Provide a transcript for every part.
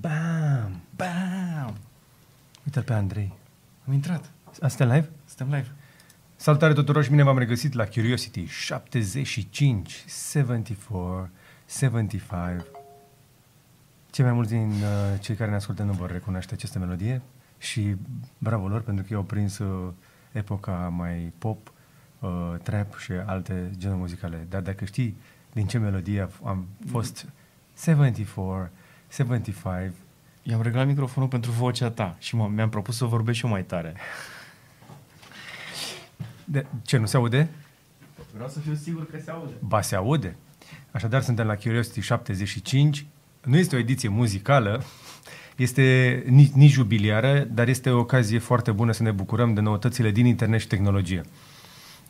Bam! Bam! Uite-l pe Andrei. Am intrat. Suntem live? Suntem live. Salutare tuturor și bine v-am regăsit la Curiosity 75, 74, 75. Cei mai mulți din uh, cei care ne ascultă nu vor recunoaște această melodie și bravo lor pentru că au prins uh, epoca mai pop, uh, trap și alte genuri muzicale. Dar dacă știi din ce melodie am fost 74, 75, I-am reglat microfonul pentru vocea ta și m- mi-am propus să vorbesc și eu mai tare. de, ce, nu se aude? Vreau să fiu sigur că se aude. Ba se aude. Așadar, suntem la Curiosity 75. Nu este o ediție muzicală, este nici, nici jubiliară, dar este o ocazie foarte bună să ne bucurăm de noutățile din internet și tehnologie.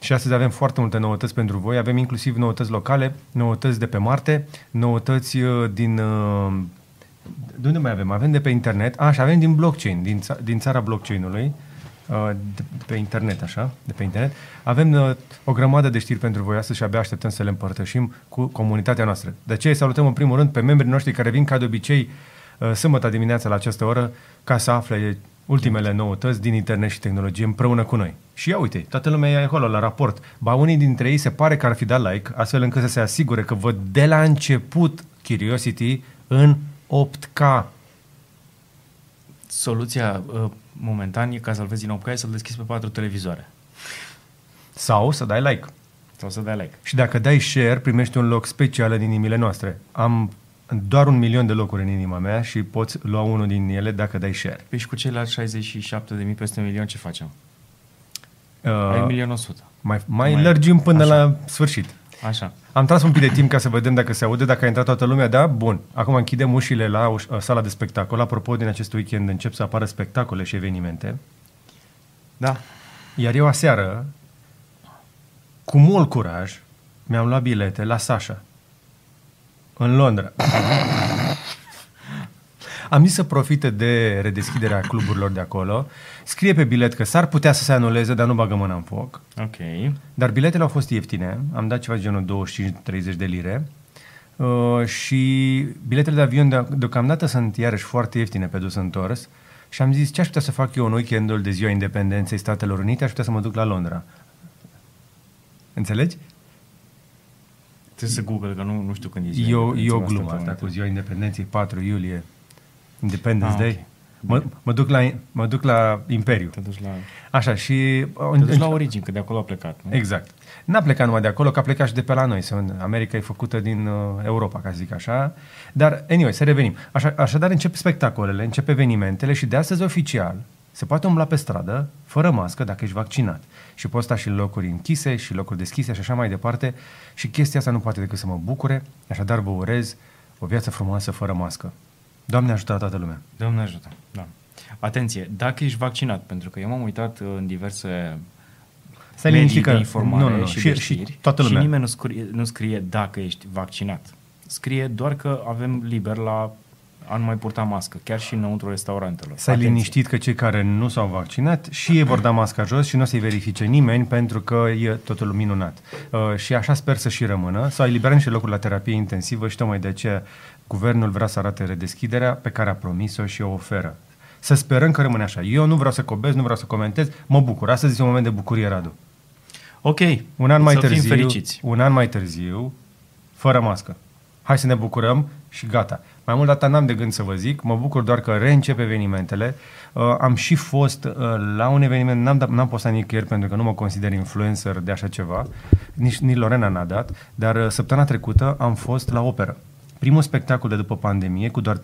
Și astăzi avem foarte multe noutăți pentru voi. Avem inclusiv noutăți locale, noutăți de pe Marte, noutăți uh, din... uh, De unde mai avem? Avem de pe internet. A, și avem din blockchain, din, ța- din țara blockchain-ului. uh, De, de pe internet, așa, de pe internet. Avem uh, o grămadă de știri pentru voi astăzi și abia așteptăm să le împărtășim cu comunitatea noastră. De aceea îi salutăm în primul rând pe membrii noștri care vin ca de obicei uh, sâmbătă dimineața la această oră ca să afle ultimele noutăți din internet și tehnologie împreună cu noi. Și ia uite, toată lumea e acolo la raport. Ba unii dintre ei se pare că ar fi dat like, astfel încât să se asigure că văd de la început Curiosity în 8K. Soluția uh, momentan e ca să-l vezi din 8K e să-l deschizi pe patru televizoare. Sau să dai like. Sau să dai like. Și dacă dai share, primești un loc special în inimile noastre. Am doar un milion de locuri în inima mea și poți lua unul din ele dacă dai share. Păi și cu ceilalți 67 de mii peste un milion ce facem? Uh, Ai 1.100.000. mai, mai, Mai- lărgim până așa. la sfârșit. Așa. Am tras un pic de timp ca să vedem dacă se aude, dacă a intrat toată lumea, da? Bun. Acum închidem ușile la uș- uh, sala de spectacol. Apropo, din acest weekend încep să apară spectacole și evenimente. Da. Iar eu aseară, cu mult curaj, mi-am luat bilete la Sasha, în Londra. Am zis să profite de redeschiderea cluburilor de acolo. Scrie pe bilet că s-ar putea să se anuleze, dar nu bagă mâna în foc. Ok. Dar biletele au fost ieftine. Am dat ceva genul 25-30 de lire. Uh, și biletele de avion de, deocamdată sunt iarăși foarte ieftine pe dus întors. Și am zis ce aș putea să fac eu în weekendul de ziua independenței Statelor Unite, aș putea să mă duc la Londra. Înțelegi? Trebuie să google, că nu, nu știu când e ziua E o, e independenței, o asta glumă pe asta moment. cu ziua independenței, 4 iulie, Independence Ah, Day. ok. Mă, mă, duc la, mă duc la Imperiu. Te duci la, Așa, și... te duci la origini, că de acolo a plecat. Nu? Exact. N-a plecat numai de acolo, că a plecat și de pe la noi. Sau America e făcută din uh, Europa, ca să zic așa. Dar, anyway, să revenim. Așa, așadar, încep spectacolele, încep evenimentele și de astăzi oficial se poate umbla pe stradă fără mască dacă ești vaccinat. Și poți sta și în locuri închise și locuri deschise și așa mai departe. Și chestia asta nu poate decât să mă bucure. Așadar, vă urez o viață frumoasă fără mască. Doamne ajută la toată lumea. Doamne ajută. Da. Atenție, dacă ești vaccinat, pentru că eu m-am uitat uh, în diverse Stai medii liniștit de că- informare nu, nu, nu, și, și- de și știri, toată lumea. Și nimeni nu scrie, nu scrie dacă ești vaccinat. Scrie doar că avem liber la a nu mai purta mască, chiar și înăuntru restaurantelor. Să ai Atenție. liniștit că cei care nu s-au vaccinat și ei vor da masca jos și nu o să-i verifice nimeni pentru că e totul minunat. Uh, și așa sper să și rămână. Să eliberăm niște locuri la terapie intensivă și tocmai de aceea guvernul vrea să arate redeschiderea pe care a promis-o și o oferă. Să sperăm că rămâne așa. Eu nu vreau să cobez, nu vreau să comentez, mă bucur. Astăzi este un moment de bucurie, Radu. Ok, Un an mai să târziu, fim fericiți. un an mai târziu, fără mască. Hai să ne bucurăm și gata. Mai mult data n-am de gând să vă zic, mă bucur doar că reîncep evenimentele. Uh, am și fost uh, la un eveniment, n-am, dat, n-am postat nicăieri pentru că nu mă consider influencer de așa ceva, nici, nici Lorena n-a dat, dar uh, săptămâna trecută am fost la operă. Primul spectacol de după pandemie, cu doar 30%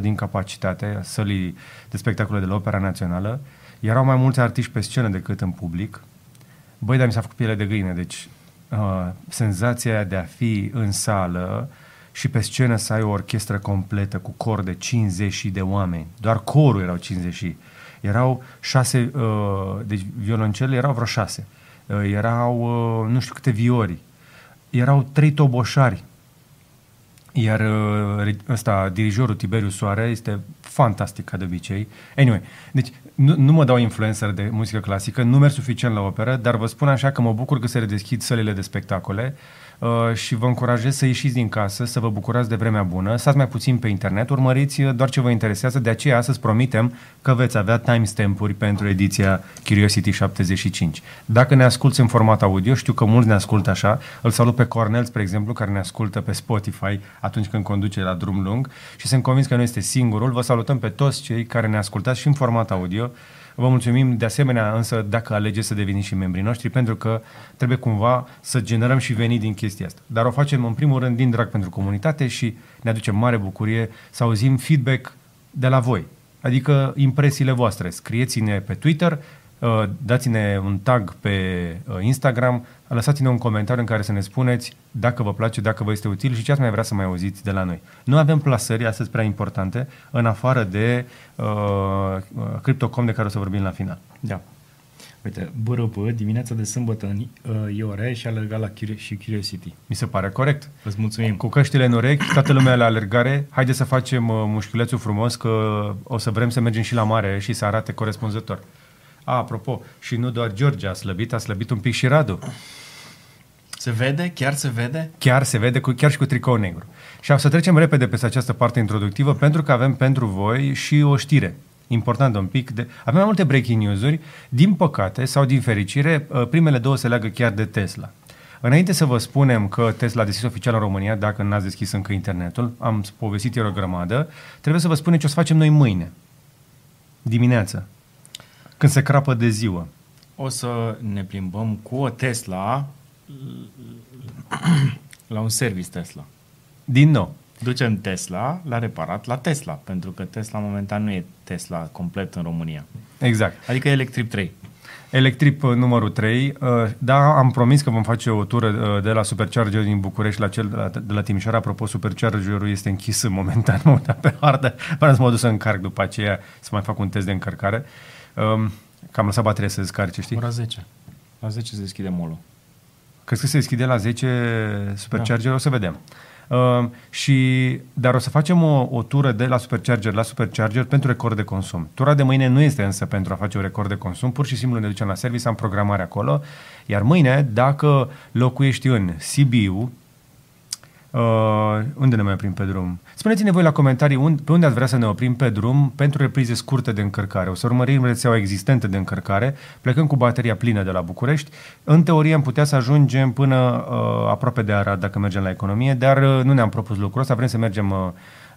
din capacitate a sălii de spectacole de la Opera Națională. Erau mai mulți artiști pe scenă decât în public. Băi, dar mi s-a făcut piele de găină, deci uh, senzația aia de a fi în sală și pe scenă să ai o orchestră completă cu cor de 50 de oameni. Doar corul erau 50 și. Erau șase, uh, deci violoncele erau vreo șase. Uh, erau uh, nu știu câte viori. Erau trei toboșari. Iar uh, re- ăsta, dirijorul Tiberiu Soare este fantastic ca de obicei. Anyway, deci nu, nu mă dau influencer de muzică clasică, nu merg suficient la operă, dar vă spun așa că mă bucur că se redeschid sălile de spectacole. uh, și vă încurajez să ieșiți din casă, să vă bucurați de vremea bună, stați mai puțin pe internet, urmăriți uh, doar ce vă interesează, de aceea astăzi promitem că veți avea timestamp-uri pentru ediția Curiosity 75. Dacă ne asculți în format audio, știu că mulți ne ascultă așa, îl salut pe Cornel, spre exemplu, care ne ascultă pe Spotify atunci când conduce la drum lung și sunt convins că nu este singurul. Vă salutăm pe toți cei care ne ascultați și în format audio. Vă mulțumim de asemenea însă dacă alegeți să deveniți și membrii noștri, pentru că trebuie cumva să generăm și venit din chestia asta. Dar o facem în primul rând din drag pentru comunitate și ne aduce mare bucurie să auzim feedback de la voi. Adică impresiile voastre. Scrieți-ne pe Twitter, uh, dați-ne un tag pe uh, Instagram, lăsați-ne un comentariu în care să ne spuneți dacă vă place, dacă vă este util și ce ați mai vrea să mai auziți de la noi. Nu avem plasări astăzi prea importante, în afară de uh, uh, Cryptocom de care o să vorbim la final. Da. Uite, BRP, dimineața de sâmbătă în uh, Iore și alergat la Curi- și Curiosity. Mi se pare corect. Îți mulțumim. Cu căștile în urechi, toată lumea la alergare. Haide să facem uh, mușchiulețul frumos, că o să vrem să mergem și la mare și să arate corespunzător. A, apropo, și nu doar George a slăbit, a slăbit un pic și Radu. Se vede? Chiar se vede? Chiar se vede, cu, chiar și cu tricou negru. Și am să trecem repede peste această parte introductivă, pentru că avem pentru voi și o știre important un pic. De... Avem mai multe breaking news-uri. Din păcate sau din fericire, uh, primele două se leagă chiar de Tesla. Înainte să vă spunem că Tesla a deschis oficial în România, dacă n-ați deschis încă internetul, am povestit ieri o grămadă, trebuie să vă spunem ce o să facem noi mâine, dimineața, când se crapă de ziua. O să ne plimbăm cu o Tesla la un service Tesla. Din nou, Ducem Tesla la reparat la Tesla, pentru că Tesla momentan nu e Tesla complet în România. exact. Adică e Electrip 3. Electrip uh, numărul 3, uh, da, am promis că vom face o tură uh, de la Supercharger din București la cel de la, de la Timișoara. Apropo, Superchargerul este închis în momentan, mă uitam pe hartă, până să mă duc să încarc după aceea, să mai fac un test de încărcare. Um, Că am lăsat bateria să descarce, știi? Ora 10. La 10 se deschide molul. Crezi că se deschide la 10 Supercharger? Da. O să vedem. Uh, și, dar o să facem o, o tură de la Supercharger la Supercharger pentru record de consum. Tura de mâine nu este însă pentru a face un record de consum, pur și simplu ne ducem la service, am programare acolo, iar mâine, dacă locuiești în Sibiu, Uh, unde ne mai oprim pe drum? Spuneți-ne voi la comentarii unde, pe unde ați vrea să ne oprim pe drum pentru reprize scurte de încărcare. O să urmărim rețeaua existentă de încărcare, plecând cu bateria plină de la București. În teorie am putea să ajungem până uh, aproape de Arad dacă mergem la economie, dar uh, nu ne-am propus lucrul ăsta, vrem să mergem uh,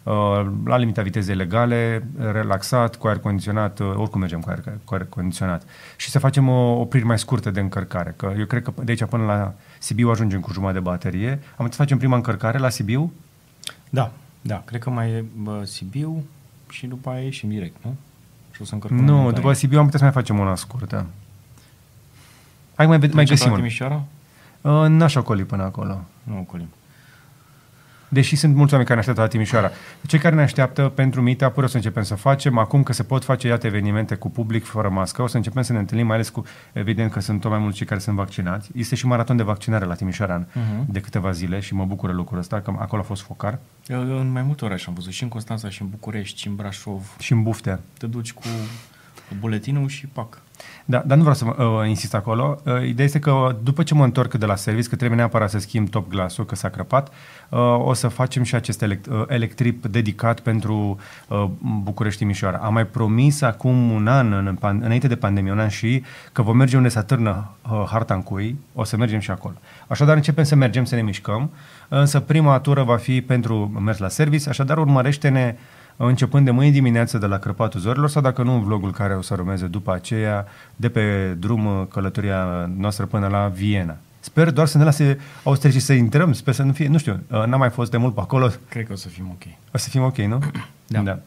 uh, la limita vitezei legale, relaxat, cu aer condiționat, uh, oricum mergem cu aer, cu aer condiționat. Și să facem o opriri mai scurtă de încărcare, că eu cred că de aici până la Sibiu ajungem cu jumătate de baterie. Am putea să facem prima încărcare la Sibiu, Da, da. Cred că mai e bă, Sibiu și după aia ieșim direct, nu? Și o să încărcăm. Nu, momentan. după Sibiu am putea să mai facem una scurtă. Hai mai, mai Trecem găsim la una. Timișoara? Uh, N-aș ocoli până acolo. Nu ocolim. Deși sunt mulți oameni care ne așteaptă la Timișoara. Cei care ne așteaptă pentru meetup o să începem să facem. Acum că se pot face, iată, evenimente cu public fără mască, o să începem să ne întâlnim, mai ales cu, evident că sunt tot mai mulți cei care sunt vaccinați. Este și maraton de vaccinare la Timișoara în, Mhm. de câteva zile și mă bucură lucrul ăsta, că acolo a fost focar. Eu, eu în mai multe orașe am văzut, și în Constanța, și în București, și în Brașov. Și în buftea. Te duci cu, cu buletinul și pac. Da, dar nu vreau să uh, insist acolo. Uh, ideea este că după ce mă întorc de la service, că trebuie neapărat să schimb top glasul, că s-a crăpat, uh, o să facem și acest elect- uh, electrip dedicat pentru uh, București Timișoara. Am mai promis acum un an, în, pan- înainte de pandemie, un an și, că vom merge unde se atârnă uh, harta în cui, o să mergem și acolo. Așadar începem să mergem, să ne mișcăm, însă prima tură va fi pentru mers la service, așadar urmărește-ne începând de mâine dimineață de la Crăpatul Zorilor sau dacă nu în vlogul care o să urmeze după aceea de pe drum uh, călătoria noastră până la Viena. Sper doar să ne lase austriecii să intrăm, sper să nu fie, nu știu, uh, n-am mai fost de mult pe acolo, Cred că o să fim ok. o să fim ok, nu? Da. da.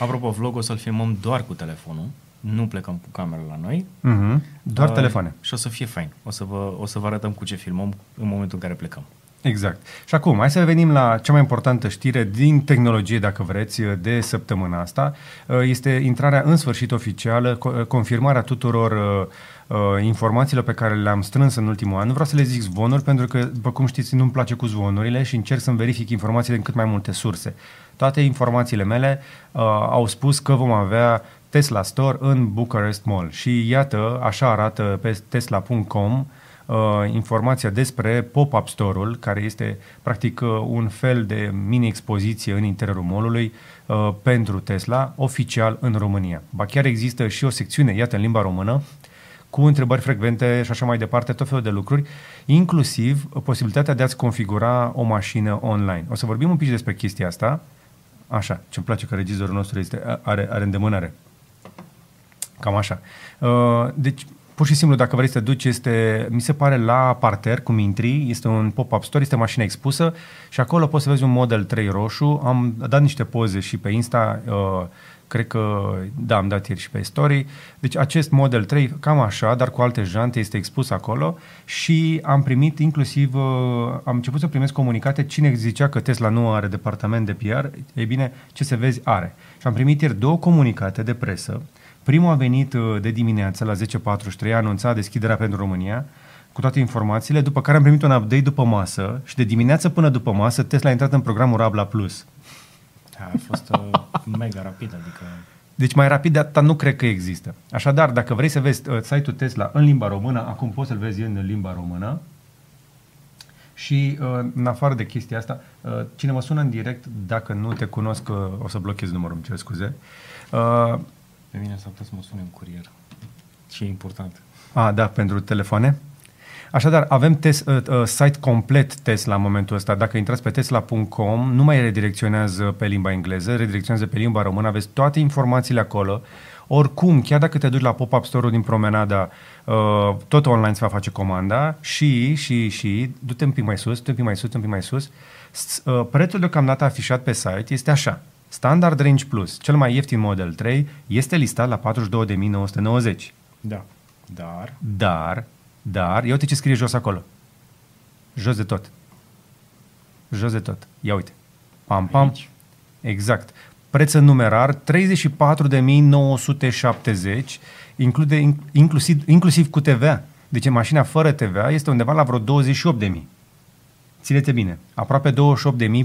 Apropo, vlogul o să-l filmăm doar cu telefonul. Nu plecăm cu camera la noi. Mhm. Doar Uh, telefoane. Și o să fie fain. O să, vă, o să vă arătăm cu ce filmăm în momentul în care plecăm. Exact. Și acum, hai să revenim la cea mai importantă știre din tehnologie, dacă vreți, de săptămâna asta. Este intrarea în sfârșit oficială, co- confirmarea tuturor uh, uh, informațiilor pe care le-am strâns în ultimul an. Nu vreau să le zic zvonuri, pentru că, după cum știți, nu-mi place cu zvonurile și încerc să-mi verific informațiile în cât mai multe surse. Toate informațiile mele uh, au spus că vom avea Tesla Store în Bucharest Mall. Și iată, așa arată pe tesla.com uh, informația despre pop-up store-ul, care este practic uh, un fel de mini-expoziție în interiorul mall-ului uh, pentru Tesla, oficial în România. Ba chiar există și o secțiune, iată, în limba română, cu întrebări frecvente și așa mai departe, tot felul de lucruri, inclusiv posibilitatea de a-ți configura o mașină online. O să vorbim un pic despre chestia asta. Așa, ce-mi place că regizorul nostru este, are, are îndemânare. Cam așa. Uh, deci, pur și simplu, dacă vrei să te duci, este, mi se pare, la parter, cum intri, este un pop-up store, este mașina expusă și acolo poți să vezi un Model 3 roșu. Am dat niște poze și pe Insta, uh, cred că, da, am dat ieri și pe story. Deci acest Model 3, cam așa, dar cu alte jante, este expus acolo și am primit inclusiv, uh, am început să primesc comunicate, cine zicea că Tesla nu are departament de PR, e bine, ce se vezi, are. Și am primit ieri două comunicate de presă Primul a venit uh, de dimineață la 10.43, a anunțat deschiderea pentru România cu toate informațiile, după care am primit un update după masă și de dimineață până după masă Tesla a intrat în programul Rabla Plus. Da, a fost uh, mega rapid, adică... Deci mai rapid de atâta nu cred că există. Așadar, dacă vrei să vezi uh, site-ul Tesla în limba română, acum poți să-l vezi în limba română. Și uh, în afară de chestia asta, uh, cine mă sună în direct, dacă nu te cunosc, uh, o să blochez numărul, îmi cer scuze. Uh, pe mine s-ar putea să mă sune un curier. Ce e important. A, da, pentru telefoane. Așadar, avem tes, uh, uh, site complet Tesla în momentul ăsta. Dacă intrați pe tesla.com, nu mai redirecționează pe limba engleză, redirecționează pe limba română, aveți toate informațiile acolo. Oricum, chiar dacă te duci la pop-up store-ul din promenada, uh, tot online se va face comanda și, și, și, du-te un pic mai sus, du-te un pic mai sus, un pic mai sus. Uh, prețul deocamdată afișat pe site este așa. Standard Range Plus, cel mai ieftin Model 3, este listat la 42.990. Da. Dar? Dar, dar, ia uite ce scrie jos acolo. Jos de tot. Jos de tot. Ia uite. Pam, pam. Aici. Exact. Preț în numerar 34.970, include, inclusiv, inclusiv cu TVA. Deci mașina fără TVA este undeva la vreo 28.000. Ține-te bine, aproape 28.000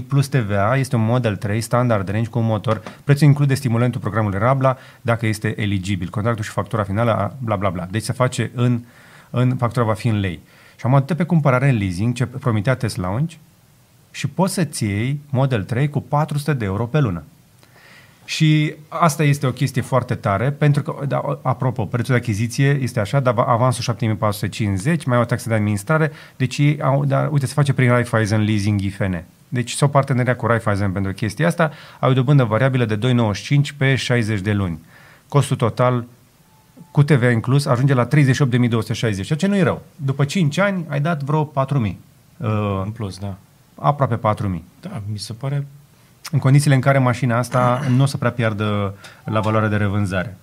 plus TVA este un Model 3 standard range cu un motor. Prețul include stimulentul programului Rabla dacă este eligibil. Contractul și factura finală, bla bla bla. Deci se face în, în factura va fi în lei. Și am atât pe cumpărare în leasing ce promitea Tesla Launch și poți să-ți iei Model 3 cu 400 de euro pe lună. Și asta este o chestie foarte tare, pentru că, da, apropo, prețul de achiziție este așa, dar avansul 7450, mai o taxă de administrare, deci au, da, uite, se face prin Raiffeisen Leasing IFN. Deci s-o parteneria cu Raiffeisen pentru chestia asta, au o dobândă variabilă de 2,95 pe 60 de luni. Costul total cu TVA inclus ajunge la 38.260, ceea ce nu e rău. După 5 ani ai dat vreo 4.000. Uh, în plus, da. Aproape 4.000. Da, mi se pare în condițiile în care mașina asta nu o să prea piardă la valoare de revânzare.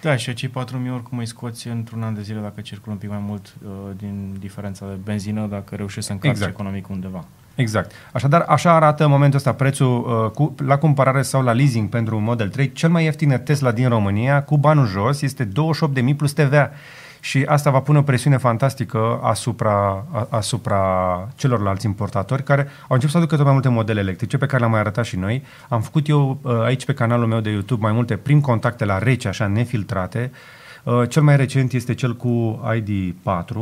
Da, și acei 4.000 oricum îi scoți într-un an de zile dacă circulă un pic mai mult uh, din diferența de benzină, dacă reușești să încarci exact. economic undeva. Exact. Așadar, așa arată în momentul ăsta prețul uh, cu, la cumpărare sau la leasing pentru un Model 3. Cel mai ieftin Tesla din România, cu banul jos, este 28.000 plus TVA și asta va pune o presiune fantastică asupra, asupra celorlalți importatori care au început să aducă tot mai multe modele electrice pe care le-am mai arătat și noi. Am făcut eu uh, aici pe canalul meu de YouTube mai multe prin contacte la rece, așa nefiltrate. Uh, cel mai recent este cel cu ID4,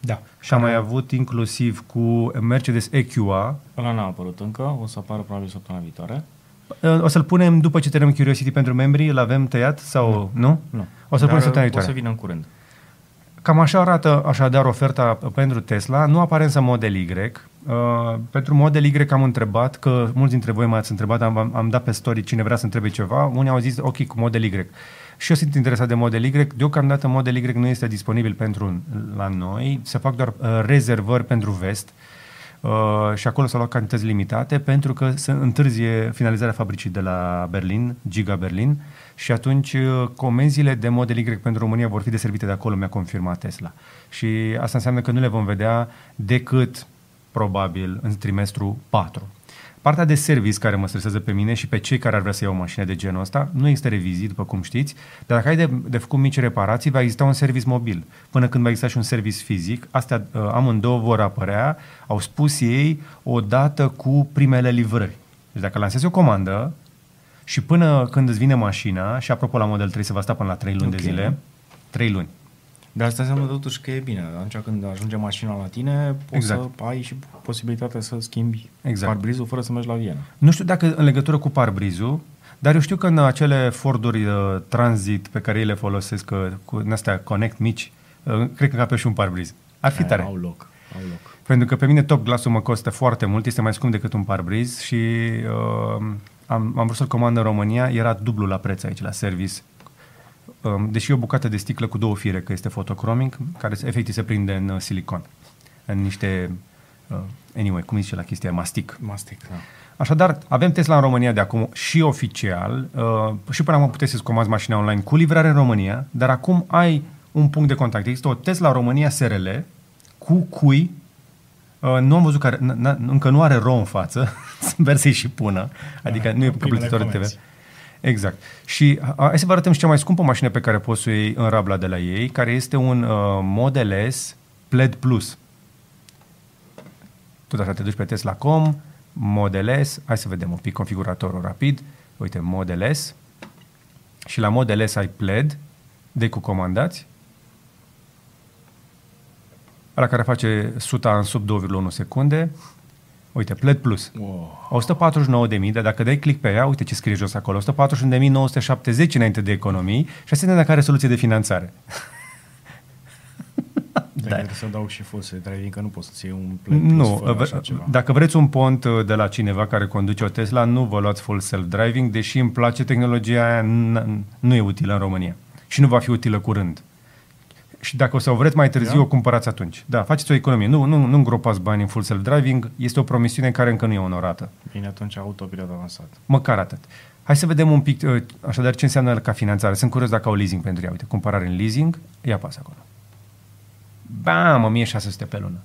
da. Și am mai avut inclusiv cu Mercedes EQA. Ăla n-a apărut încă, o să apară probabil săptămâna viitoare. Uh, o să-l punem după ce terminăm Curiosity pentru membrii, îl avem tăiat sau nu? Nu. nu. O să-l punem săptămâna viitoare. O să vină în curând. Cam așa arată așadar oferta pentru Tesla. Nu apare însă Model Y. Uh, pentru Model Y am întrebat, că mulți dintre voi m-ați întrebat, am, am dat pe story cine vrea să întrebe ceva. Unii au zis, ok, cu Model Y. Și eu sunt interesat de Model Y. Deocamdată Model Y nu este disponibil pentru la noi. Se fac doar uh, rezervări pentru vest. Uh, și acolo s-au luat cantități limitate pentru că se întârzie finalizarea fabricii de la Berlin, Giga Berlin. Uh, și atunci uh, comenzile de Model Y pentru România vor fi deservite de acolo, mi-a confirmat Tesla. Și asta înseamnă că nu le vom vedea decât probabil în trimestru 4. Partea de service care mă stresează pe mine și pe cei care ar vrea să iau o mașină de genul ăsta, nu există revizii, după cum știți, dar dacă ai de, de făcut mici reparații, va exista un service mobil. Până când va exista și un service fizic, astea uh, amândouă vor apărea, au spus ei, odată cu primele livrări. Deci dacă lansezi o comandă, și până când îți vine mașina, și apropo la Model 3 se va sta până la 3 luni okay. de zile, 3 luni. Dar asta înseamnă totuși că e bine. Atunci când ajunge mașina la tine, poți Exact. să ai și posibilitatea să schimbi Exact. parbrizul fără să mergi la Viena. Nu știu dacă în legătură cu parbrizul, dar eu știu că în acele Forduri uh, Transit pe care ei le folosesc, uh, cu în astea Connect mici, uh, cred că cape și un parbriz. Ar fi Aia tare. Au loc. Au loc. Pentru că pe mine top glasul mă costă foarte mult, este mai scump decât un parbriz și uh, am, am vrut să-l comand în România, era dublu la preț aici, la service. Um, deși e o bucată de sticlă cu două fire, că este fotochromic, care se- efectiv se prinde în uh, silicon, în niște, uh, anyway, cum zice la chestia, mastic. Mastic, da. Așadar, avem Tesla în România de acum și oficial, uh, și până acum puteți să-ți comanzi mașina online cu livrare în România, dar acum ai un punct de contact. Există o Tesla România SRL cu cui uh, nu am văzut care, n- n- încă nu are ro în față, sper să-i și pună, adică Da, nu e cu primele plătitor de TV. comenzi. Exact. Și a- hai să vă arătăm și cea mai scumpă mașină pe care poți să o iei în rabla de la ei, care este un uh, Model S Plaid Plus. Tot așa te duci pe Tesla.com, Model S, hai să vedem un pic configuratorul rapid. Uite, Model S. Și la Model S ai Plaid, de cu comandați. Ăla care face suta în sub 2,1 secunde. Uite, Plaid Plus. Wow. 149.000, dar dacă dai click pe ea, uite ce scrie jos acolo, 141.970 înainte de economii și asta dacă are soluție de finanțare. Da. Trebuie să dau și full self-driving, că nu poți să-ți iei un play plus Nu, fără v- așa ceva. dacă vreți un pont uh, de la cineva care conduce o Tesla, nu vă luați full self-driving, deși îmi place tehnologia aia, n- nu e utilă în România. Și nu va fi utilă curând. Și dacă o să o vreți mai târziu, Da? o cumpărați atunci. Da, faceți o economie. Nu, nu, nu îngropați bani în full self-driving, este o promisiune care încă nu e onorată. Bine, atunci autopilot avansat. Măcar atât. Hai să vedem un pic, uh, așadar, ce înseamnă ca finanțare. Sunt curios dacă au leasing pentru ea. Uite, cumpărare în leasing, ia pas acolo. Bam, 1600 pe lună.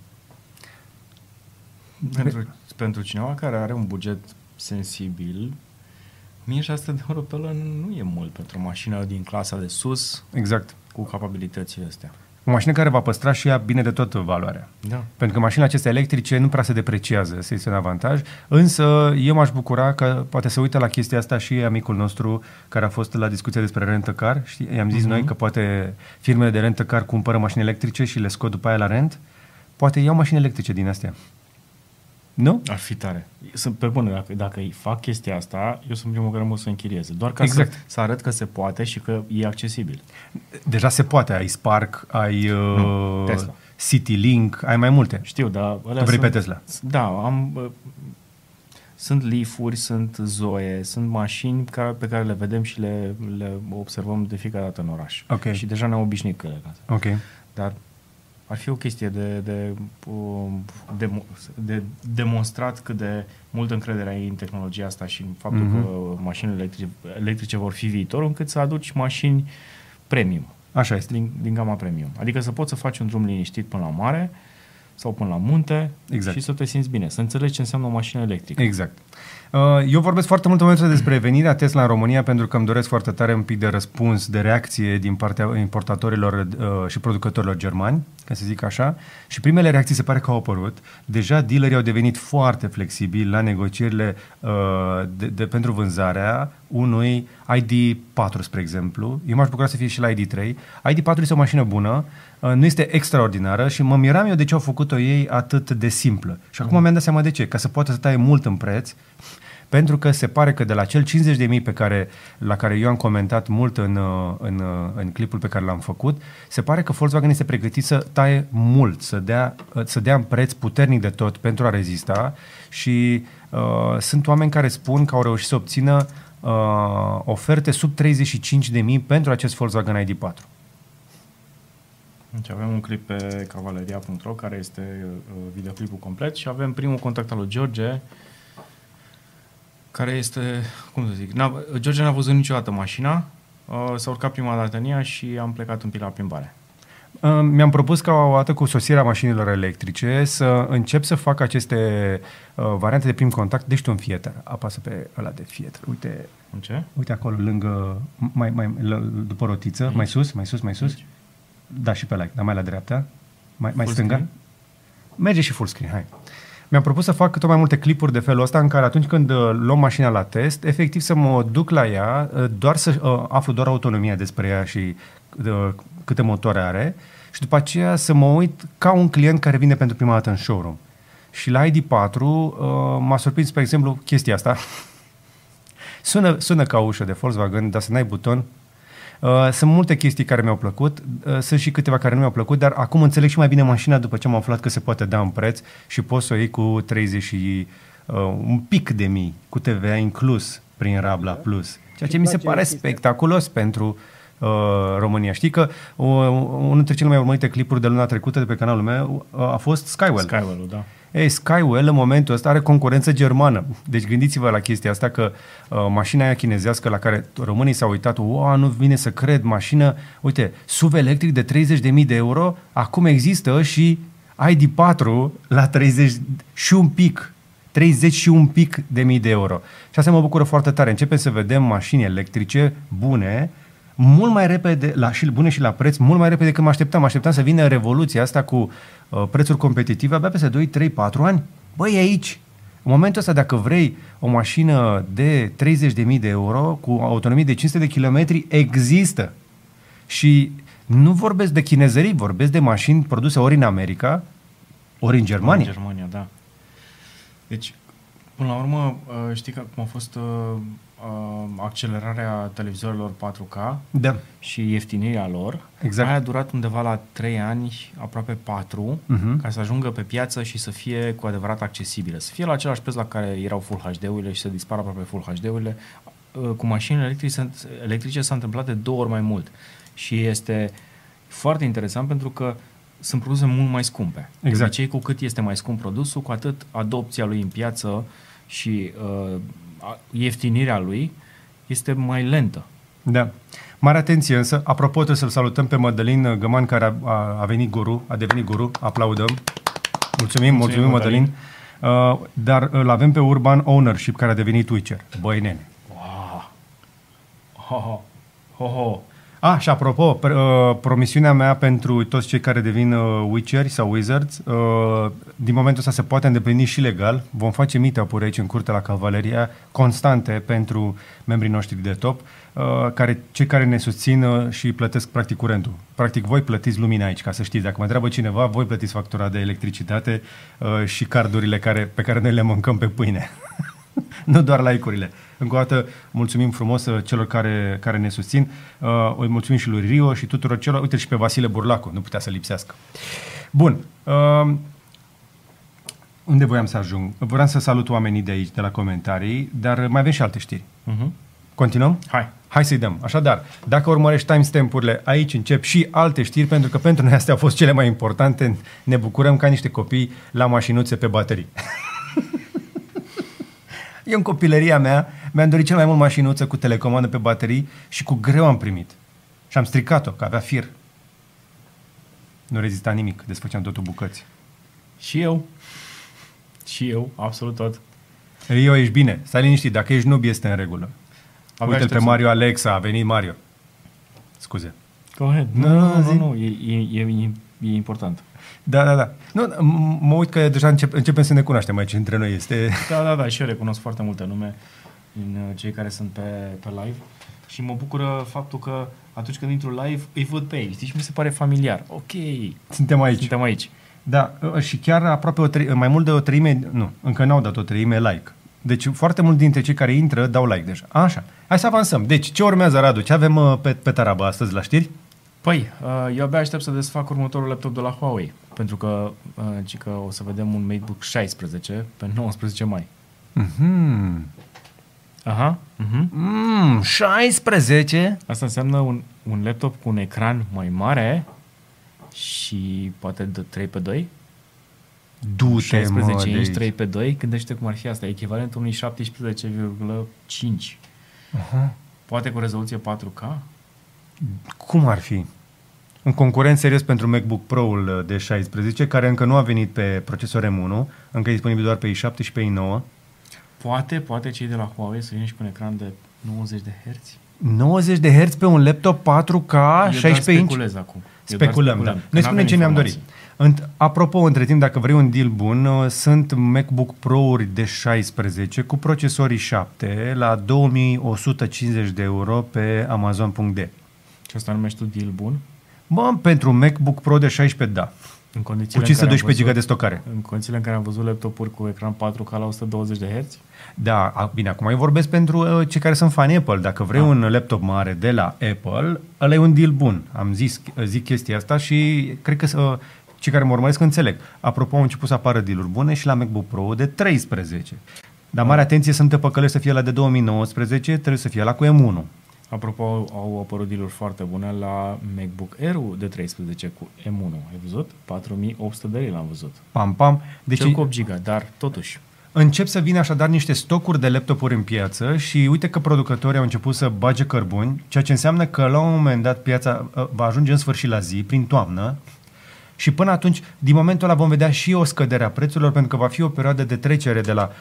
Pentru, pentru cineva care are un buget sensibil, 1600 de euro pe lună nu e mult pentru o mașină din clasa de sus Exact. Cu capabilitățile astea. O mașină care va păstra și ea bine de tot valoarea. Da. Pentru că mașinile acestea electrice nu prea se depreciază, să este un avantaj, însă eu m-aș bucura că poate să uită la chestia asta și amicul nostru care a fost la discuția despre rentă car. Știi? I-am zis uh-huh. noi că poate firmele de rentă car cumpără mașini electrice și le scot după aia la rent. Poate iau mașini electrice din astea. Nu? Ar fi tare. Sunt pe bune, dacă, dacă îi fac chestia asta, eu sunt primul care mă o să închirieze. Doar ca Exact. să, să arăt că se poate și că e accesibil. Deja se poate. Ai Spark, ai uh, Nu, Tesla. CityLink, ai mai multe. Știu, dar... alea Tu vrei sunt, pe Tesla? Da, am... uh, Sunt Leaf-uri, sunt Zoe, sunt mașini care, pe care le vedem și le, le observăm de fiecare dată în oraș. Ok. Și deja ne-am obișnuit cu ele. Ok. Dar ar fi o chestie de, de, um, de, de demonstrat cât de multă încredere ai în tehnologia asta și în faptul Mhm. că mașinile electrice, electrice vor fi viitorul, încât să aduci mașini premium, Așa este. din, din gama premium. Adică să poți să faci un drum liniștit până la mare sau până la munte Exact. și să te simți bine, să înțelegi ce înseamnă o mașină electrică. Exact. Uh, Eu vorbesc foarte mult în momentul ăsta despre venirea Tesla în România pentru că îmi doresc foarte tare un pic de răspuns, de reacție din partea importatorilor uh, și producătorilor germani, ca să zic așa. Și primele reacții se pare că au apărut. Deja dealerii au devenit foarte flexibili la negocierile uh, de, de, pentru vânzarea unui ID4, spre exemplu. Eu m-aș bucura să fie și la ID3. ID4 este o mașină bună, uh, nu este extraordinară și mă miram eu de ce au făcut-o ei atât de simplă. Și acum mi-am dat seama de ce. Ca să poată să taie mult în preț, pentru că se pare că de la cel 50.000 pe care, la care eu am comentat mult în, uh, în, uh, în clipul pe care l-am făcut, se pare că Volkswagen este pregătit să taie mult, să dea, uh, să dea în preț puternic de tot pentru a rezista și uh, sunt oameni care spun că au reușit să obțină uh, oferte sub 35.000 pentru acest Volkswagen ID4. Deci avem un clip pe cavaleria.ro care este uh, videoclipul complet și avem primul contact al lui George care este, cum să zic, n-a, George n-a văzut niciodată mașina, uh, s-a urcat prima dată în ea și am plecat un pic la plimbare. Uh, Mi-am propus ca o dată cu sosirea mașinilor electrice să încep să fac aceste uh, variante de prim contact. Deci tu un fieter, apasă pe ăla de fieter. Uite, În ce? uite acolo, lângă, mai, mai, l- după rotiță, Aici? mai sus, mai sus, mai sus. Aici? Da, și pe like, dar mai la dreapta. Mai, mai Full stânga. screen? Merge și full screen, hai. Mi-am propus să fac tot mai multe clipuri de felul ăsta în care atunci când uh, luăm mașina la test, efectiv să mă duc la ea, uh, doar să uh, aflu doar autonomia despre ea și uh, câte motoare are și după aceea să mă uit ca un client care vine pentru prima dată în showroom. Și la ID4 uh, m-a surprins, spre exemplu, chestia asta. sună, sună ca ușă de Volkswagen, dar să n-ai buton. Uh, sunt multe chestii care mi-au plăcut, uh, sunt și câteva care nu mi-au plăcut, dar acum înțeleg și mai bine mașina după ce am aflat că se poate da în preț și poți să o iei cu 30 și uh, un pic de mii, cu TVA inclus prin Rabla Plus. Ceea ce mi se pare spectaculos pentru uh, România. Știi că uh, unul dintre cele mai urmărite clipuri de luna trecută de pe canalul meu uh, a fost Skywell. Skywell, da. Ei, Skywell în momentul ăsta are concurență germană. Deci gândiți-vă la chestia asta că uh, mașina aia chinezească la care românii s-au uitat, wow, nu vine să cred, mașină, uite, SUV electric de 30.000 de euro, acum există și ID4 la 30 și un pic 30 și un pic de mii de euro. Și asta mă bucură foarte tare. Începem să vedem mașini electrice bune, mult mai repede, la, și bune și la preț, mult mai repede decât mă așteptam. Mă așteptam să vină revoluția asta cu uh, prețuri competitive abia peste 2, 3, 4 ani. Băi, aici, în momentul ăsta, dacă vrei o mașină de 30.000 de euro cu autonomie de 500 de kilometri, există. Și nu vorbesc de chinezării, vorbesc de mașini produse ori în America, ori în Germania. În Germania, da. Deci, până la urmă, uh, știi că cum a fost uh, uh, accelerarea televizorilor 4K Da. și ieftinirea lor. Exact. Aia a durat undeva la 3 ani, aproape 4, Mhm. ca să ajungă pe piață și să fie cu adevărat accesibile. Să fie la același preț la care erau Full HD-urile și să dispară aproape Full HD-urile. Uh, Cu mașinile electrice, electrice s-a întâmplat de două ori mai mult. Și este foarte interesant pentru că sunt produse mult mai scumpe. De Exact. obicei, cu cât este mai scump produsul, cu atât adopția lui în piață și uh, a- ieftinirea lui este mai lentă. Da. Mare atenție însă, apropo trebuie să-l salutăm pe Mădălin Găman care a, a, a venit guru, a devenit guru, aplaudăm. Mulțumim, mulțumim, mulțumim Mădălin. Uh, dar îl avem pe Urban Ownership care a devenit Twitcher. Băi nene. Wow. Ho, ho. Ho, ho. Ah, și apropo, pr- uh, promisiunea mea pentru toți cei care devin uh, Witcheri sau Wizards, uh, din momentul ăsta se poate îndeplini și legal. Vom face meet-up-uri aici în curte la Cavaleria, constante pentru membrii noștri de top, uh, care, cei care ne susțin uh, și plătesc practic curentul. Practic voi plătiți lumina aici, ca să știți. Dacă mă întreabă cineva, voi plătiți factura de electricitate uh, și cardurile care, pe care noi le mâncăm pe pâine. nu doar like-urile. Încă o dată mulțumim frumos uh, celor care, care ne susțin. Uh, îi mulțumim și lui Rio și tuturor celor. Uite și pe Vasile Burlacu, nu putea să lipsească. Bun. Uh, unde voiam să ajung? Vreau să salut oamenii de aici, de la comentarii, dar mai avem și alte știri. Uh-huh. Continuăm? Hai. Hai să-i dăm. Așadar, dacă urmărești timestamp-urile, aici încep și alte știri, pentru că pentru noi astea au fost cele mai importante. Ne bucurăm ca niște copii la mașinuțe pe baterii. Eu în copilăria mea mi-am dorit cel mai mult mașinuță cu telecomandă pe baterii și cu greu am primit. Și am stricat-o, că avea fir. Nu rezista nimic, desfăceam totul bucăți. Și eu. Și eu, absolut tot. Rio, ești bine, stai liniștit, dacă ești noob este în regulă. Abia Uite-l pe aștept să- Mario Alexa, a venit Mario. Scuze. Go ahead. Nu, Nu, nu, zi. nu, nu. E, e, e, e important. Da, da, da. Nu, m- mă uit că deja încep, începem să ne cunoaștem aici între noi. Este... Da, da, da, și eu recunosc foarte multe nume din uh, cei care sunt pe, pe live și mă bucură faptul că atunci când intru live îi văd pe ei, știi, și mi se pare familiar. Ok, Suntem aici. suntem aici. Da, ă, și chiar aproape o tre- mai mult de o treime, nu, încă n-au dat o treime like. Deci foarte mulți dintre cei care intră dau like deja. Așa, hai să avansăm. Deci, ce urmează, Radu? Ce avem uh, pe, pe tarabă astăzi la știri? Păi, uh, eu abia aștept să desfac următorul laptop de la Huawei, pentru că, uh, ci că o să vedem un MateBook 16 pe 19 mai. Mhm. Aha. Uh-huh. Mm, 16? Asta înseamnă un, un laptop cu un ecran mai mare și poate de 3 pe 2 Du-te, mă, 16 de inch aici. 3 pe 2 gândește cum ar fi asta, echivalentul unui 17,5. Aha. Poate cu rezoluție 4K? Cum ar fi? Un concurent serios pentru MacBook Pro-ul uh, de 16, care încă nu a venit pe procesor M1, încă e disponibil doar pe i7 și pe i9. Poate, poate cei de la Huawei să vină și cu un ecran de 90 de Hz? 90 de Hz pe un laptop 4K, Eu 16 doar inch? speculez acum. Eu doar Speculăm, da. speculăm, că Noi n-avem spunem ce ne-am dorit. informații. Înt, apropo, între timp, dacă vrei un deal bun, uh, sunt MacBook Pro-uri de 16 cu procesorii 7 la 2150 de euro pe amazon.de. Și asta numești tu deal bun? Bă, pentru un MacBook Pro de 16, da. În Cu condițiile în care am 512 GB de văzut- stocare. În condițiile în care am văzut laptopuri cu ecran 4K la 120 de Hz, Da, a- bine, acum eu vorbesc pentru uh, cei care sunt fani Apple. Dacă vrei Ah. un laptop mare de la Apple, ăla e un deal bun. Am zis, zic chestia asta și cred că uh, cei care mă urmăresc înțeleg. Apropo, au început să apară deal bune și la MacBook Pro de 13. Dar mare atenție, sunt păcălești să fie la de 2019, trebuie să fie la cu M1. Apropo, au- au apărut deal foarte bune la MacBook Air de 13 cu M1. Ai văzut? 4800 de lei l-am văzut. Pam, pam. Deci Deci Cel cu 8 GB, dar totuși. Încep să vină așadar niște stocuri de laptopuri în piață și uite că producătorii au început să bage cărbuni, ceea ce înseamnă că la un moment dat piața uh, va ajunge în sfârșit la zi, prin toamnă, și până atunci, din momentul ăla vom vedea și o scădere a prețurilor, pentru că va fi o perioadă de trecere de la uh,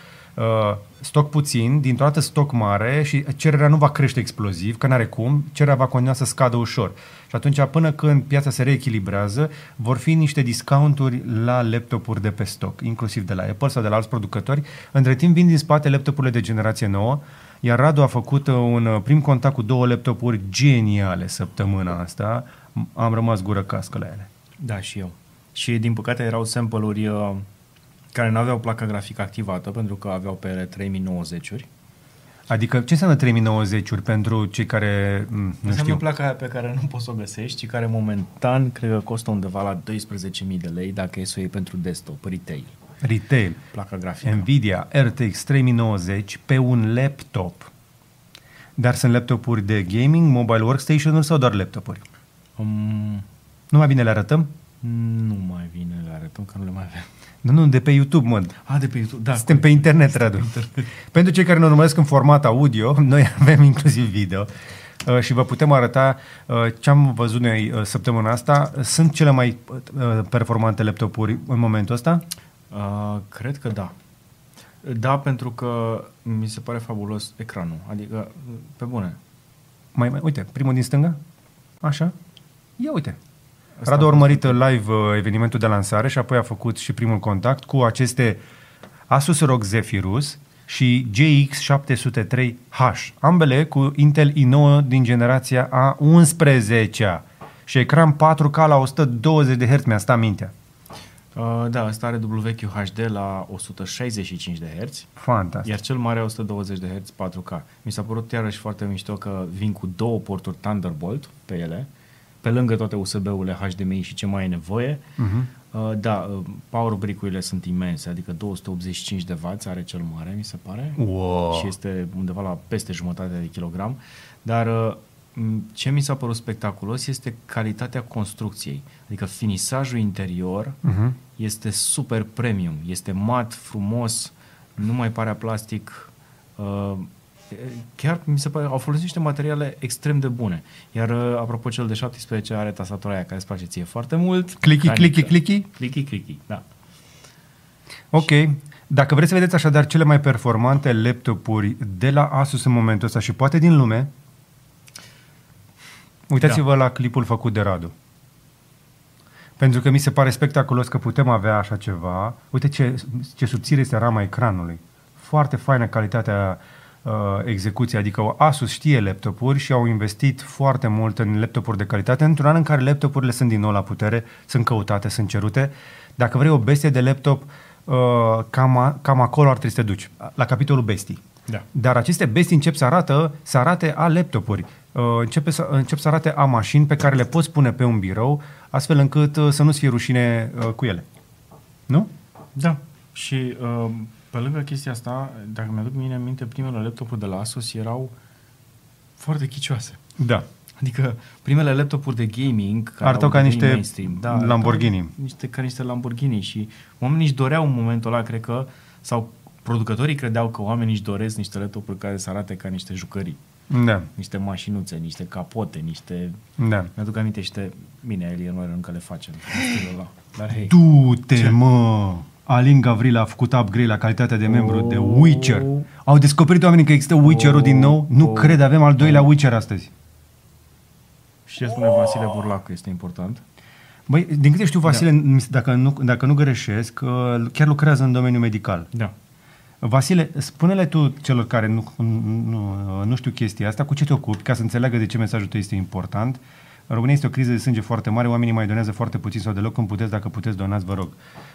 stoc puțin, dintr-o dată stoc mare și cererea nu va crește exploziv, că n-are cum, cererea va continua să scadă ușor. Și atunci, până când piața se reechilibrează, vor fi niște discounturi la laptopuri de pe stoc, inclusiv de la Apple sau de la alți producători. Între timp vin din spate laptopurile de generație nouă, iar Radu a făcut uh, un uh, prim contact cu două laptopuri geniale săptămâna asta. Am rămas gură cască la ele. Da, și eu. Și din păcate erau sample-uri uh, care nu aveau placa grafică activată pentru că aveau pe ele 3090-uri. Adică ce înseamnă 3090-uri pentru cei care m, nu Înseamnă știu? placa aia pe care nu poți să o găsești și care momentan cred că costă undeva la 12.000 de lei dacă e să o iei pentru desktop, retail, Retail, placa grafică. Nvidia RTX 3090 pe un laptop. Dar sunt laptopuri de gaming, mobile workstation-uri sau doar laptopuri? Um, Nu mai bine le arătăm? nu mai vine, le arătăm că nu le mai avem. Nu, nu, de pe YouTube, mă. A, de pe YouTube, da. Suntem pe internet, Radu. Pentru cei care ne urmăresc în format audio, noi avem inclusiv video uh, și vă putem arăta uh, ce am văzut noi uh, săptămâna asta. Sunt cele mai uh, performante laptopuri în momentul ăsta? Uh, cred că da. Da, pentru că mi se pare fabulos ecranul. Adică, pe bune. Mai, mai, uite, primul din stânga? Așa? Ia uite. Asta Radu a a fost urmărit live uh, evenimentul de lansare și apoi a făcut și primul contact cu aceste Asus ROG Zephyrus și GX703H, ambele cu Intel i9 din generația A11 și ecran 4K la 120 de Hz, mi-a stat mintea. Uh, da, asta are WQHD la 165 de Hz, Fantastic. iar cel mare 120 de Hz 4K. Mi s-a părut iarăși foarte mișto că vin cu două porturi Thunderbolt pe ele, pe lângă toate USB-urile HDMI și ce mai e nevoie. Mhm. Uh, da, uh, power brick-urile sunt imense, adică 285 de W are cel mare, mi se pare. Wow. și este undeva la peste jumătate de kilogram. Dar uh, m, ce mi s-a părut spectaculos este calitatea construcției. Adică finisajul interior Mhm. este super premium, este mat, frumos, nu mai pare a plastic. Uh, chiar mi se pare, au folosit niște materiale extrem de bune. Iar uh, apropo cel de 17 are tastatura aia care îți place ție foarte mult. Clicky, Mecanică. clicky, clicky? Clicky, clicky, da. Ok. Dacă vreți să vedeți așadar cele mai performante laptopuri de la Asus în momentul ăsta și poate din lume, uitați-vă da. la clipul făcut de Radu. Pentru că mi se pare spectaculos că putem avea așa ceva. Uite ce, ce subțire este rama ecranului. Foarte faină calitatea uh, execuției. Adică Asus știe laptopuri și au investit foarte mult în laptopuri de calitate într-un an în care laptopurile sunt din nou la putere, sunt căutate, sunt cerute. Dacă vrei o bestie de laptop, uh, cam, a, cam acolo ar trebui să te duci, la capitolul bestii. Da. Dar aceste bestii încep să arată, să arate a laptopuri. Uh, începe să, încep să arate a mașini pe care le poți pune pe un birou, astfel încât uh, să nu-ți fie rușine uh, cu ele. Nu? Da. Și uh, pe lângă chestia asta, dacă mi-aduc mine în minte, primele laptopuri de la Asus erau foarte chicioase. Da. Adică primele laptopuri de gaming care Arătau au ca devenit niște mainstream, da, Lamborghini. ca Niște, ca niște Lamborghini și oamenii își doreau în momentul ăla, cred că, sau producătorii credeau că oamenii își doresc niște laptopuri care să arate ca niște jucării. Da. Niște mașinuțe, niște capote, niște... Da. Mi-aduc aminte niște... Bine, Alien noi încă le facem. în stilul ăla. Dar hei, Du-te, Ce? mă! Alin Gavrila a făcut upgrade la calitatea de membru Oh. de Witcher. Au descoperit oamenii că există Witcher-ul din nou? Nu Oh. cred, avem al doilea Witcher astăzi. și ce spune Vasile Burlacu este important. Băi, din câte știu, Vasile, mi se- dacă, nu, dacă nu greșesc, uh, chiar lucrează în domeniul medical. Da. Vasile, spune-le tu celor care nu, nu, nu știu chestia asta, cu ce te ocupi, ca să înțeleagă de ce mesajul tău este important. În România este o criză de sânge foarte mare, oamenii mai donează foarte puțin sau deloc când puteți, dacă puteți, donați, vă rog.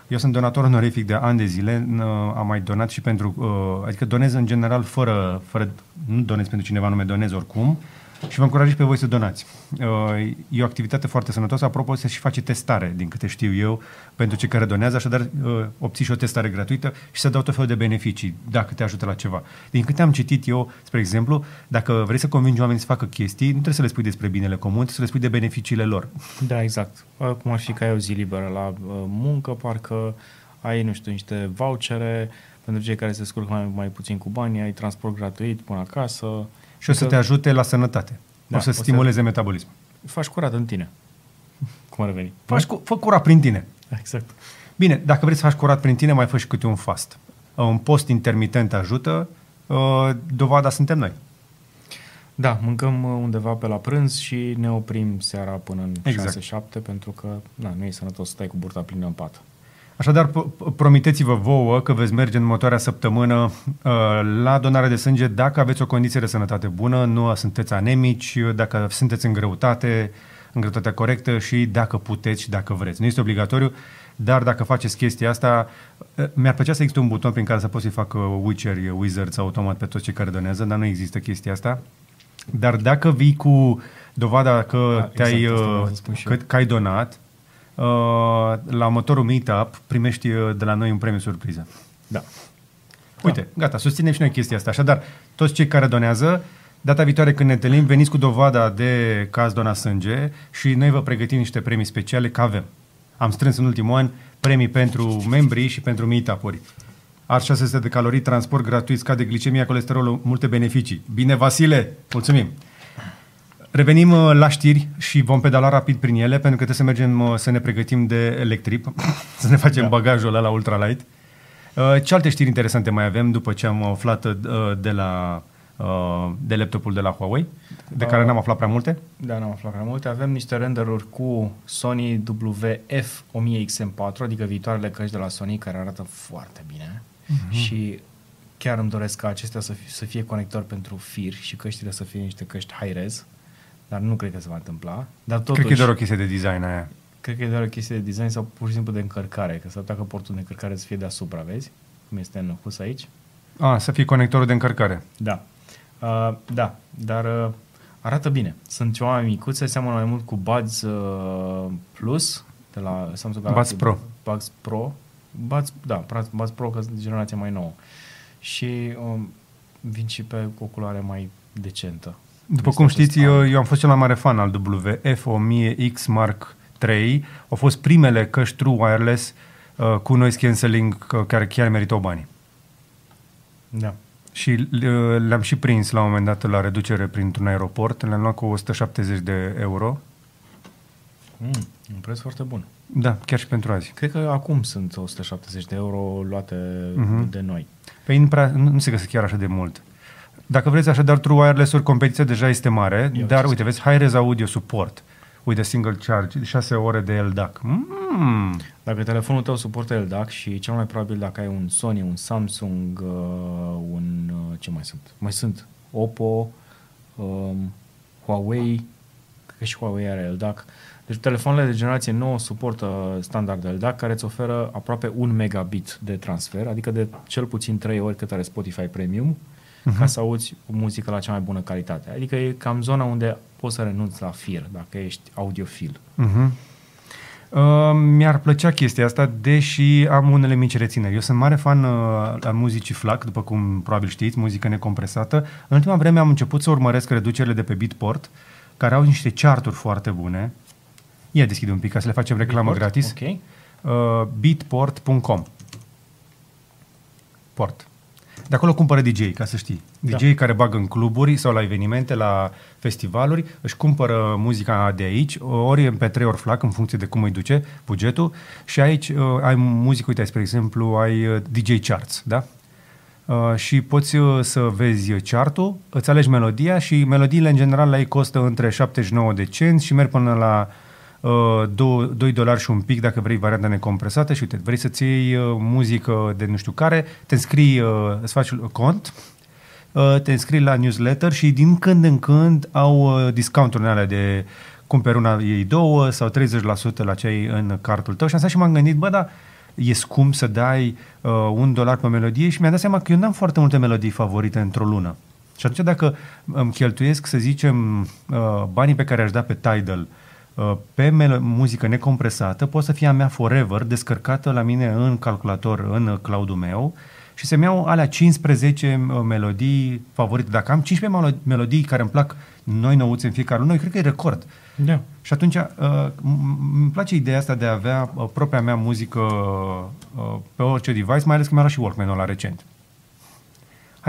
Eu sunt donator onorific de ani de zile, n- am mai donat și pentru, uh, adică donez în general fără, fără nu donez pentru cineva, nu donez oricum și vă încurajez pe voi să donați. Uh, e o activitate foarte sănătoasă, apropo, se și face testare, din câte știu eu, pentru cei care donează, așadar uh, obții și o testare gratuită și să dau tot felul de beneficii, dacă te ajută la ceva. Din câte am citit eu, spre exemplu, dacă vrei să convingi oamenii să facă chestii, nu trebuie să le spui despre binele comun, trebuie să le spui de beneficiile lor. Da, exact. Uh, Cum ar fi că ai o zi liberă la uh, muncă, parcă ai, nu știu, niște vouchere pentru cei care se descurcă mai, mai puțin cu bani, ai transport gratuit până acasă. Și o să Că te ajute la sănătate. Da, o să o să- stimuleze metabolismul. Faci curat în tine. Cum ar veni? Faci cu, fă curat prin tine. Exact. Bine, dacă vrei să faci curat prin tine, mai fă și câte un fast. Uh, Un post intermitent ajută, uh, dovada suntem noi. Da, mâncăm uh, undeva pe la prânz și ne oprim seara până în Exact. 6-7 pentru că na, nu e sănătos să stai cu burta plină în pat. Așadar, p- p- promiteți-vă vouă că veți merge în următoarea săptămână uh, la donare de sânge dacă aveți o condiție de sănătate bună, nu sunteți anemici, dacă sunteți în greutate, în greutatea corectă și dacă puteți și dacă vreți. Nu este obligatoriu, dar dacă faceți chestia asta, uh, mi-ar plăcea să existe un buton prin care să poți să-i facă Witcher, Wizards automat pe toți cei care donează, dar nu există chestia asta. Dar dacă vii cu dovada că, Da, te-ai, exact, asta uh, vreau să spun și că, eu. că ai donat, uh, la următorul meetup primești uh, de la noi un premiu surpriză. Da. Uite, gata, susținem și noi chestia asta. Așadar, toți cei care donează, data viitoare când ne întâlnim, veniți cu dovada de că ați donat sânge și noi vă pregătim niște premii speciale, că avem. Am strâns în ultimul an premii pentru membrii și pentru meetup-uri. Ars 600 de calorii, transport gratuit, scade glicemia, colesterolul, multe beneficii. Bine, Vasile! Mulțumim! Revenim uh, la știri și vom pedala rapid prin ele, pentru că trebuie să mergem uh, să ne pregătim de electrip, să ne facem da. bagajul ăla la ultralight. Uh, Ce alte știri interesante mai avem după ce am aflat uh, de la uh, de laptopul de la Huawei, de care Uh, n-am aflat prea multe? Da, n-am aflat prea multe. Avem niște renderuri cu Sony WF-1000XM4, adică viitoarele căști de la Sony, care arată foarte bine. Mhm. Mm-hmm. Și chiar îmi doresc ca acestea să fie, să fie conectori pentru fir și căștile să fie niște căști high-res, dar nu cred că se va întâmpla. Dar totuși, Cred că e doar o chestie de design aia. cred că e doar o chestie de design sau pur și simplu de încărcare, că s-ar putea că portul de încărcare să fie deasupra, vezi? Cum este în pus aici. A, să fie conectorul de încărcare. Da. Uh, da, dar uh, arată bine. Sunt ceva mai micuțe, seamănă mai mult cu Buds uh, Plus de la Samsung Galaxy. Buds Pro. Buds Pro. Buds, da, Buds Pro, că sunt generația mai nouă. Și um, vin și pe o culoare mai decentă. După Este cum acest știți, an. eu, eu am fost cel mai mare fan al WF-1000X Mark III. Au fost primele căști True Wireless uh, cu noise cancelling uh, care chiar meritau banii. Da. Și uh, le-am și prins la un moment dat la reducere printr-un aeroport. Le-am luat cu 170 de euro. Mm, un preț foarte bun. Da, chiar și pentru azi. Cred că acum sunt 170 de euro luate Mhm. de noi. Păi nu, prea, nu, nu se găsesc chiar așa de mult. Dacă vreți așadar True Wireless-uri, competiția deja este mare, Eu dar ce uite, vezi, high-res audio support with a single charge, 6 ore de LDAC. Mm. Dacă telefonul tău suportă LDAC și cel mai probabil dacă ai un Sony, un Samsung, uh, un... Uh, ce mai sunt? Mai sunt Oppo, um, Huawei, cred că și Huawei are LDAC. Deci telefoanele de generație nouă suportă standard LDAC care îți oferă aproape un megabit de transfer, adică de cel puțin 3 ori cât are Spotify Premium, uh-huh. ca să auzi muzică la cea mai bună calitate. Adică e cam zona unde poți să renunți la fir, dacă ești audiofil. Uh-huh. Uh, mi-ar plăcea chestia asta, deși am unele mici rețineri. Eu sunt mare fan uh, al muzicii FLAC, după cum probabil știți, muzică necompresată. În ultima vreme am început să urmăresc reducerile de pe Beatport, care au niște charturi foarte bune. Ia deschide un pic ca să le facem reclamă Beatport? gratis. Ok. Uh, beatport.com Port. De acolo cumpără DJ, ca să știi. Da. DJ care bagă în cluburi sau la evenimente, la festivaluri, își cumpără muzica de aici, ori în pe 3 ori flac, în funcție de cum îi duce bugetul, și aici uh, ai muzică, uite, spre exemplu, ai uh, DJ charts, da? Uh, și poți uh, să vezi chartul, îți alegi melodia și melodiile în general la ei costă între 79 de cenți și merg până la uh, 2, 2 dolari și un pic dacă vrei varianta necompresată și uite, vrei să-ți iei uh, muzică de nu știu care, te înscrii, uh, îți faci cont, uh, te înscrii la newsletter și din când în când au uh, discounturi alea de cumperi una, ei două sau 30% la ce ai în cartul tău și am stat și m-am gândit, bă, da, e scump să dai uh, un dolar pe melodie și mi-am dat seama că eu n-am foarte multe melodii favorite într-o lună. Și atunci dacă îmi cheltuiesc, să zicem, uh, banii pe care aș da pe Tidal uh, pe mel- muzică necompresată, pot să fie a mea forever, descărcată la mine în calculator, în cloud-ul meu și să-mi iau alea 15 uh, melodii favorite. Dacă am 15 melo- melodii care îmi plac noi nouți în fiecare lună, eu cred că e record. Da. Și atunci uh, m- îmi place ideea asta de a avea uh, propria mea muzică uh, pe orice device, mai ales că mi-a luat și Walkman-ul la recent.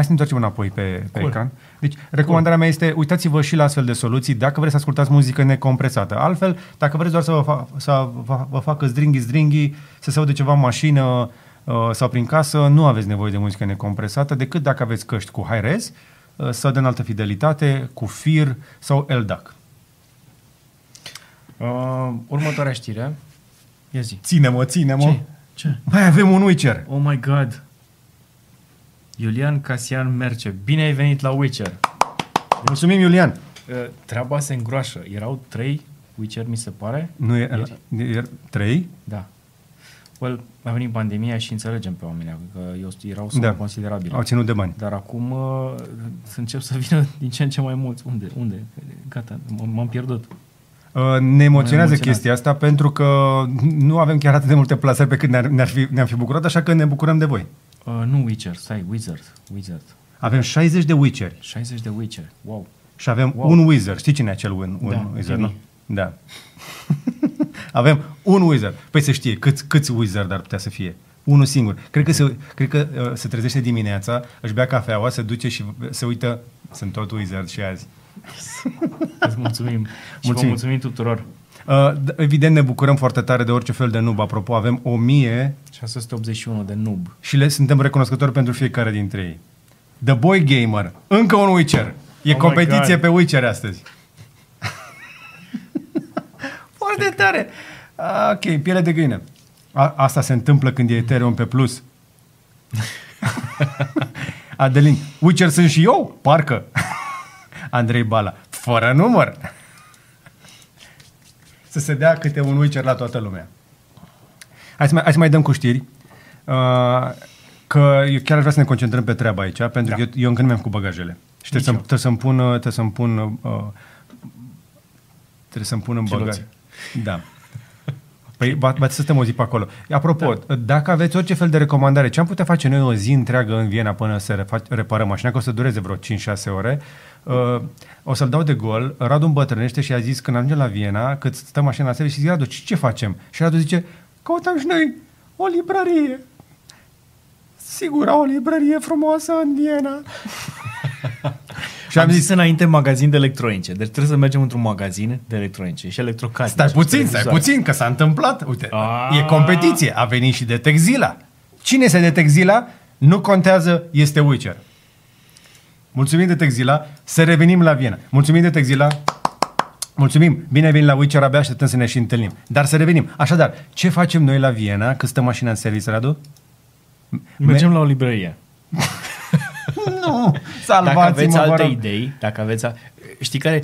Hai să ne întoarcem înapoi pe, pe Cool. ecran. Deci, recomandarea mea este, uitați-vă și la astfel de soluții dacă vreți să ascultați muzică necompresată. Altfel, dacă vreți doar să vă, fa- să vă, vă facă zdringhi-zdringhi, să se aude ceva în mașină uh, sau prin casă, nu aveți nevoie de muzică necompresată, decât dacă aveți căști cu high-res uh, sau de înaltă fidelitate, cu FIR sau LDAC. Uh, următoarea știre. Ia zi. Ține-mă, ține-mă. Ce? Ce? Mai avem un Witcher. Oh my god. Iulian Casian Merce. Bine ai venit la Witcher. Mulțumim, Iulian. Uh, treaba se îngroașă. Erau trei Witcher, mi se pare. Nu e, Ieri? e, trei? Da. Well, a venit pandemia și înțelegem pe oamenii că eu erau sumă Da. considerabile. Au ținut de bani. Dar acum uh, să încep să vină din ce în ce mai mulți. Unde? Unde? Gata, m- m-am pierdut. Uh, Ne emoționează emoționat. chestia asta pentru că nu avem chiar atât de multe plasări pe cât ne-ar, ne-ar fi, ne-am fi bucurat, așa că ne bucurăm de voi. Uh, nu Witcher, stai, Wizard. Wizard. Avem 60 de Witcheri 60 de Witcher. Wow. și avem Wow. un Wizard. Știi cine e acel un, un Da, Wizard, Jimmy. nu? Da. avem un Wizard. Păi se știe câți, câți Wizard ar putea să fie. Unul singur. Cred că, se, cred că uh, se trezește dimineața, își bea cafeaua, se duce și se uită. Sunt tot Wizard și azi. Îți mulțumim. și vă Mulțumim. mulțumim tuturor. Uh, d- evident ne bucurăm foarte tare de orice fel de nub. Apropo, avem 1000 681 de noob. și le suntem recunoscători pentru fiecare dintre ei. The Boy Gamer, încă un Witcher. E Oh my competiție God. pe Witcher astăzi. Foarte tare. Ah, Ok, piele de găină. A, asta se întâmplă când e Ethereum pe plus. Adelin, Witcher sunt și eu? Parcă. Andrei Bala, fără număr. Să se dea câte un Witcher la toată lumea. Hai să mai, hai să mai dăm cu știri. Uh, că eu chiar aș vrea să ne concentrăm pe treaba aici, pentru Da. că eu, eu încă nu mi-am cu bagajele. Și trebuie, să, eu. trebuie să-mi pun, uh, trebuie să-mi pun, uh, trebuie să-mi pun în bagaj. Chiloții. Da. Păi, ba, ba, să stăm o zi pe acolo. Apropo, da. dacă aveți orice fel de recomandare, ce am putea face noi o zi întreagă în Viena până să refa- reparăm mașina, că o să dureze vreo 5-6 ore, uh, o să-l dau de gol, Radu îmbătrânește și a zis când ajungem la Viena, cât stă mașina la serviciu, și zice, Radu, ce, ce facem? Și Radu zice, căutăm și noi o librărie. Sigur, au o librărie frumoasă în Viena. Și am zis înainte magazin de electronice. Deci trebuie să mergem într-un magazin de electronice și electrocasnice. Stai puțin, stai televizoare. puțin, că s-a întâmplat. Uite, A. e competiție. A venit și de Texila. Cine este de Texila? Nu contează, este Witcher. Mulțumim de Texila, să revenim la Viena. Mulțumim de Texila, mulțumim, bine ai venit la Witcher, abia așteptăm să ne și întâlnim. Dar să revenim. Așadar, ce facem noi la Viena când stă mașina în serviciu, Radu? Mergem la o librărie. Nu, Dacă salvați-mă, aveți vă alte rog. idei, dacă aveți... A... Știi care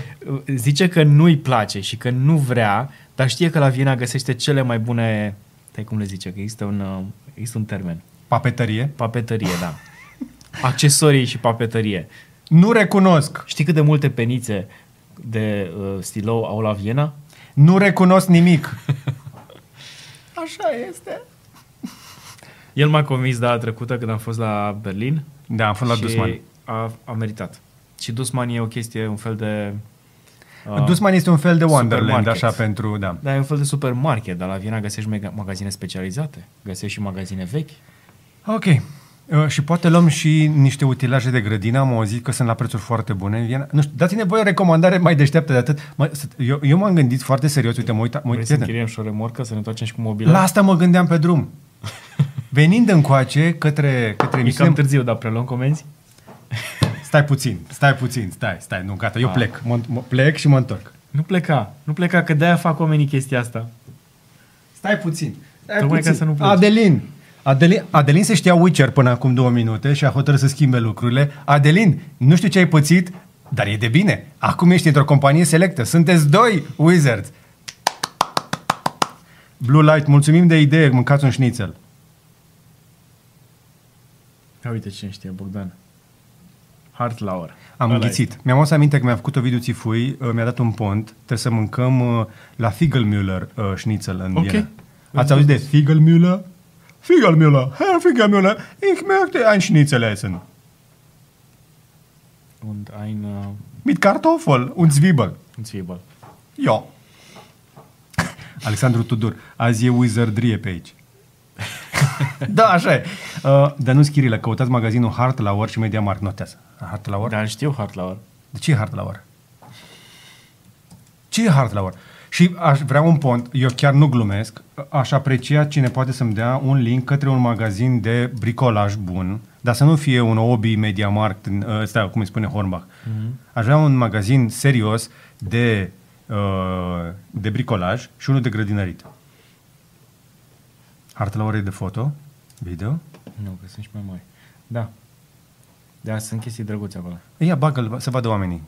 zice că nu-i place și că nu vrea, dar știe că la Viena găsește cele mai bune... Stai cum le zice, că există un, uh, există un termen. Papetărie? Papetărie, da. Accesorii și papetărie. Nu recunosc. Știi cât de multe penițe de uh, stilou au la Viena? Nu recunosc nimic. Așa este. El m-a convins data trecută când am fost la Berlin. Da, am fost la și Dusman. A, a meritat. Și Dusman e o chestie, un fel de... Uh, Dusman este un fel de Wonderland, supermarket. așa, pentru, da. Da, e un fel de supermarket, dar la Viena găsești mega- magazine specializate, găsești și magazine vechi. Ok. Uh, și poate luăm și niște utilaje de grădină. Am auzit că sunt la prețuri foarte bune în Viena. Nu știu, dați-ne voi o recomandare mai deșteaptă de atât. Mă, să- eu, eu m-am gândit foarte serios. Uite, mă uit, mă Vrei uit să prieten. închiriem și o remorcă, să ne întoarcem și cu mobilă? La asta mă gândeam pe drum. Venind încoace către, către E emisiune... cam târziu, dar preluăm comenzi? Stai puțin, stai puțin, stai, stai, nu, gata, eu Ah. plec. Mă, mă, plec și mă întorc. Nu pleca, nu pleca, că de-aia fac oamenii chestia asta. Stai puțin. Stai Tocmai puțin. ca să nu pleci. Adelin. Adelin, Adelin se știa Witcher până acum două minute și a hotărât să schimbe lucrurile. Adelin, nu știu ce ai pățit, Dar e de bine. Acum ești într-o companie selectă. Sunteți doi Wizards. Blue Light, mulțumim de idee, mâncați un șnițel. Ia uite cine știe, Bogdan. Hartlauer. Am Ăla înghițit. Mi-am adus aminte că mi-a făcut Ovidiu Țifui, uh, mi-a dat un pont, trebuie să mâncăm uh, la Figelmüller uh, schnitzel în Ok. Viena. Ați auzit de Figelmüller? Figelmüller, Herr Figelmüller, ich möchte ein Schnitzel essen. este. Und ein uh, Mit Kartoffel und Zwiebel. Zwiebel. Ja. Alexandru Tudor, azi e wizardrie pe aici. da, așa e. Uh, Danuț Chirilă, căutați magazinul Hartlauer și Media Markt. Notează. Hartlauer? Dar știu Hartlauer. De ce e Hartlauer? Ce e Hartlauer? Și aș vrea un pont, eu chiar nu glumesc, aș aprecia cine poate să-mi dea un link către un magazin de bricolaj bun, dar să nu fie un Obi Media Markt, ăsta, cum îi spune Hornbach. Mm-hmm. Aș vrea un magazin serios de, uh, de bricolaj și unul de grădinărit. Hartlauer e de foto, video. Nu, că sunt și mai mari. Da. Da, sunt chestii drăguțe acolo. Ia, bagă să vadă oamenii.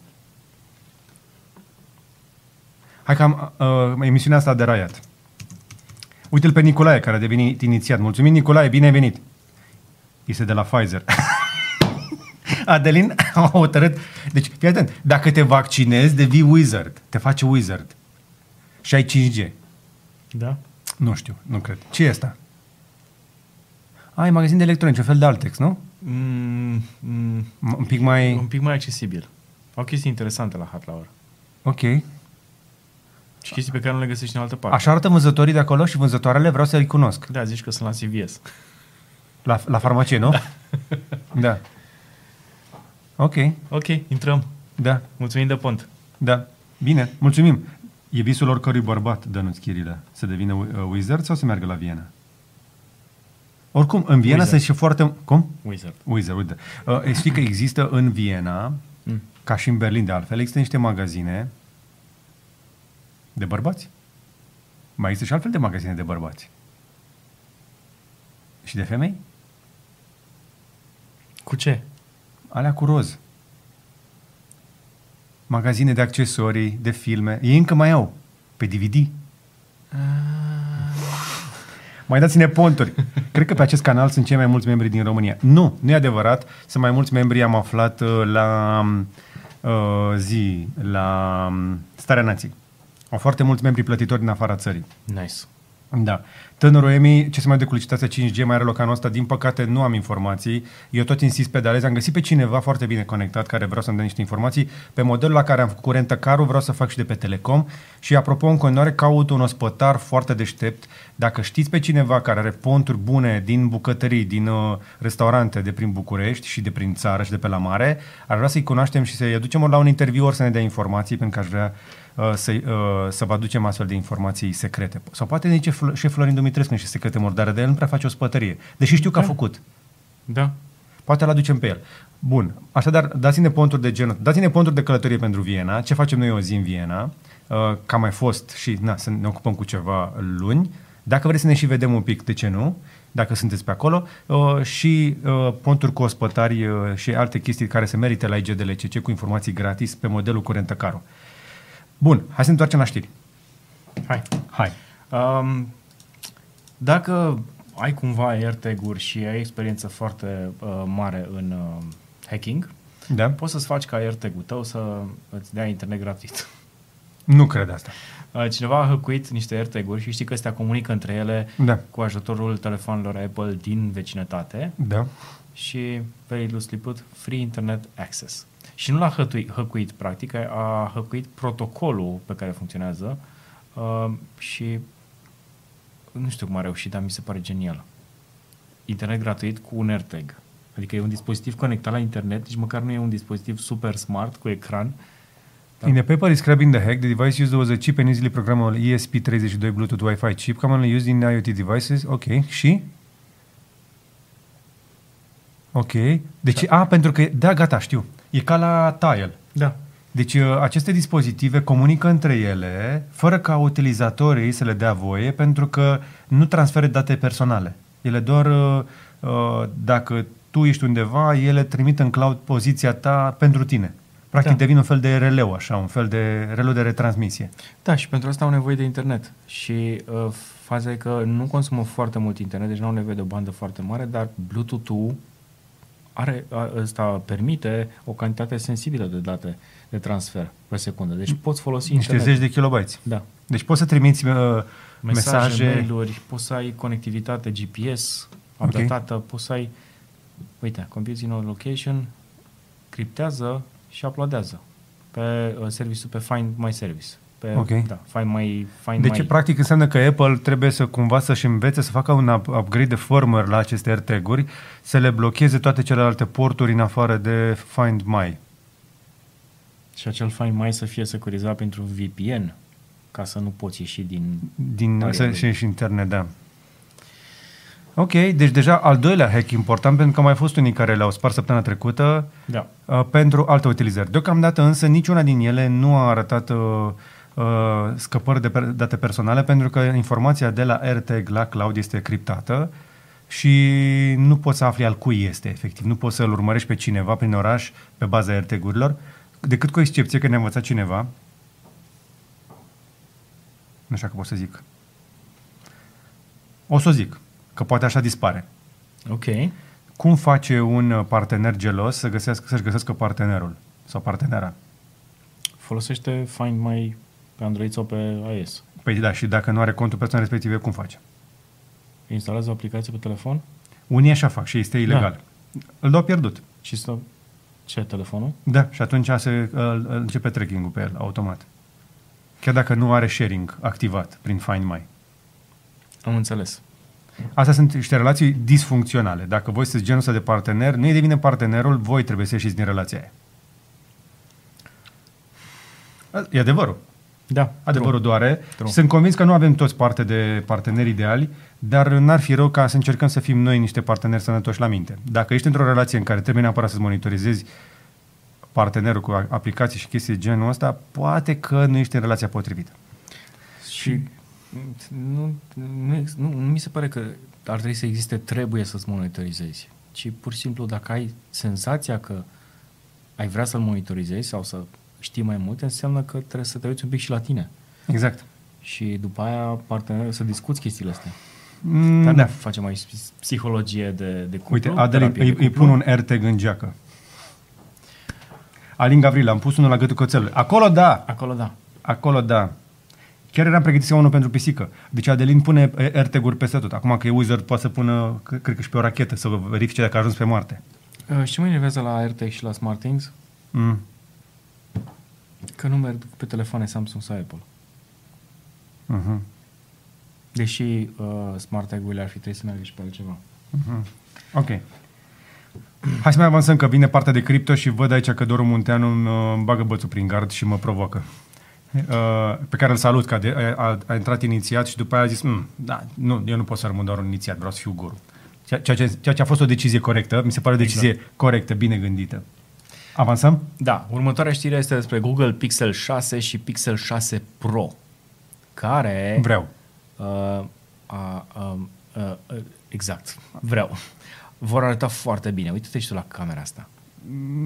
Hai că am uh, emisiunea asta de Riot. Uite-l pe Nicolae, care a devenit inițiat. Mulțumim, Nicolae, bine ai venit. Este de la Pfizer. Adelin a hotărât. Deci, fii atent, dacă te vaccinezi, devii wizard. Te faci wizard. Și ai 5G. Da? Nu știu, nu cred. Ce e asta? Ai magazin de electronici, un fel de Altex, nu? Mm, mm, M- Un pic mai... un pic mai accesibil. Au chestii interesante la Hartlauer. Ok. Și chestii pe care nu le găsești în altă parte. Așa arată vânzătorii de acolo și vânzătoarele vreau să-i cunosc. Da, zici că sunt la CVS. La, la farmacie, nu? Da. Ok, Ok, intrăm. da, Mulțumim de pont. da. Bine, mulțumim. E visul oricărui bărbat, Dănuț Chirilă, să devină uh, wizard sau să meargă la Viena? Oricum, în Viena Wizard. sunt și foarte... Cum? Wizard. Wizard, uite. Uh, știi că există în Viena, Mm. ca și în Berlin de altfel, există niște magazine de bărbați. Mai există și altfel de magazine de bărbați. Și de femei? Cu ce? Alea cu roz. Magazine de accesorii, de filme. Ei încă mai au. Pe DVD. Mai dați-ne ponturi. Cred că pe acest canal sunt cei mai mulți membri din România. Nu, nu e adevărat. Sunt mai mulți membri, am aflat uh, la uh, zi, la um, Starea Nației. Au foarte mulți membri plătitori din afara țării. Nice. Da. Tânărul Emi, ce se mai de cu licitația 5G, mai are loc anul ăsta, din păcate nu am informații. Eu tot insist pe Dalez, am găsit pe cineva foarte bine conectat care vreau să-mi dea niște informații. Pe modelul la care am făcut curentă carul, vreau să fac și de pe Telecom. Și apropo, în continuare caut un ospătar foarte deștept. Dacă știți pe cineva care are ponturi bune din bucătării, din uh, restaurante de prin București și de prin țară și de pe la mare, ar vrea să-i cunoaștem și să-i aducem ori la un interviu, ori să ne dea informații, pentru că aș vrea uh, să, uh, să vă aducem astfel de informații secrete. Sau poate nici Fl- și Florin Dumitrescu niște secrete murdare, dar el nu prea face o spătărie. Deși știu că a Da. făcut. Da. Poate îl aducem pe el. Bun. Așadar, dați-ne ponturi de genul. Dați-ne ponturi de călătorie pentru Viena. Ce facem noi o zi în Viena? Uh, că am mai fost și na, să ne ocupăm cu ceva luni. Dacă vreți să ne și vedem un pic, de ce nu? Dacă sunteți pe acolo. Uh, și uh, ponturi cu ospătari uh, și alte chestii care se merită la IGDLCC cu informații gratis pe modelul curentă caro. Bun, hai să ne întoarcem la știri. Hai. Hai. Um, dacă ai cumva AirTag-uri și ai experiență foarte uh, mare în uh, hacking, Da? poți să-ți faci ca AirTag-ul tău să îți dea internet gratuit. Nu cred asta. Uh, Cineva a hăcuit niște AirTag-uri și știi că astea comunică între ele Da. cu ajutorul telefonelor Apple din vecinătate Da. și, very loosely put, free internet access. Și nu l-a hătui, hăcuit, practic, a hăcuit protocolul pe care funcționează uh, și nu știu cum a reușit, dar mi se pare genial. Internet gratuit cu un AirTag. Adică e un dispozitiv conectat la internet, nici măcar nu e un dispozitiv super smart cu ecran. In the paper describing the hack, the device used was a cheap and easily programmable ESP32 Bluetooth Wi-Fi chip commonly used in IoT devices. Ok. Și? Ok. Deci, a, pentru că, da, gata, știu. E ca la Tile. Da. Deci, uh, aceste dispozitive comunică între ele fără ca utilizatorii să le dea voie pentru că nu transferă date personale. Ele doar, uh, uh, dacă tu ești undeva, ele trimit în cloud poziția ta pentru tine. Practic Da. devin un fel de releu, așa, un fel de releu de retransmisie. Da, și pentru asta au nevoie de internet. Și uh, faza e că nu consumă foarte mult internet, deci nu au nevoie de o bandă foarte mare, dar Bluetooth-ul are, a, ăsta permite o cantitate sensibilă de date de transfer pe secundă. Deci poți folosi Niște internet. zeci de kilobytes. Da. Deci poți să trimiți uh, Mesaje, mesaje, mail-uri, poți să ai conectivitate GPS Ok. updatată, poți să ai, uite, computing on location, criptează și uploadează pe uh, serviciul, pe Find My Service. Pe, Ok. Da, Find My, Find Deci, My. practic, înseamnă că Apple trebuie să cumva să-și învețe să facă un up- upgrade de firmware la aceste AirTag-uri, să le blocheze toate celelalte porturi în afară de Find My. Și acel Find My să fie securizat pentru VPN, ca să nu poți ieși din... Din Area să, lui. și, și internet, da. Ok, deci deja al doilea hack important, pentru că au mai fost unii care le-au spart săptămâna trecută Da. uh, pentru alte utilizări. Deocamdată însă niciuna din ele nu a arătat uh, uh, scăpări de per- date personale, pentru că informația de la AirTag la cloud este criptată și nu poți să afli al cui este, efectiv. Nu poți să-l urmărești pe cineva prin oraș pe baza AirTag-urilor, decât cu excepție că ne-a învățat cineva, nu știu dacă pot să zic, o să o zic, că poate așa dispare. Ok. Cum face un partener gelos să găsească, să-și găsească partenerul sau partenera? Folosește Find My pe Android sau pe iOS. Păi da, și dacă nu are contul persoanei respective, cum face? Instalează o aplicație pe telefon Unii așa fac și este ilegal. Da. Îl dau pierdut. și să... Ce, telefonul? Da, și atunci se îl, îl începe tracking-ul pe el, automat. Chiar dacă nu are sharing activat prin Find My. Am înțeles. Astea sunt niște relații disfuncționale. Dacă voi sunteți genul ăsta de partener, nu îi devine partenerul, voi trebuie să ieșiți din relația aia. E adevărul. Da. Adevărul doare. True. Și sunt convins că nu avem toți parte de parteneri ideali, dar n-ar fi rău ca să încercăm să fim noi niște parteneri sănătoși la minte. Dacă ești într-o relație în care trebuie neapărat să-ți monitorizezi partenerul cu aplicații și chestii de genul ăsta, poate că nu ești în relația potrivită. Și nu, nu, ex- nu, nu mi se pare că ar trebui să existe trebuie să-ți monitorizezi, ci pur și simplu dacă ai senzația că ai vrea să-l monitorizezi sau să știi mai multe, înseamnă că trebuie să te uiți un pic și la tine. Exact. Și după aia partener, să discuți chestiile astea. Mm, Dar da. nu facem aici psihologie de, de cuplu. Uite, Adelin, terapie îi, de îi cuplu. pun un AirTag în geacă. Alin Gavril, am pus unul la gâtul cățelului. Acolo da, Acolo da. acolo da. Chiar eram pregătit să iau unul pentru pisică. Deci Adelin pune eh, AirTag-uri peste tot. Acum că e Wizard, poate să pună, c- cred că și pe o rachetă, să verifice dacă a ajuns pe Marte. Uh, și mă enervează la AirTag și la SmartThings Mm. Că nu merg pe telefoane Samsung sau Apple. Uh-huh. Deși uh, SmartTag-urile ar fi trebuit să meargă și pe altceva. Mhm. Ok. Hai să mai avansăm, că vine partea de cripto și văd aici că Doru Munteanu îmi uh, îmi bagă bățul prin gard și mă provoacă. Uh, pe care îl salut, că a, de, a, a intrat inițiat și după aia a zis, "Mm, da, nu, eu nu pot să rămân doar un inițiat, vreau să fiu guru. Ceea, ceea, ce, ceea ce a fost o decizie corectă, mi se pare o decizie exact. corectă, bine gândită. Avansăm? Da, următoarea știre este despre Google Pixel 6 și Pixel 6 Pro, care... Vreau. Uh, uh, uh, uh, uh, exact, vreau. Vor arăta foarte bine. Uite-te și tu la camera asta.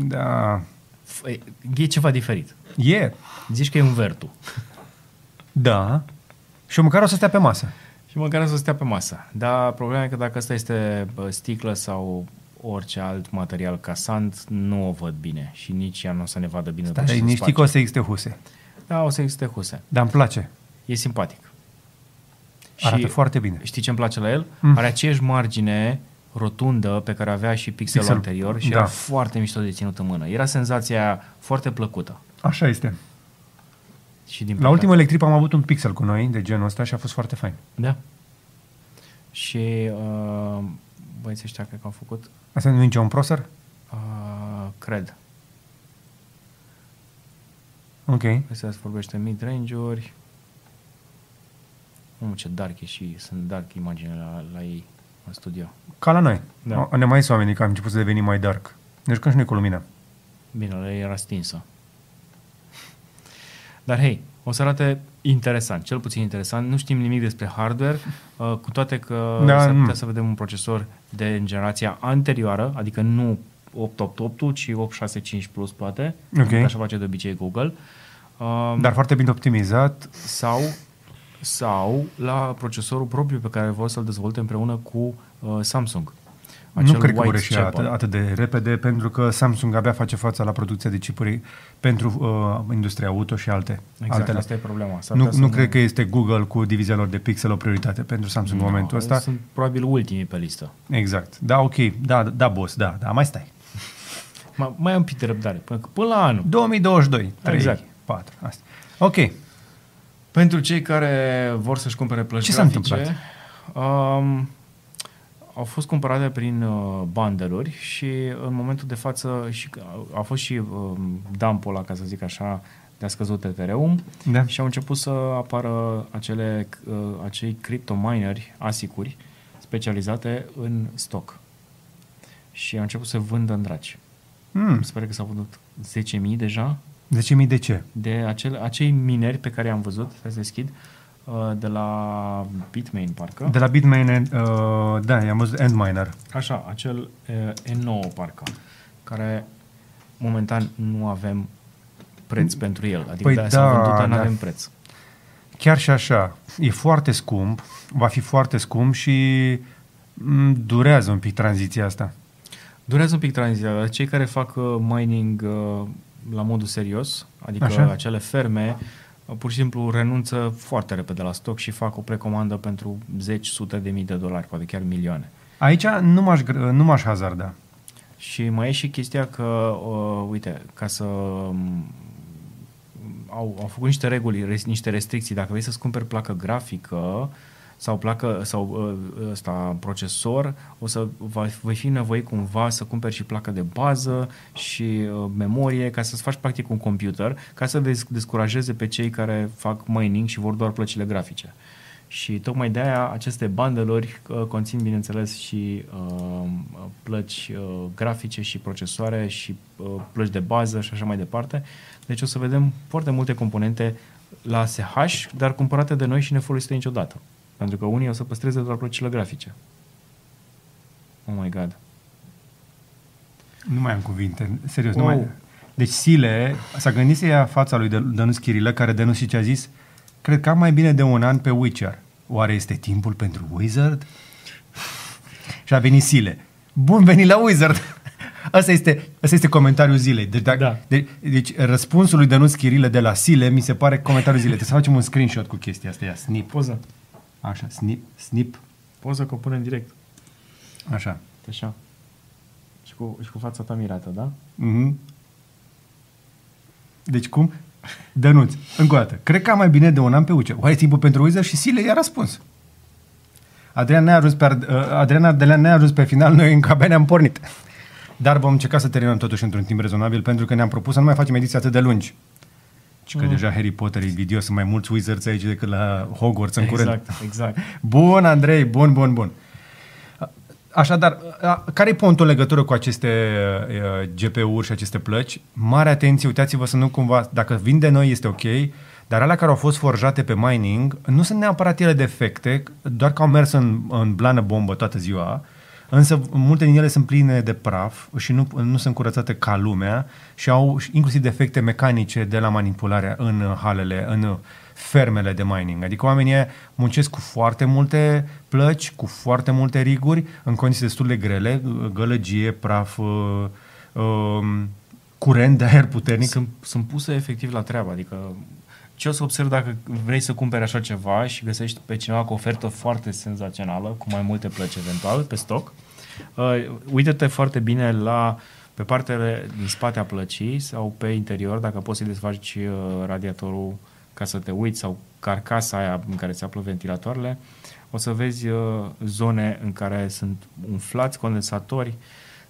Da. F- e- E ceva diferit. E. Zici că e un Vertu. Da. Și măcar o să stea pe masă. Și măcar să stea pe masă. Dar problema e că dacă asta este bă, sticlă sau orice alt material casant, nu o văd bine. Și nici ea nu o să ne vadă bine. după ce Stai se liniștit sparge. că o să existe huse. Da, o să existe huse. Dar îmi place. E simpatic. Arată foarte bine. Știi ce îmi place la el? Mm. Mm. Are aceeași margine rotundă pe care avea și pixelul Pixel. anterior și Da. era foarte mișto de ținut în mână. Era senzația aia foarte plăcută. Așa este. Și din La păcate- ultimul electrip am avut un pixel cu noi de genul ăsta și a fost foarte fain. Da. Și uh, băieții ăștia cred că au făcut, Asta nu e un processor? uh, cred, Ok. Astea se vorbește mid-range-uri. Mamă, ce dark e și sunt dark imaginele la, la ei în studio. Ca la noi. Da. Da. Ne mai sunt oamenii că am început să devenim mai dark. Ne jucăm și noi cu lumina. Bine, la ei era stinsă. Dar hei, o să arate interesant, cel puțin interesant. Nu știm nimic despre hardware, uh, cu toate că Da, da, s-ar putea nu. să vedem un procesor de generația anterioară, adică nu 888, ci 865 Plus poate. Ok. Așa face de obicei Google. Uh, Dar foarte bine optimizat. sau, sau la procesorul propriu pe care vor să-l dezvolte împreună cu uh, Samsung. Nu cred că vor White ieși atât, Chapel. atât de repede, pentru că Samsung abia face fața la producția de chipuri pentru uh, industria auto și alte. Exact, altele. asta e problema. S-ar Nu, putea nu să cred că este Google cu divizia lor de pixel o prioritate pentru Samsung în momentul ăsta. Sunt probabil ultimii pe listă. Exact. Da, ok. Da, da, boss, da, da, mai stai. Mai, mai am un pic de răbdare, până, până la anul. 2022, 3, Exact. 4, asta. Ok. Pentru cei care vor să-și cumpere plăci Ce s-a grafice, întâmplat? Um, au fost cumpărate prin uh, bandeluri și în momentul de față și, a fost și um, dumpul ăla, ca să zic așa, de a scăzut Ethereum Da. și au început să apară acele, uh, acei crypto mineri, asicuri, specializate în stoc. Și au început să vândă în draci. Hmm. Mi se pare că s-au vândut 10.000 deja 10.000 de ce? de acel, acei mineri pe care i-am văzut, să deschid, uh, de la Bitmain, parcă. De la Bitmain, uh, da, i-am văzut Endminer. Așa, acel uh, N9, parcă, care momentan nu avem preț pentru el. Adică Păi păi da, da, s-a vândut, dar nu da. avem preț. Chiar și așa, e foarte scump, va fi foarte scump și m, durează un pic tranziția asta. Durează un pic tranziția, dar cei care fac uh, mining uh, la modul serios, adică Așa. Așa? acele ferme, uh, pur și simplu renunță foarte repede la stoc și fac o precomandă pentru zeci, sute de mii de dolari, poate chiar milioane. Aici nu m-aș, gr- nu m-aș hazarda. Și mai e și chestia că, uh, uite, ca să um, au, au făcut niște reguli, res, niște restricții. Dacă vrei să-ți cumperi placă grafică sau placă sau uh, ăsta, procesor, o să va, vei fi nevoit cumva să cumperi și placă de bază și uh, memorie ca să-ți faci practic un computer, ca să des- descurajeze pe cei care fac mining și vor doar plăcile grafice. Și tocmai de aia aceste bandeluri uh, conțin, bineînțeles, și uh, plăci uh, grafice și procesoare și uh, plăci de bază și așa mai departe. Deci o să vedem foarte multe componente la SH, dar cumpărate de noi și nefolosite niciodată. Pentru că unii o să păstreze doar plăcile grafice. Oh my god. Nu mai am cuvinte, serios. Nu Wow. mai... Deci Sile s-a gândit să ia fața lui Dă- Dănuț Chirilă, care Dănuț și ce a zis, cred că am mai bine de un an pe Witcher. Oare este timpul pentru Wizard? și a venit Sile. Bun venit la Wizard! Asta este, asta este comentariul zilei. Deci, dacă, Da. de, deci răspunsul lui Dănuț Chirilă de la Sile mi se pare comentariul zilei. Trebuie să facem un screenshot cu chestia asta. Ia, snip. Poză. Așa, snip, snip. Poză că o punem direct. Așa. Așa. Și cu, și cu fața ta mirată, da? Mhm. Deci cum? Dănuț, încă o dată. Cred că am mai bine de un an pe Witcher. Oare e timpul pentru Wizard? Și Sile i-a răspuns. Adrian n-a ajuns pe, Ard- uh, Adrian Ardelean n-a ajuns pe final, noi încă abia ne-am pornit. Dar vom încerca să terminăm totuși într-un timp rezonabil, pentru că ne-am propus să nu mai facem ediții atât de lungi. Și că Mm. deja Harry Potter e video, sunt mai mulți Wizards aici decât la Hogwarts în curând. Exact, exact. Bun, Andrei, bun, bun, bun. Așadar, a- care e punctul în legătură cu aceste uh, GPU-uri și aceste plăci? Mare atenție, uitați-vă să nu cumva, dacă vin de noi este ok, dar alea care au fost forjate pe mining nu sunt neapărat ele defecte, doar că au mers în, în blană bombă toată ziua, însă multe din ele sunt pline de praf și nu, nu sunt curățate ca lumea și au inclusiv defecte mecanice de la manipularea în halele, în fermele de mining. Adică oamenii ăia muncesc cu foarte multe plăci, cu foarte multe riguri, în condiții destul de grele, gălăgie, praf, uh, um, curent de aer puternic. Sunt, sunt puse efectiv la treabă, adică ce o să observ dacă vrei să cumperi așa ceva și găsești pe cineva cu o ofertă foarte senzațională, cu mai multe plăci eventual pe stoc, uh, uită-te foarte bine la pe partea din spate a plăcii sau pe interior, dacă poți să desfaci uh, radiatorul ca să te uiți sau carcasa aia în care se află ventilatoarele, o să vezi uh, zone în care sunt umflați condensatori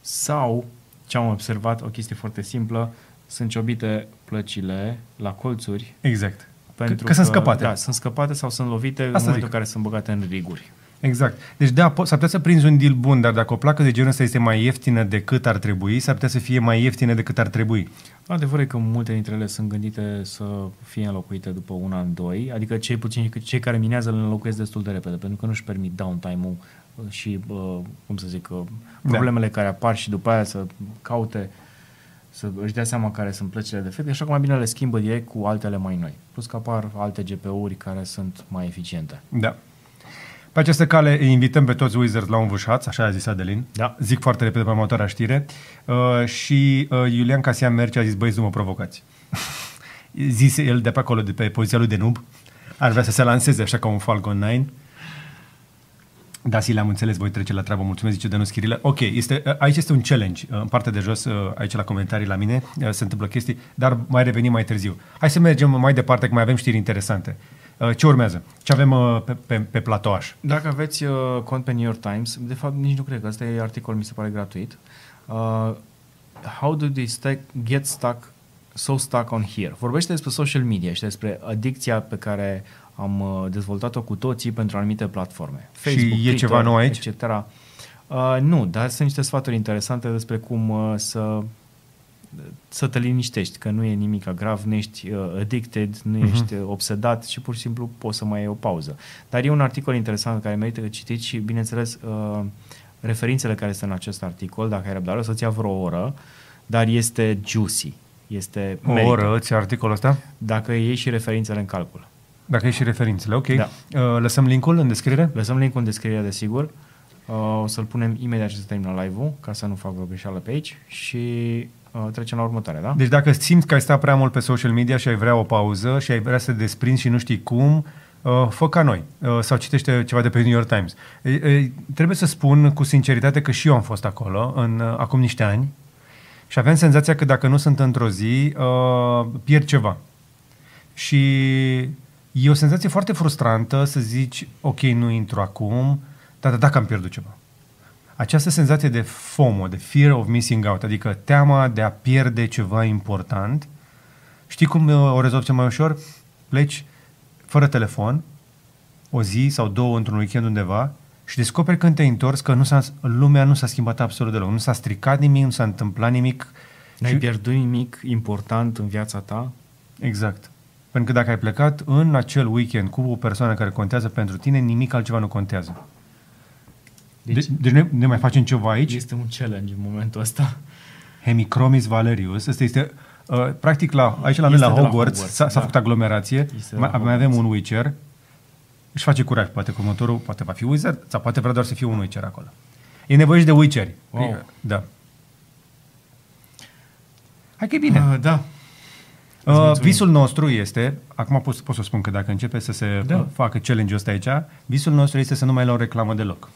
sau, ce am observat, o chestie foarte simplă, sunt ciobite plăcile la colțuri Exact. pentru că, că sunt scăpate. Da, sunt scăpate sau sunt lovite Asta în momentul zic. în care sunt băgate în riguri. Exact. Deci da, po- s-ar putea să prinzi un deal bun, dar dacă o placă de genul ăsta este mai ieftină decât ar trebui, s-ar putea să fie mai ieftină decât ar trebui. Adevărul e că multe dintre ele sunt gândite să fie înlocuite după un an, doi, adică cei puțin cei care minează le înlocuiesc destul de repede, pentru că nu-și permit downtime-ul uh, și, uh, cum să zic, uh, problemele da. care apar și după aia să caute să își dea seama care sunt plăcile defecte, așa că mai bine le schimbă direct cu altele mai noi. Plus că apar alte GPU-uri care sunt mai eficiente. Da. Pe această cale îi invităm pe toți Wizards la un vâșaț, așa a zis Adelin. Da. Zic foarte repede pe următoarea știre. Uh, și uh, Iulian Casian Merce a zis, băi, nu mă provocați. Zise el de pe acolo, de pe poziția lui de noob. Ar vrea să se lanseze așa ca un Falcon 9. Da, si le-am înțeles, voi trece la treabă. Mulțumesc, zice Denus Chirilă. Ok, este, uh, aici este un challenge. Uh, În partea de jos, uh, aici la comentarii la mine, se întâmplă chestii, dar mai revenim mai târziu. Hai să mergem mai departe, că mai avem știri interesante. Ce urmează? Ce avem pe, pe, pe platoaș? Dacă aveți uh, cont pe New York Times, de fapt nici nu cred că ăsta e articol, mi se pare gratuit. Uh, how do they stack, get stuck so stuck on here? Vorbește despre social media și despre adicția pe care am uh, dezvoltat-o cu toții pentru anumite platforme. Facebook, și e Twitter, ceva nou aici? Etc. Uh, nu, dar sunt niște sfaturi interesante despre cum uh, să să te liniștești, că nu e nimic grav, nu ești uh, addicted, nu uh-huh. ești uh, obsedat și pur și simplu poți să mai iei o pauză. Dar e un articol interesant care merită citit și, bineînțeles, uh, referințele care sunt în acest articol, dacă ai răbdare, o să-ți ia vreo oră, dar este juicy. Este o merită. oră îți articolul ăsta? Dacă iei și referințele în calcul. Dacă iei și referințele, ok. Da. Uh, lăsăm linkul în descriere? Lăsăm linkul în descriere, desigur. Uh, o să-l punem imediat ce se termină live-ul, ca să nu fac o greșeală pe aici. Și uh, trecem la următoarea, da? Deci dacă simți că ai stat prea mult pe social media și ai vrea o pauză și ai vrea să te desprinzi și nu știi cum, uh, fă ca noi uh, sau citește ceva de pe New York Times. Uh, uh, trebuie să spun cu sinceritate că și eu am fost acolo în, uh, acum niște ani și aveam senzația că dacă nu sunt într-o zi, uh, pierd ceva. Și e o senzație foarte frustrantă să zici, ok, nu intru acum, dar dacă am pierdut ceva această senzație de FOMO, de fear of missing out, adică teama de a pierde ceva important, știi cum uh, o rezolvi cel mai ușor? Pleci fără telefon, o zi sau două într-un weekend undeva și descoperi când te-ai întors că nu s-a, lumea nu s-a schimbat absolut deloc. Nu s-a stricat nimic, nu s-a întâmplat nimic. N-ai și... pierdut nimic important în viața ta? Exact. Pentru că dacă ai plecat în acel weekend cu o persoană care contează pentru tine, nimic altceva nu contează. Deci, de, deci ne, ne mai facem ceva aici? Este un challenge în momentul ăsta. Hemicromis Valerius. Asta este, uh, practic, la, aici la noi la Hogwarts, la Hogwarts s-a, da. s-a făcut aglomerație. Mai, mai avem un Witcher. Își face curaj. Poate cu următorul poate va fi Wizard sau poate vrea doar să fie un Witcher acolo. E nevoie și de Witcheri. Wow. Da. Hai că e bine. Uh, da. Uh, visul nostru este, acum pot, pot să spun că dacă începe să se da. facă challenge-ul ăsta aici, visul nostru este să nu mai luăm reclamă deloc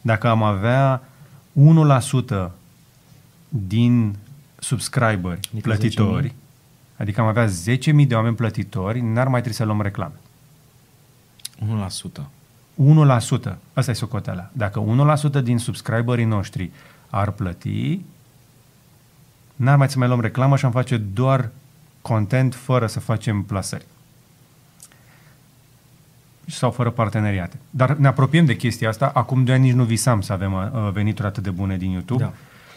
dacă am avea 1% din subscriberi adică plătitori, 10 adică am avea 10.000 de oameni plătitori, n-ar mai trebui să luăm reclame. 1%. 1%. Asta e socoteala. Dacă 1% din subscriberii noștri ar plăti, n-ar mai să mai luăm reclamă și am face doar content fără să facem plasări sau fără parteneriate. Dar ne apropiem de chestia asta. Acum doi ani nici nu visam să avem uh, venituri atât de bune din YouTube. Da.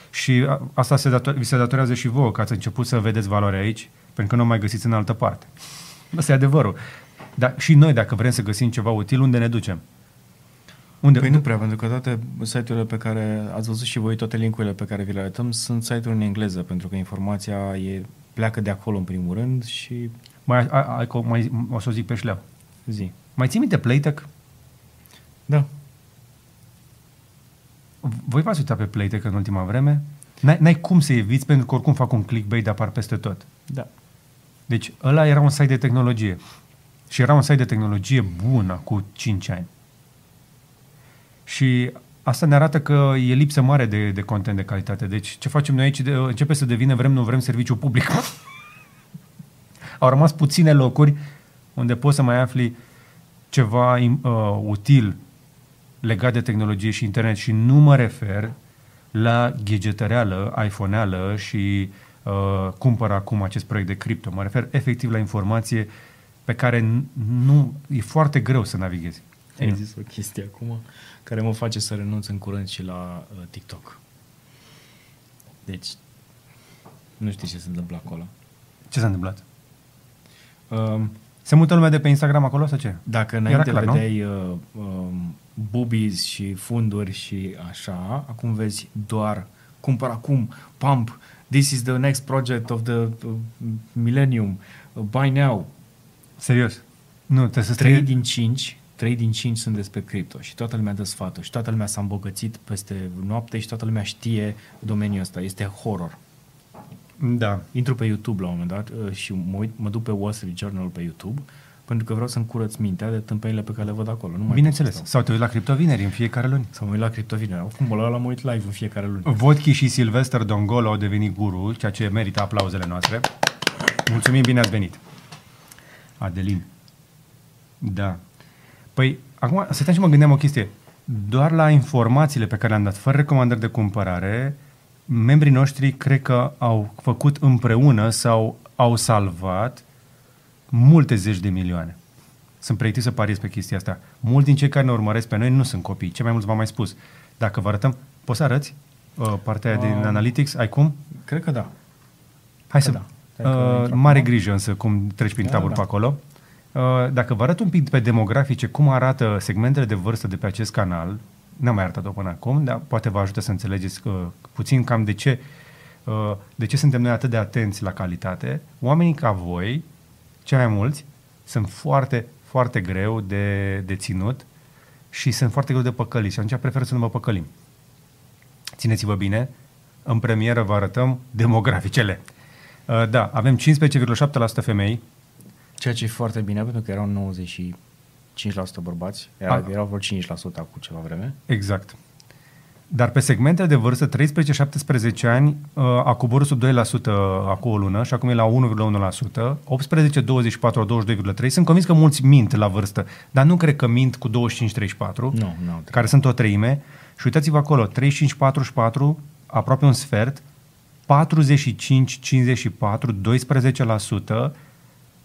Și uh, asta se dator- vi se datorează și vouă, că ați început să vedeți valoarea aici, pentru că nu mai găsiți în altă parte. Asta e adevărul. Dar și noi, dacă vrem să găsim ceva util, unde ne ducem? Unde? Păi nu prea, pentru că toate site-urile pe care ați văzut și voi, toate linkurile pe care vi le arătăm, sunt site-uri în engleză, pentru că informația e, pleacă de acolo în primul rând și... Mai, ai, ai, mai, o să o zic pe șleau. Zi. Mai ții minte Playtech? Da. Voi v-ați uitat pe Playtech în ultima vreme? N-ai, n-ai cum să eviți pentru că oricum fac un clickbait de apar peste tot. Da. Deci ăla era un site de tehnologie. Și era un site de tehnologie bună cu 5 ani. Și asta ne arată că e lipsă mare de, de content de calitate. Deci ce facem noi aici de, începe să devină vrem, nu vrem serviciu public. Au rămas puține locuri unde poți să mai afli ceva uh, util legat de tehnologie și internet și nu mă refer la gadgetăreală, iPhone-eală și uh, cumpăr acum acest proiect de cripto. Mă refer efectiv la informație pe care nu e foarte greu să navighezi. Ai zis o chestie acum care mă face să renunț în curând și la uh, TikTok. Deci, nu știi ce se întâmplă acolo. Ce s-a întâmplat? Uh, se mută lumea de pe Instagram acolo sau ce? Dacă înainte clar, vedeai uh, uh, boobies și funduri și așa. Acum vezi doar cumpăr acum, pump, this is the next project of the uh, millennium, uh, buy now. Serios. Nu, trebuie să 3 străi... din 5 3 din 5 sunt despre cripto și toată lumea dă sfaturi și toată lumea s-a îmbogățit peste noapte și toată lumea știe domeniul ăsta. Este horror. Da. Intru pe YouTube la un moment dat uh, și mă, uit, mă duc pe Wall Street Journal pe YouTube pentru că vreau să-mi curăț mintea de tâmpăile pe care le văd acolo. Nu mai Bineînțeles. pot să Sau te uiți la criptovineri în fiecare luni. stau. Să mă uit la criptovineri. Oricum, la ăla mă uit live în fiecare lună. Vodki și Silvester Dongolo au devenit guru, ceea ce merită aplauzele noastre. Mulțumim, bine ați venit. Adelin. Da. Păi, acum, stăteam și mă gândeam o chestie. Doar la informațiile pe care le-am dat, fără recomandări de cumpărare, membrii noștri cred că au făcut împreună sau au salvat multe zeci de milioane. Sunt pregătit să pariez pe chestia asta. Mulți din cei care ne urmăresc pe noi nu sunt copii. Ce mai mulți v-am mai spus. Dacă vă arătăm, poți să arăți uh, partea aia din Um, Analytics? Ai cum? Cred că da. Hai Că să... da. Stai că Uh, intru mare acum. grijă însă cum treci prin Da, taburi da. pe acolo. Uh, dacă vă arăt un pic pe demografice cum arată segmentele de vârstă de pe acest canal, n-am mai arătat-o până acum, dar poate vă ajută să înțelegeți uh, puțin cam de ce, uh, de ce suntem noi atât de atenți la calitate. Oamenii ca voi, cei mai mulți, sunt foarte, foarte greu de, de ținut și sunt foarte greu de păcălit și atunci prefer să nu vă păcălim. Țineți-vă bine, în premieră vă arătăm demograficele. Uh, da, avem 15,7% femei, Ceea ce e foarte bine, pentru că erau 95% bărbați, era, A. erau vreo 5% acum ceva vreme. Exact. Dar pe segmentele de vârstă, 13-17 ani uh, a coborât sub 2% acum o lună și acum e la 1,1%. 18, 24, 22,3%. Sunt convins că mulți mint la vârstă, dar nu cred că mint cu 25-34, Nu, nu. care sunt o treime. Și uitați-vă acolo, 35-44, aproape un sfert, 45-54, 12%,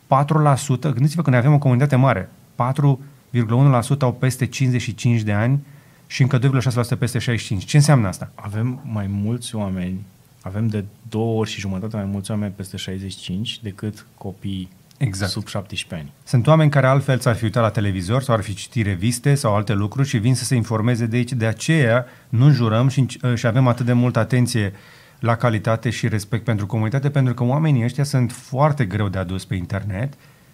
4%, gândiți-vă că noi avem o comunitate mare, 4,1% au peste 55 de ani și încă 2,6% peste 65. Ce înseamnă asta? Avem mai mulți oameni, avem de două ori și jumătate mai mulți oameni peste 65 decât copii Exact. sub 17 ani. Sunt oameni care altfel s-ar fi uitat la televizor sau ar fi citit reviste sau alte lucruri și vin să se informeze de aici. De aceea nu jurăm și, înci- și avem atât de multă atenție la calitate și respect pentru comunitate, pentru că oamenii ăștia sunt foarte greu de adus pe internet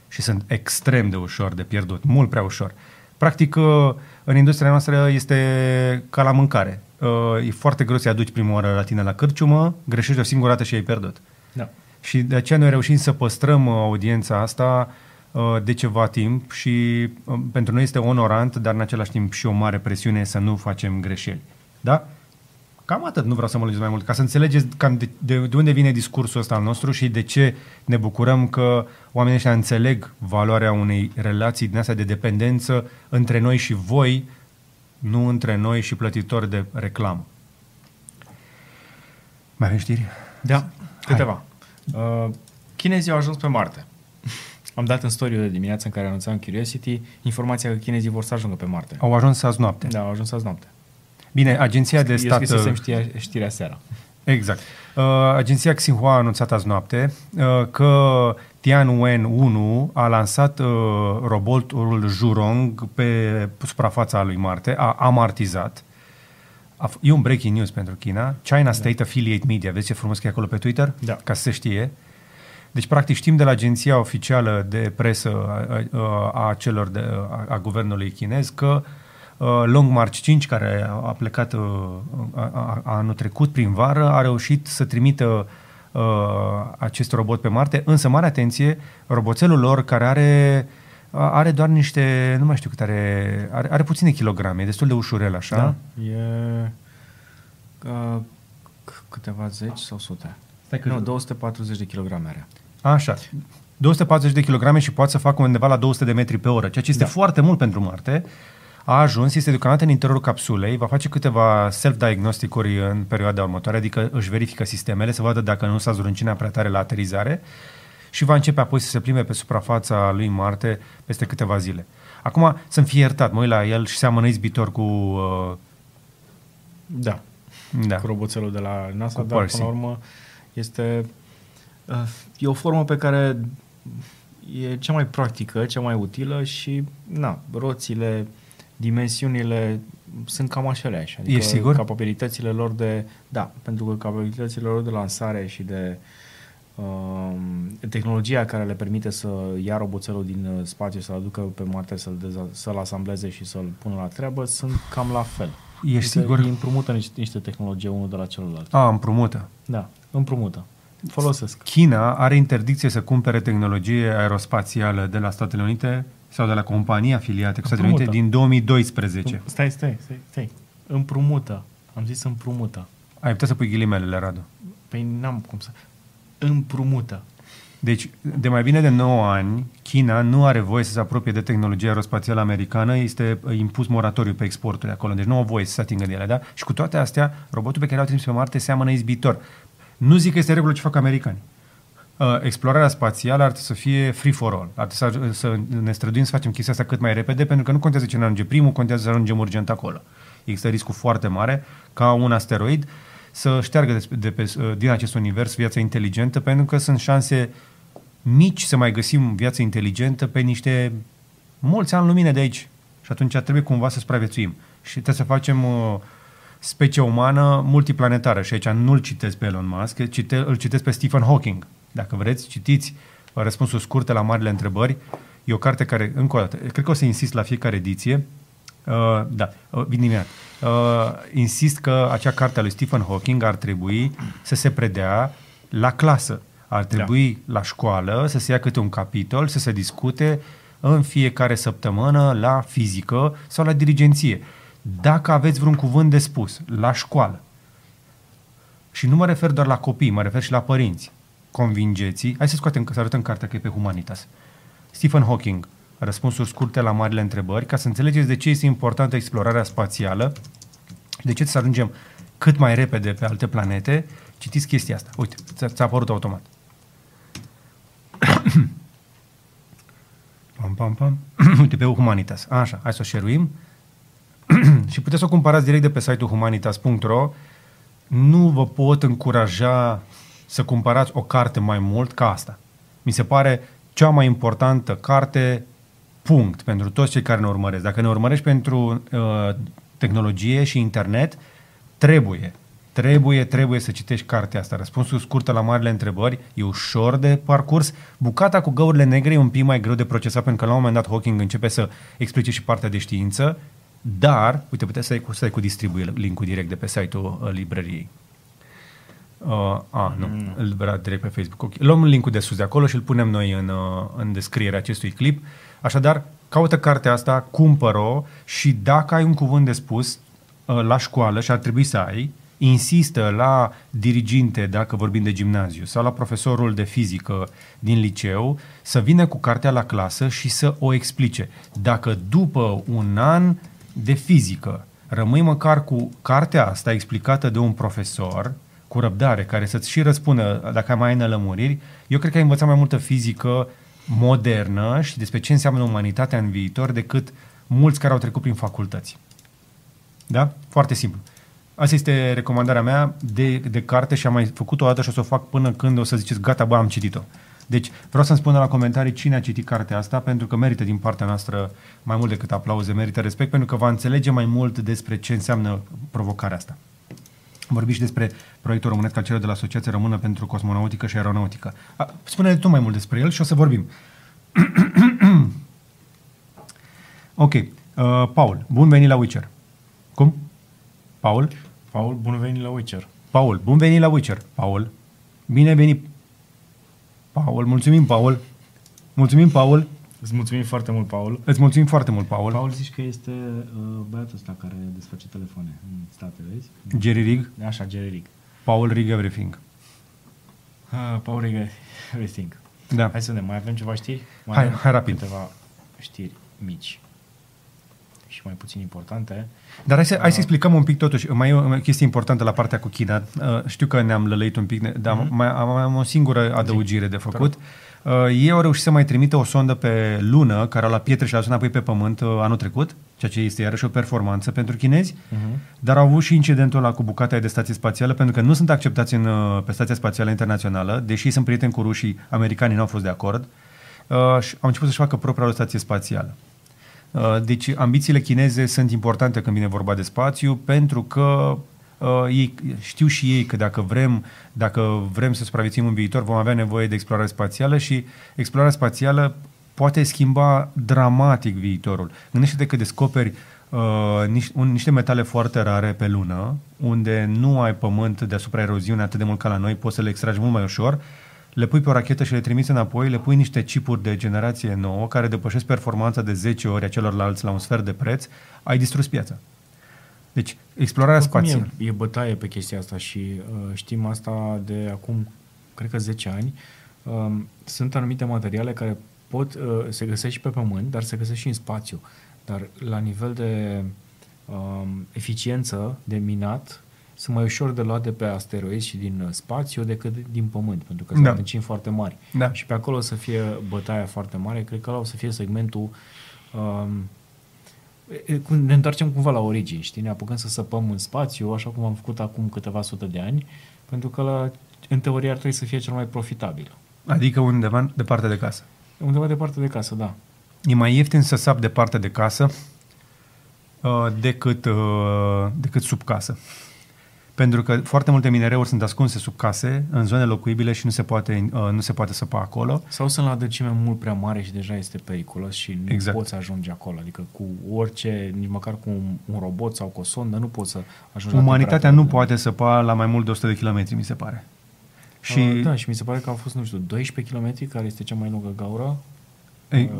și sunt extrem de ușor de pierdut, mult prea ușor. Practic, uh, în industria noastră este ca la mâncare. Uh, E foarte greu să-i aduci prima oară la tine la cârciumă, greșești o singură dată și ai pierdut. Da. Și de aceea noi reușim să păstrăm uh, audiența asta uh, de ceva timp și uh, pentru noi este onorant, dar în același timp și o mare presiune să nu facem greșeli. Da? Cam atât, nu vreau să mă lungesc mai mult, ca să înțelegeți cam de, de, de unde vine discursul ăsta al nostru și de ce ne bucurăm că oamenii ăștia înțeleg valoarea unei relații din astea de dependență între noi și voi, nu între noi și plătitori de reclamă. Mai avem știri? Da, câteva. Uh, chinezii au ajuns pe Marte. Am dat în story de dimineață în care anunțam Curiosity informația că chinezii vor să ajungă pe Marte. Au ajuns azi noapte. Da, au ajuns azi noapte. Bine, agenția de Eu stat... scrisesem știrea, știrea seara. Exact. Uh, agenția Xinhua a anunțat azi noapte uh, că Tianwen-1 a lansat uh, robotul Jurong pe suprafața lui Marte, a amartizat. A f- e un breaking news pentru China. China State Affiliate Media, vezi ce frumos că e acolo pe Twitter? Da. Ca să se știe. Deci, practic, știm de la agenția oficială de presă a, a, a celor de, a, a guvernului chinez că uh, Long March 5, care a a plecat uh, a, a, a anul trecut prin vară, a reușit să trimită uh, acest robot pe Marte, însă, mare atenție, roboțelul lor care are a- are doar niște, nu mai știu cât are, are, are puține kilograme, e destul de ușurel așa. Da? E uh, c- câteva zeci sau sute. Stai că- Nu, 240 de kilograme are. Așa. 240 de kilograme și poate să facă undeva la 200 de metri pe oră, ceea ce este Da. foarte mult pentru Marte. A ajuns, este deocamdată în interiorul capsulei, va face câteva self-diagnosticuri în perioada următoare, adică își verifică sistemele să vadă dacă nu s-a zruncinat prea tare la aterizare și va începe apoi să se plimbe pe suprafața lui Marte peste câteva zile. Acum, să-mi fie iertat, mă uit la el și seamănă izbitor cu... Uh, Da. da. Cu roboțelul de la NASA, Cu dar Percy. până la urmă este uh, e o formă pe care e cea mai practică, cea mai utilă și na, roțile dimensiunile sunt cam aceleași. Adică Ești sigur? Capabilitățile lor de... Da, pentru că capabilitățile lor de lansare și de uh, tehnologia care le permite să ia roboțelul din uh, spațiu, să-l aducă pe Marte, să-l, deza- să-l asambleze și să-l pună la treabă, sunt cam la fel. Ești Adică sigur? Îi împrumută niște, niște tehnologie unul de la celălalt. A, împrumută. Da, împrumută. Folosesc. China are interdicție să cumpere tehnologie aerospațială de la Statele Unite sau de la companii afiliate cu Statele Unite Împrumută. din 2012. Stai, stai, stai, stai. Împrumută. Am zis împrumută. Ai putea să pui ghilimelele, Radu. Păi n-am cum să... Împrumută. Deci, de mai bine de 9 ani, China nu are voie să se apropie de tehnologia aerospațială americană, este uh, impus moratoriu pe exporturi acolo, deci nu au voie să se atingă de ele, da? Și cu toate astea, robotul pe care l-au trimis pe Marte seamănă izbitor. Nu zic că este regulă ce fac americani. Uh, explorarea spațială ar trebui să fie free for all. Ar trebui să, să ne străduim să facem chestia asta cât mai repede, pentru că nu contează cine ajunge primul, contează să ajungem urgent acolo. Există riscul foarte mare ca un asteroid să șteargă de, de pe, uh, din acest univers viața inteligentă, pentru că sunt șanse mici să mai găsim viață inteligentă pe niște mulți ani lumină de aici. Și atunci trebuie cumva să supraviețuim. Și trebuie să facem uh, specie umană multiplanetară. Și aici nu-l citesc pe Elon Musk, cite, îl citesc pe Stephen Hawking. Dacă vreți, citiți uh, răspunsuri scurte la marile întrebări. E o carte care, încă o dată, cred că o să insist la fiecare ediție. Uh, da, uh, vin imediat. Uh, insist că acea carte a lui Stephen Hawking ar trebui să se predea la clasă. Ar trebui da. la școală să se ia câte un capitol, să se discute în fiecare săptămână la fizică sau la dirigenție. Dacă aveți vreun cuvânt de spus la școală, și nu mă refer doar la copii, mă refer și la părinți, convingeți Hai să scoatem, să arătăm cartea că e pe Humanitas. Stephen Hawking, răspunsuri scurte la marile întrebări, ca să înțelegeți de ce este importantă explorarea spațială și de ce să ajungem cât mai repede pe alte planete, citiți chestia asta. Uite, ți-a, ți-a apărut automat. pam, pam, pam. Uite, pe Humanitas. Așa, hai să o share și puteți să o cumpărați direct de pe site-ul humanitas.ro. Nu vă pot încuraja să cumpărați o carte mai mult ca asta. Mi se pare cea mai importantă carte, punct, pentru toți cei care ne urmăresc. Dacă ne urmărești pentru uh, tehnologie și internet, trebuie, trebuie, trebuie să citești cartea asta. Răspunsul scurtă la marile întrebări, e ușor de parcurs. Bucata cu găurile negre e un pic mai greu de procesat, pentru că la un moment dat Hawking începe să explice și partea de știință, dar, uite, puteți să ai cu, să ai cu distribuie linkul direct de pe site-ul uh, librăriei. Uh, a, nu, mm. îl vrea direct pe Facebook. Okay. Luăm linkul de sus de acolo și îl punem noi în, uh, în descrierea acestui clip. Așadar, caută cartea asta, cumpără-o și dacă ai un cuvânt de spus uh, la școală și ar trebui să ai, insistă la diriginte, dacă vorbim de gimnaziu, sau la profesorul de fizică din liceu, să vină cu cartea la clasă și să o explice. Dacă după un an de fizică rămâi măcar cu cartea asta explicată de un profesor, cu răbdare, care să-ți și răspundă dacă mai ai nălămuriri, eu cred că ai învățat mai multă fizică modernă și despre ce înseamnă umanitatea în viitor decât mulți care au trecut prin facultăți. Da? Foarte simplu. Asta este recomandarea mea de, de carte și am mai făcut-o o dată și o să o fac până când o să ziceți, gata, bă, am citit-o. Deci vreau să-mi spună la comentarii cine a citit cartea asta, pentru că merită din partea noastră mai mult decât aplauze, merită respect, pentru că va înțelege mai mult despre ce înseamnă provocarea asta. Vorbiți și despre proiectul românesc al celor de la Asociația Română pentru Cosmonautică și Aeronautică. Spune-ne tu mai mult despre el și o să vorbim. ok. Uh, Paul, bun venit la Witcher. Cum? Paul? Paul, bun venit la Witcher. Paul, bun venit la Witcher. Paul, bine venit. Paul, mulțumim, Paul. Mulțumim, Paul. Îți mulțumim foarte mult, Paul. Îți mulțumim foarte mult, Paul. Paul zici că este uh, băiatul ăsta care desface telefoane în state, vezi? Jerry Rig. Așa, Jerry Rig. Paul Rig Everything. Uh, Paul Rig Everything. Da. Hai să ne mai avem ceva știri? Mai Hai, avem hai rapid. Câteva știri mici și mai puțin importante. Dar hai să, hai să explicăm un pic totuși. Mai e o chestie importantă la partea cu China. Uh, știu că ne-am lălăit un pic, dar mm-hmm. mai am, am o singură adăugire de făcut. Uh, ei au reușit să mai trimită o sondă pe lună, care a luat pietre și le-a dus înapoi pe pământ uh, anul trecut, ceea ce este iarăși o performanță pentru chinezi, uh-huh. dar au avut și incidentul ăla cu bucata de stație spațială, pentru că nu sunt acceptați în, uh, pe stația spațială internațională, deși sunt prieteni cu rușii, americanii nu au fost de acord, uh, și au început să-și facă propria lor stație spațială. Uh, deci ambițiile chineze sunt importante când vine vorba de spațiu pentru că uh, ei, știu și ei că dacă vrem, dacă vrem să supraviețuim în viitor, vom avea nevoie de explorare spațială și explorarea spațială poate schimba dramatic viitorul. Gândește-te că descoperi uh, niște, un, niște metale foarte rare pe lună, unde nu ai pământ deasupra eroziune atât de mult ca la noi, poți să le extragi mult mai ușor, le pui pe o rachetă și le trimiți înapoi, le pui niște chipuri de generație nouă care depășesc performanța de 10 ori a celorlalți la un sfert de preț, ai distrus piața. Deci, explorarea spațială. E, e bătaie pe chestia asta și uh, știm asta de acum, cred că 10 ani. Uh, sunt anumite materiale care pot, uh, se găsesc și pe pământ, dar se găsesc și în spațiu. Dar la nivel de uh, eficiență de minat, sunt mai ușor de luat de pe asteroizi și din uh, spațiu decât din Pământ, pentru că sunt da. adâncimi foarte mari. Da. Și pe acolo o să fie bătaia foarte mare. Cred că ăla o să fie segmentul um, ne întoarcem cumva la origini, știi? Ne apucăm să săpăm în spațiu, așa cum am făcut acum câteva sute de ani, pentru că la, în teorie ar trebui să fie cel mai profitabil. Adică undeva departe de casă. Undeva departe de casă, da. E mai ieftin să sap departe de casă uh, decât, uh, decât sub casă. Pentru că foarte multe minereuri sunt ascunse sub case, în zone locuibile și nu se poate, uh, nu se poate săpa acolo. Sau sunt la adâncime mult prea mare și deja este periculos și nu exact. poți ajunge acolo. Adică cu orice, nici măcar cu un, un robot sau cu o sondă, nu poți să ajungi Umanitatea nu poate săpa la mai mult de 100 de kilometri, mi se pare. Și... Uh, da, și mi se pare că au fost, nu știu, 12 km, care este cea mai lungă gaură. Ei,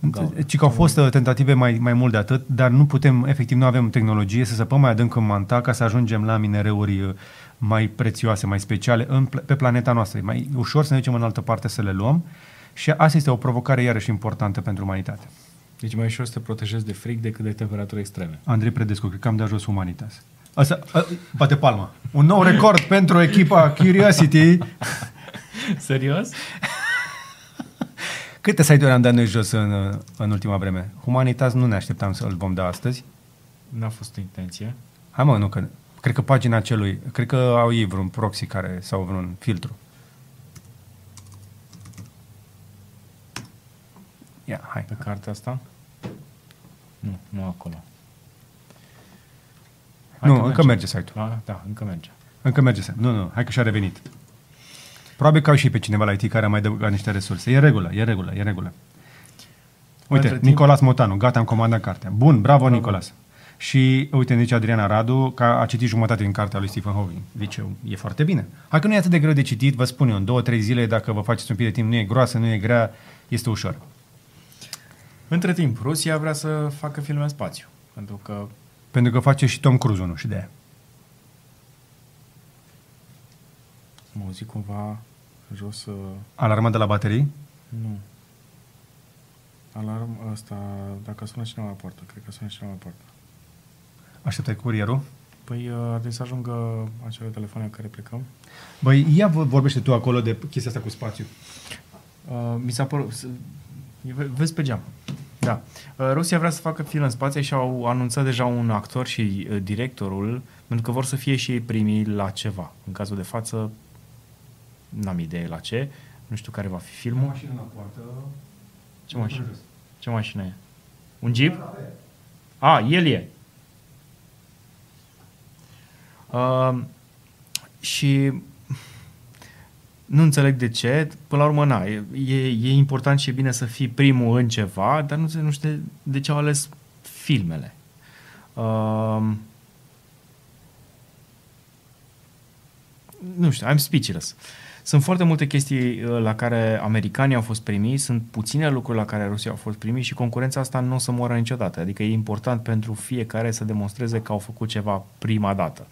uh, ci că au fost uh, tentative mai, mai mult de atât, dar nu putem, efectiv, nu avem tehnologie să săpăm mai adânc în manta ca să ajungem la minereuri uh, mai prețioase, mai speciale în, pe planeta noastră. E mai ușor să ne ducem în altă parte să le luăm și asta este o provocare iarăși importantă pentru umanitate. Deci mai ușor să te protejezi de frig decât de temperaturi extreme. Andrei Predescu, cred că am de ajuns Humanitas. Asta, a, bate palma. Un nou record pentru echipa Curiosity. Serios? Câte site-uri am dat noi jos în, în ultima vreme? Humanitas nu ne așteptam să îl vom da astăzi. N-a fost intenție. Hai mă, nu că... Cred că pagina celui... Cred că au ei vreun proxy care sau vreun filtru. Ia, hai. Pe cartea asta? Nu, nu acolo. Hai nu, încă merge, merge site-ul. Da, da, încă merge. Încă merge site Nu, nu, hai că și-a revenit. Probabil că au și pe cineva la IT care a mai dăugat niște resurse. E în regulă, e în regulă, e în regulă. Uite, Între Nicolas timp... Motanu, gata, am comandat cartea. Bun, bravo, bravo. Nicolas. Și uite, zice Adriana Radu că a citit jumătate din cartea lui Stephen Hawking. Deci e foarte bine. Hai că nu e atât de greu de citit, vă spun eu, în două, trei zile, dacă vă faceți un pic de timp, nu e groasă, nu e grea, este ușor. Între timp, Rusia vrea să facă filme în spațiu. Pentru că... Pentru că face și Tom Cruise unul și de aia. Mă zic cumva jos... Uh... Alarma de la baterii? Nu. Alarm ăsta, dacă sună cineva la poartă, cred că sună cineva la poartă. Așteptai curierul? Păi uh, ar trebui să ajungă acele telefoane care plecăm. Băi, ia vorbește tu acolo de chestia asta cu spațiu. Uh, mi s-a părut... Vezi pe geam. Da. Uh, Rusia vrea să facă film în spațiu și au anunțat deja un actor și uh, directorul, pentru că vor să fie și ei primii la ceva. În cazul de față, n-am idee la ce, nu știu care va fi filmul. O mașină la poartă. Ce mașină? Ce mașină e? Un Jeep? A, el e. Uh, și nu înțeleg de ce. Până la urmă, na, e, e important și e bine să fii primul în ceva, dar nu, nu știu de ce au ales filmele. Uh, nu știu, I'm speechless. Sunt foarte multe chestii uh, la care americanii au fost primiți, sunt puține lucruri la care Rusia au fost primiți și concurența asta nu o să moară niciodată. Adică e important pentru fiecare să demonstreze că au făcut ceva prima dată.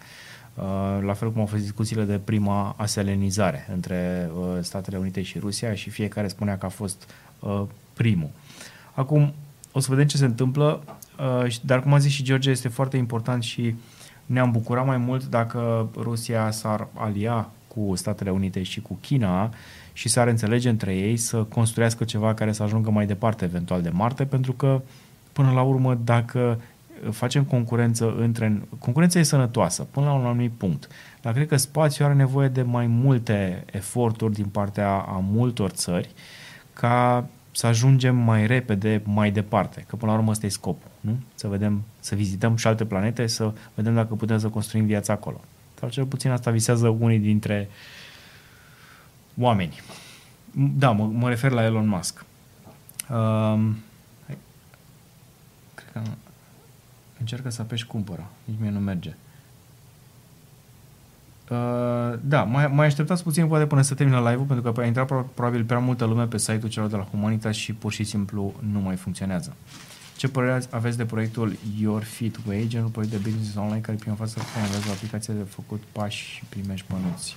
Uh, la fel cum au fost discuțiile de prima aselenizare între uh, Statele Unite și Rusia și fiecare spunea că a fost primul. Acum o să vedem ce se întâmplă, dar cum a zis și George, este foarte important și ne-am bucurat mai mult dacă Rusia s-ar alia cu Statele Unite și cu China și s-ar înțelege între ei să construiască ceva care să ajungă mai departe, eventual de Marte, pentru că, până la urmă, dacă facem concurență între... Concurența e sănătoasă, până la un anumit punct. Dar cred că spațiul are nevoie de mai multe eforturi din partea a multor țări ca să ajungem mai repede mai departe, că până la urmă ăsta e scopul, nu? Să vedem, să vizităm și alte planete, să vedem dacă putem să construim viața acolo. Sau cel puțin asta visează unii dintre oameni. Da, mă, mă refer la Elon Musk. Um, hai. cred că încercă să apeși cumpără. Nici mie nu merge. Uh, da, mai, mai așteptați puțin poate până să termină live-ul, pentru că a intrat pro- probabil prea multă lume pe site-ul celor de la Humanitas și pur și simplu nu mai funcționează. Ce părere aveți de proiectul Your Fit Wage, un proiect de business online care prima fază promovează o aplicație de făcut pași și primești bănuți?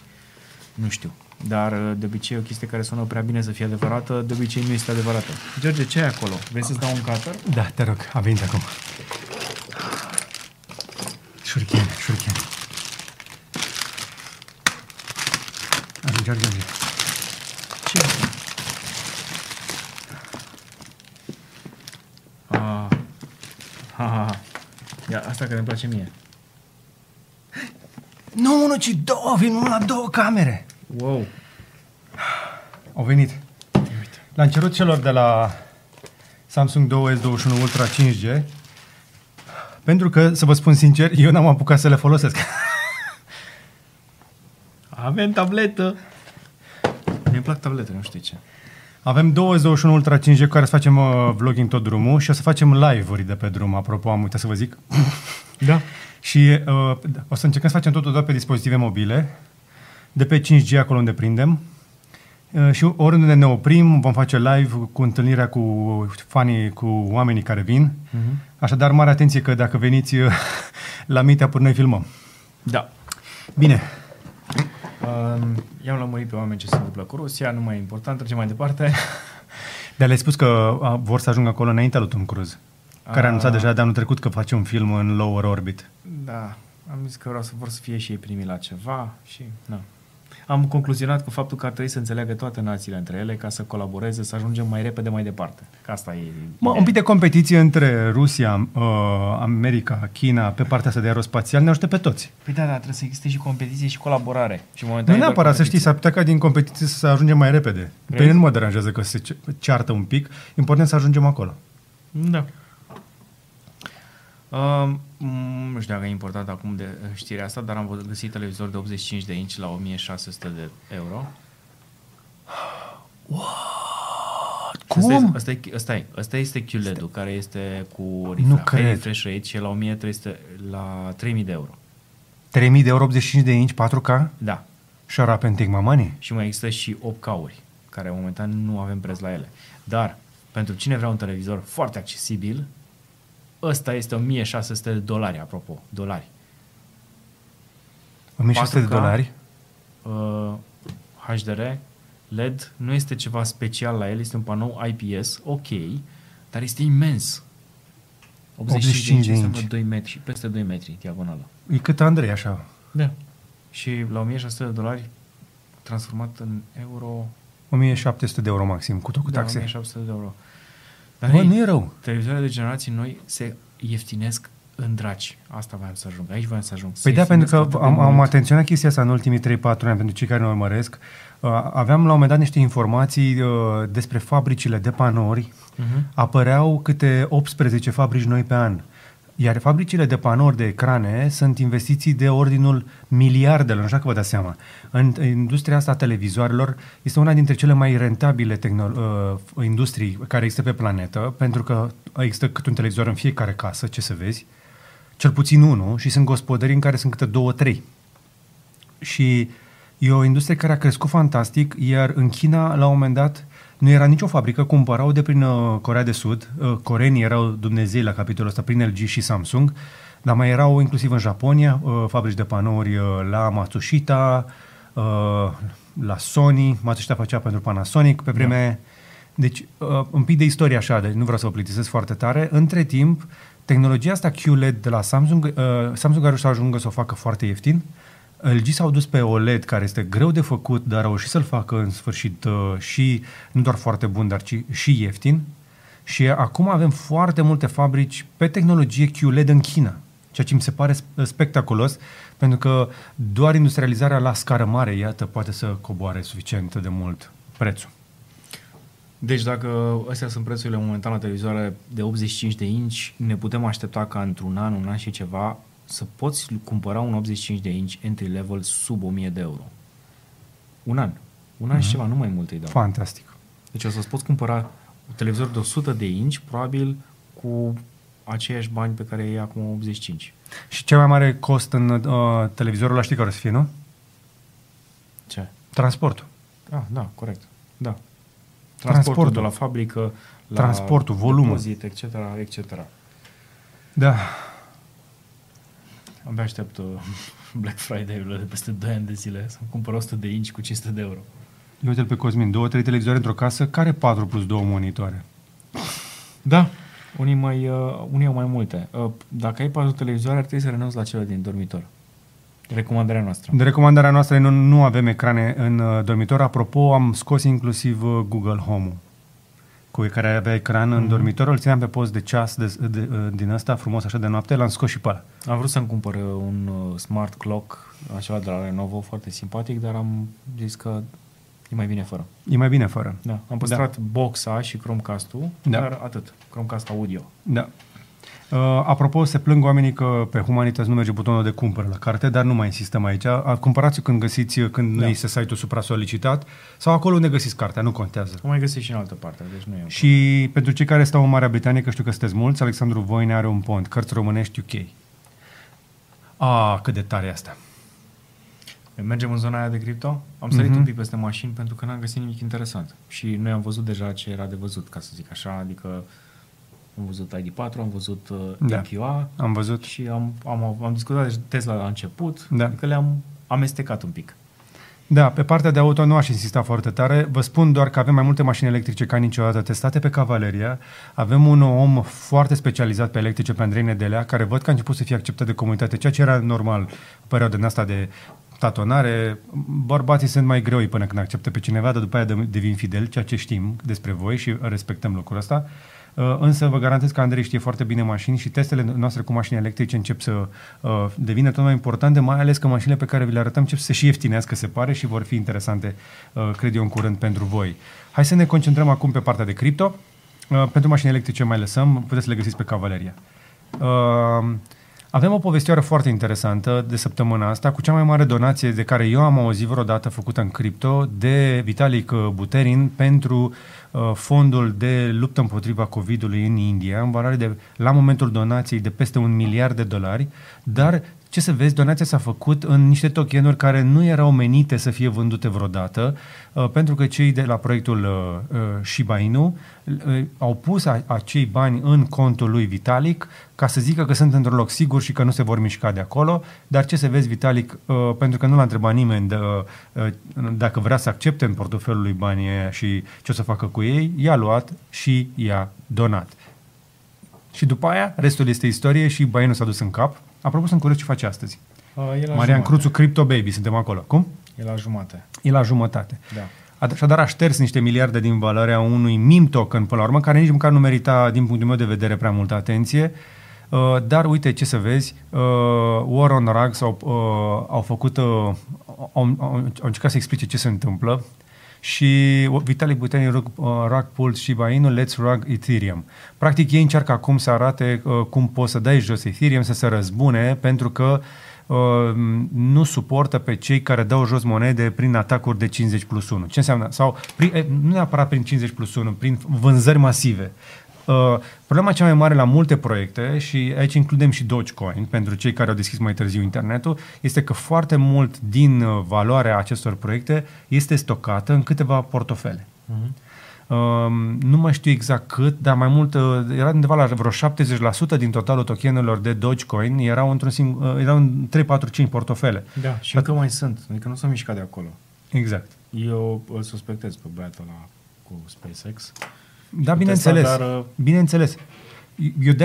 Nu știu. Dar uh, de obicei e o chestie care sună prea bine să fie adevărată, de obicei nu este adevărată. George, ce ai acolo? Vrei să-ți dau un cutter? Da, te rog, a venit acum. Șurchen, șurchen. Ajunge, ajunge. Ce? Ah. Ha, ha, ha. Ia, asta care îmi place mie. Nu unul, ci două, vin unul la două camere. Wow. Au venit. L-am cerut celor de la Samsung 2S21 Ultra 5G pentru că, să vă spun sincer, eu n-am apucat să le folosesc. Avem tabletă. Mi-e plac tabletele, nu știu ce. Avem 2S21 Ultra 5G cu care să facem uh, vlogging tot drumul și o să facem live-uri de pe drum, apropo, am uitat să vă zic. Da. Și uh, o să încercăm să facem totul doar pe dispozitive mobile, de pe 5G acolo unde prindem. Uh, și oriunde ne oprim, vom face live cu întâlnirea cu fanii, cu oamenii care vin. Uh-huh. Așadar, mare atenție că dacă veniți uh, la Meetup, noi filmăm. Da. Bine, Um, i-am lămurit pe oameni ce se întâmplă cu Rusia, nu mai e important, trecem mai departe. dar le-ai spus că a, vor să ajungă acolo înaintea lui Tom Cruise, care a A. anunțat deja de anul trecut că face un film în lower orbit. Da, am zis că vreau să vor să fie și ei primii la ceva și na. Am concluzionat cu faptul că ar trebui să înțeleagă toate națiile între ele ca să colaboreze, să ajungem mai repede mai departe. Că asta e... Mă, un pic de competiție între Rusia, uh, America, China, pe partea asta de aerospațial ne ajută pe toți. Păi da, da, trebuie să existe și competiție și colaborare. Și Nu momentan e doar neapărat să știi, competiție. s-ar putea ca din competiție să ajungem mai repede. Pe Vrei? mine nu mă deranjează că se ce- ceartă un pic, important să ajungem acolo. Da. Um, mm, nu știu dacă e important acum de uh, știrea asta, dar am văzut- găsit televizor de 85 de inch la 1600 de euro. Cum? Asta, asta, e, asta, e, asta este QLED-ul care este cu refresh, Nu high cred. refresh rate și e la 1300, la 3000 de euro. 3000 de euro, 85 de inch, 4K? Da. Shut up and take my money. Și mai există și 8K-uri, care momentan nu avem preț la ele. Dar, pentru cine vrea un televizor foarte accesibil, ăsta este 1600 de dolari, apropo, dolari. 1600 de 4K. dolari? uh, HDR, LED, nu este ceva special la el, este un panou IPS, ok, dar este imens. 85 de înseamnă inch. 2 metri și peste 2 metri diagonală. E cât Andrei, așa. Da. Și la 1600 de dolari, transformat în euro, 1700 de euro maxim, cu tot cu da, taxe. 1700 de euro. Dar Bă, ei, nu e rău. televizoarele de generații noi se ieftinesc în draci. Asta voiam să ajung. Aici voiam să ajung. Se Păi da, pentru ieftinesc că atât de am, am mult. atenționat chestia asta în ultimii 3-4 ani, pentru cei care ne urmăresc. Uh, aveam la un moment dat niște informații uh, despre fabricile de panouri. Mhm. Apăreau câte 18 fabrici noi pe an. Iar fabricile de panouri de ecrane sunt investiții de ordinul miliardelor, nu știu dacă vă dați seama. În industria asta a televizoarelor este una dintre cele mai rentabile tehnolo- uh, industrii care există pe planetă, pentru că există cât un televizor în fiecare casă, ce să vezi, cel puțin unul, și sunt gospodării în care sunt câte două, trei. Și e o industrie care a crescut fantastic, iar în China, la un moment dat, nu era nicio fabrică, cumpărau de prin uh, Corea de Sud, uh, coreenii erau dumnezei la capitolul ăsta, prin LG și Samsung, dar mai erau inclusiv în Japonia uh, fabrici de panouri uh, la Matsushita, uh, la Sony, Matsushita făcea pentru Panasonic pe vreme... Deci, uh, un pic de istorie așa, deci nu vreau să vă plictisesc foarte tare. Între timp, tehnologia asta QLED de la Samsung, uh, Samsung a reușit să ajungă să o facă foarte ieftin. LG s-au dus pe OLED, care este greu de făcut, dar au reușit să-l facă în sfârșit uh, și nu doar foarte bun, dar ci, și ieftin. Și acum avem foarte multe fabrici pe tehnologie QLED în China, ceea ce mi se pare sp- spectaculos, pentru că doar industrializarea la scară mare, iată, poate să coboare suficient de mult prețul. Deci dacă astea sunt prețurile momentan la televizoare de 85 de inch, ne putem aștepta ca într-un an, un an și ceva, să poți cumpăra un 85 de inch entry level sub 1000 de euro. Un an. Un an mm-hmm. și ceva, nu mai mult îi dau. Fantastic. Deci o să-ți poți cumpăra un televizor de 100 de inch, probabil cu aceiași bani pe care e acum 85. Și cel mai mare cost în uh, televizorul ăla știi care o să fie, nu? Ce? Transportul. Ah, da, corect. Da. Transportul, Transportul. de la fabrică, la Transportul, volumul. depozit, etc., etc. Da. Abia aștept uh, Black Friday-urile de peste 2 ani de zile să-mi cumpăr 100 de inch cu 500 de euro. Eu uite pe Cosmin, două, trei televizoare într-o casă, care 4 plus 2 monitoare? Da. Unii, mai, uh, unii au mai multe. Uh, dacă ai patru televizoare, ar trebui să renunți la cele din dormitor. Recomandarea noastră. De recomandarea noastră, nu, nu avem ecrane în uh, dormitor. Apropo, am scos inclusiv uh, Google Home-ul cu care avea ecran mm-hmm. în dormitor, îl țineam pe post de ceas de, de, de, uh, din ăsta, frumos așa de noapte, l-am scos și pe ăla. Am vrut să-mi cumpăr uh, un uh, smart clock, așa de la Lenovo, foarte simpatic, dar am zis că e mai bine fără. E mai bine fără. Da, am păstrat da. boxa și Chromecast-ul, da. dar atât, Chromecast audio. Da. Uh, apropo, se plâng oamenii că pe Humanitas nu merge butonul de cumpăr la carte, dar nu mai insistăm aici. Cumpărați când găsiți, când da. nu este site-ul supra-solicitat sau acolo unde găsiți cartea, nu contează. O mai găsiți și în altă parte, deci nu e Și problem. pentru cei care stau în Marea Britanie, că știu că sunteți mulți, Alexandru Voine are un pont, cărți românești UK. A, cât de tare e asta. Mergem în zona aia de cripto? Am sărit uh-huh. un pic peste mașini pentru că n-am găsit nimic interesant. Și noi am văzut deja ce era de văzut, ca să zic așa, adică am văzut ID4, am văzut uh, da. MQA. Am văzut. Și am, am, am discutat de Tesla la început, da. adică le-am amestecat un pic. Da, pe partea de auto nu aș insista foarte tare. Vă spun doar că avem mai multe mașini electrice ca niciodată testate pe Cavaleria. Avem un om foarte specializat pe electrice, pe Andrei Nedelea, care văd că a început să fie acceptat de comunitate, ceea ce era normal în perioada din asta de tatonare. Bărbații sunt mai greu până când acceptă pe cineva, dar după aia devin fidel, ceea ce știm despre voi și respectăm lucrul ăsta. Uh, însă vă garantez că Andrei știe foarte bine mașini și testele noastre cu mașini electrice încep să uh, devină tot mai importante, mai ales că mașinile pe care vi le arătăm încep să se și ieftinească, se pare, și vor fi interesante, uh, cred eu, în curând pentru voi. Hai să ne concentrăm acum pe partea de cripto. Uh, pentru mașini electrice mai lăsăm, puteți să le găsiți pe Cavaleria. Uh, avem o povestioară foarte interesantă de săptămâna asta cu cea mai mare donație de care eu am auzit vreodată făcută în cripto de Vitalik Buterin pentru uh, fondul de luptă împotriva COVID-ului în India, în valoare de, la momentul donației, de peste un miliard de dolari, dar ce să vezi, donația s-a făcut în niște tokenuri care nu erau menite să fie vândute vreodată, uh, pentru că cei de la proiectul uh, uh, Shiba Inu uh, au pus a, acei bani în contul lui Vitalik ca să zică că sunt într-un loc sigur și că nu se vor mișca de acolo, dar ce să vezi, Vitalik, uh, pentru că nu l-a întrebat nimeni de, uh, dacă vrea să accepte în portofelul lui banii aia și ce o să facă cu ei, i-a luat și i-a donat. Și după aia, restul este istorie și nu s-a dus în cap. Apropo, sunt curios ce face astăzi. Uh, Marian jumate. Cruțu, Crypto Baby, suntem acolo. Cum? E la jumate. E la jumătate. Da. Așadar a șters niște miliarde din valoarea unui meme token, până la urmă, care nici măcar nu merita, din punctul meu de vedere, prea multă atenție. Uh, dar uite ce să vezi, uh, War on Rugs au, uh, au făcut, uh, au, au, au încercat să explice ce se întâmplă și Vitalik Buterin rug, uh, rug pulled Shiba Inu, let's rug Ethereum. Practic ei încearcă acum să arate uh, cum poți să dai jos Ethereum, să se răzbune, pentru că uh, nu suportă pe cei care dau jos monede prin atacuri de 50 plus 1. Ce înseamnă? Sau, prin, eh, nu neapărat prin 50 plus 1, prin vânzări masive. Uh, problema cea mai mare la multe proiecte, și aici includem și Dogecoin, pentru cei care au deschis mai târziu internetul, este că foarte mult din uh, valoarea acestor proiecte este stocată în câteva portofele. Uh-huh. Uh, nu mai știu exact cât, dar mai mult, uh, era undeva la vreo 70% din totalul tokenurilor de Dogecoin erau într-un sing- uh, erau în 3, 4, 5 portofele. Da, și încă mai sunt, adică nu s-au mișcat de acolo. Exact. Eu îl suspectez pe băiatul ăla cu SpaceX. Da, bineînțeles. Dar, uh, bineînțeles. Eu de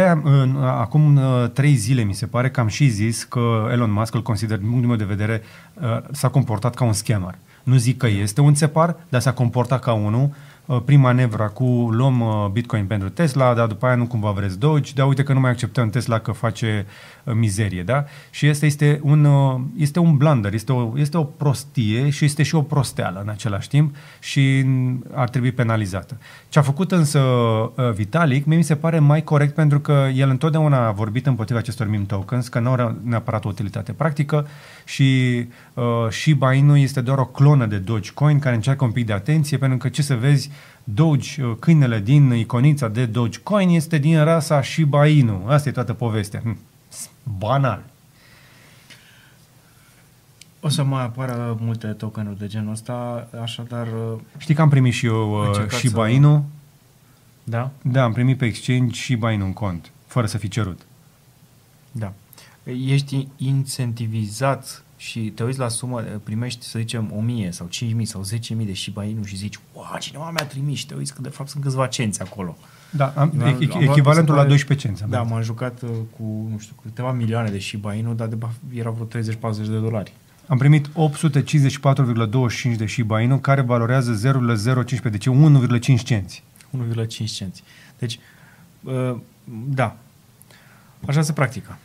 acum uh, trei zile mi se pare că am și zis că Elon Musk îl consider, din punctul meu de vedere, uh, s-a comportat ca un scammer. Nu zic că este un țepar, dar s-a comportat ca unul. Uh, prin manevra cu luăm uh, Bitcoin pentru Tesla, dar după aia nu cumva vreți Doge, dar uite că nu mai acceptăm Tesla că face uh, mizerie, da? Și este, este, un, uh, este un blunder, este o, este o prostie și este și o prosteală în același timp și ar trebui penalizată. Ce a făcut însă uh, Vitalik, mie mi se pare mai corect pentru că el întotdeauna a vorbit împotriva acestor meme tokens, că nu au neapărat o utilitate practică și uh, Shiba Inu este doar o clonă de Dogecoin care încearcă un pic de atenție pentru că ce să vezi, Doge, uh, câinele din iconița de Dogecoin este din rasa Shiba Inu. Asta e toată povestea. Hm. Banal. O să mai apară multe tokenuri de genul ăsta, așadar... uh, Știi că am primit și eu uh, Încercați Shiba să- Inu? Da? Da, am primit pe exchange Shiba Inu în cont, fără să fi cerut. Da. Ești incentivizat și te uiți la sumă, primești, să zicem, 1000 sau 5000 sau 10000 de Shiba Inu și zici, wow, cineva mi-a trimis și te uiți că de fapt sunt câțiva cenți acolo. Da, am, Eu am- e- am e- luat, echivalentul mi la se 12 cenți. am Da, dat. m-am jucat uh, cu, nu știu, cu câteva milioane de Shiba Inu, dar de fapt erau vreo 30-40 de dolari. Am primit 854,25 de Shiba Inu, care valorează 0,015, deci 1,5 cenți. 1,5 cenți. Deci, uh, da, așa se practică.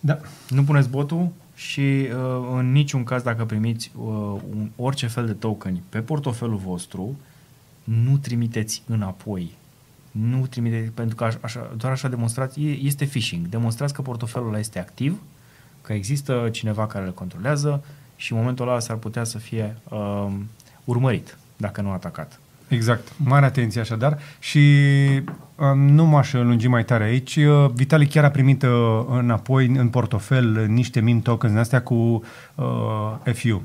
Da. Nu puneți botul și uh, în niciun caz dacă primiți uh, un, orice fel de tokeni pe portofelul vostru, nu trimiteți înapoi. Nu trimiteți, pentru că aș- așa, doar așa demonstrați, e- este phishing. Demonstrați că portofelul ăla este activ, că există cineva care îl controlează și în momentul ăla s-ar putea să fie uh, urmărit, dacă nu atacat. Exact. Mare atenție așadar și um, nu m-aș lungi mai tare aici. Uh, Vitalik chiar a primit uh, înapoi în portofel uh, niște meme tokens din astea cu uh, FU.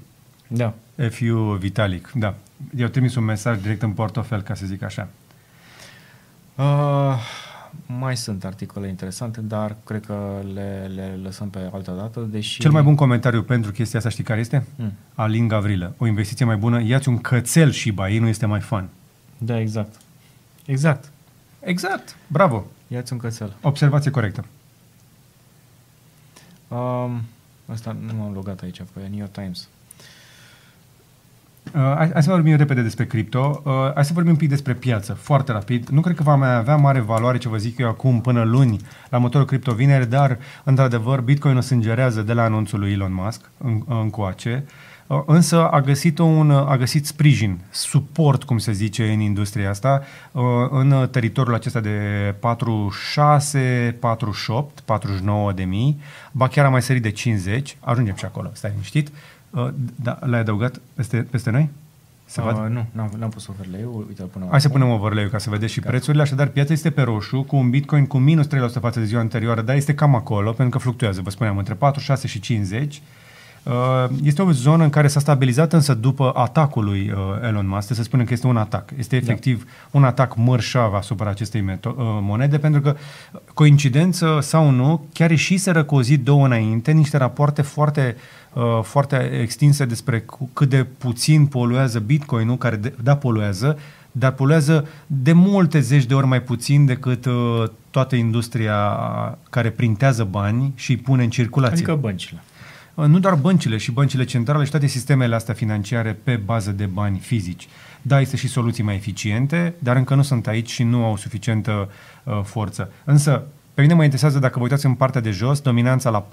Da. FU Vitalik, da. I-au trimis un mesaj direct în portofel, ca să zic așa. Uh, mai sunt articole interesante, dar cred că le, le lăsăm pe altă dată, deși... Cel mai bun comentariu pentru chestia asta știi care este? Mm. Alin Gavrilă. O investiție mai bună, ia-ți un cățel și bai, nu este mai fun. Da, exact. Exact. Exact. Bravo. Ia-ți un cățel. Observație corectă. Um, asta nu m-am logat aici, pe New York Times. Uh, hai, hai să vorbim repede despre cripto. Uh, hai să vorbim un pic despre piață, foarte rapid. Nu cred că va mai avea mare valoare ce vă zic eu acum până luni la motorul cripto vineri, dar într-adevăr Bitcoin o sângerează de la anunțul lui Elon Musk în, încoace. Uh, Însă a găsit, un, a găsit sprijin, suport, cum se zice în industria asta, uh, în teritoriul acesta de 46, 48, 49 de mii, ba chiar a mai sărit de 50, ajungem și acolo, stai liniștit. Uh, Da, l-ai adăugat peste, peste noi? Să uh, vad? nu, n-am, n-am pus overlay-ul, uite-l până Hai să acum. punem overlay ca să vedeți și prețurile. Așadar, piața este pe roșu, cu un Bitcoin cu minus 3% față de ziua anterioară, dar este cam acolo, pentru că fluctuează, vă spuneam, între 46 și 50. Uh, Este o zonă în care s-a stabilizat însă după atacul lui uh, Elon Musk, să spunem că este un atac. Este efectiv un atac mărșav asupra acestei meto- uh, monede, pentru că, coincidență sau nu, chiar ieșiseră cu o zi, două înainte, niște rapoarte foarte, uh, foarte extinse despre cu- cât de puțin poluează Bitcoin-ul, care de, da poluează, dar poluează de multe zeci de ori mai puțin decât uh, toată industria care printează bani și îi pune în circulație. Adică băncile. Uh, Nu doar băncile și băncile centrale și toate sistemele astea financiare pe bază de bani fizici. Da, este și soluții mai eficiente, dar încă nu sunt aici și nu au suficientă uh, forță. Însă, pe mine mă interesează, dacă vă uitați în partea de jos, dominanța la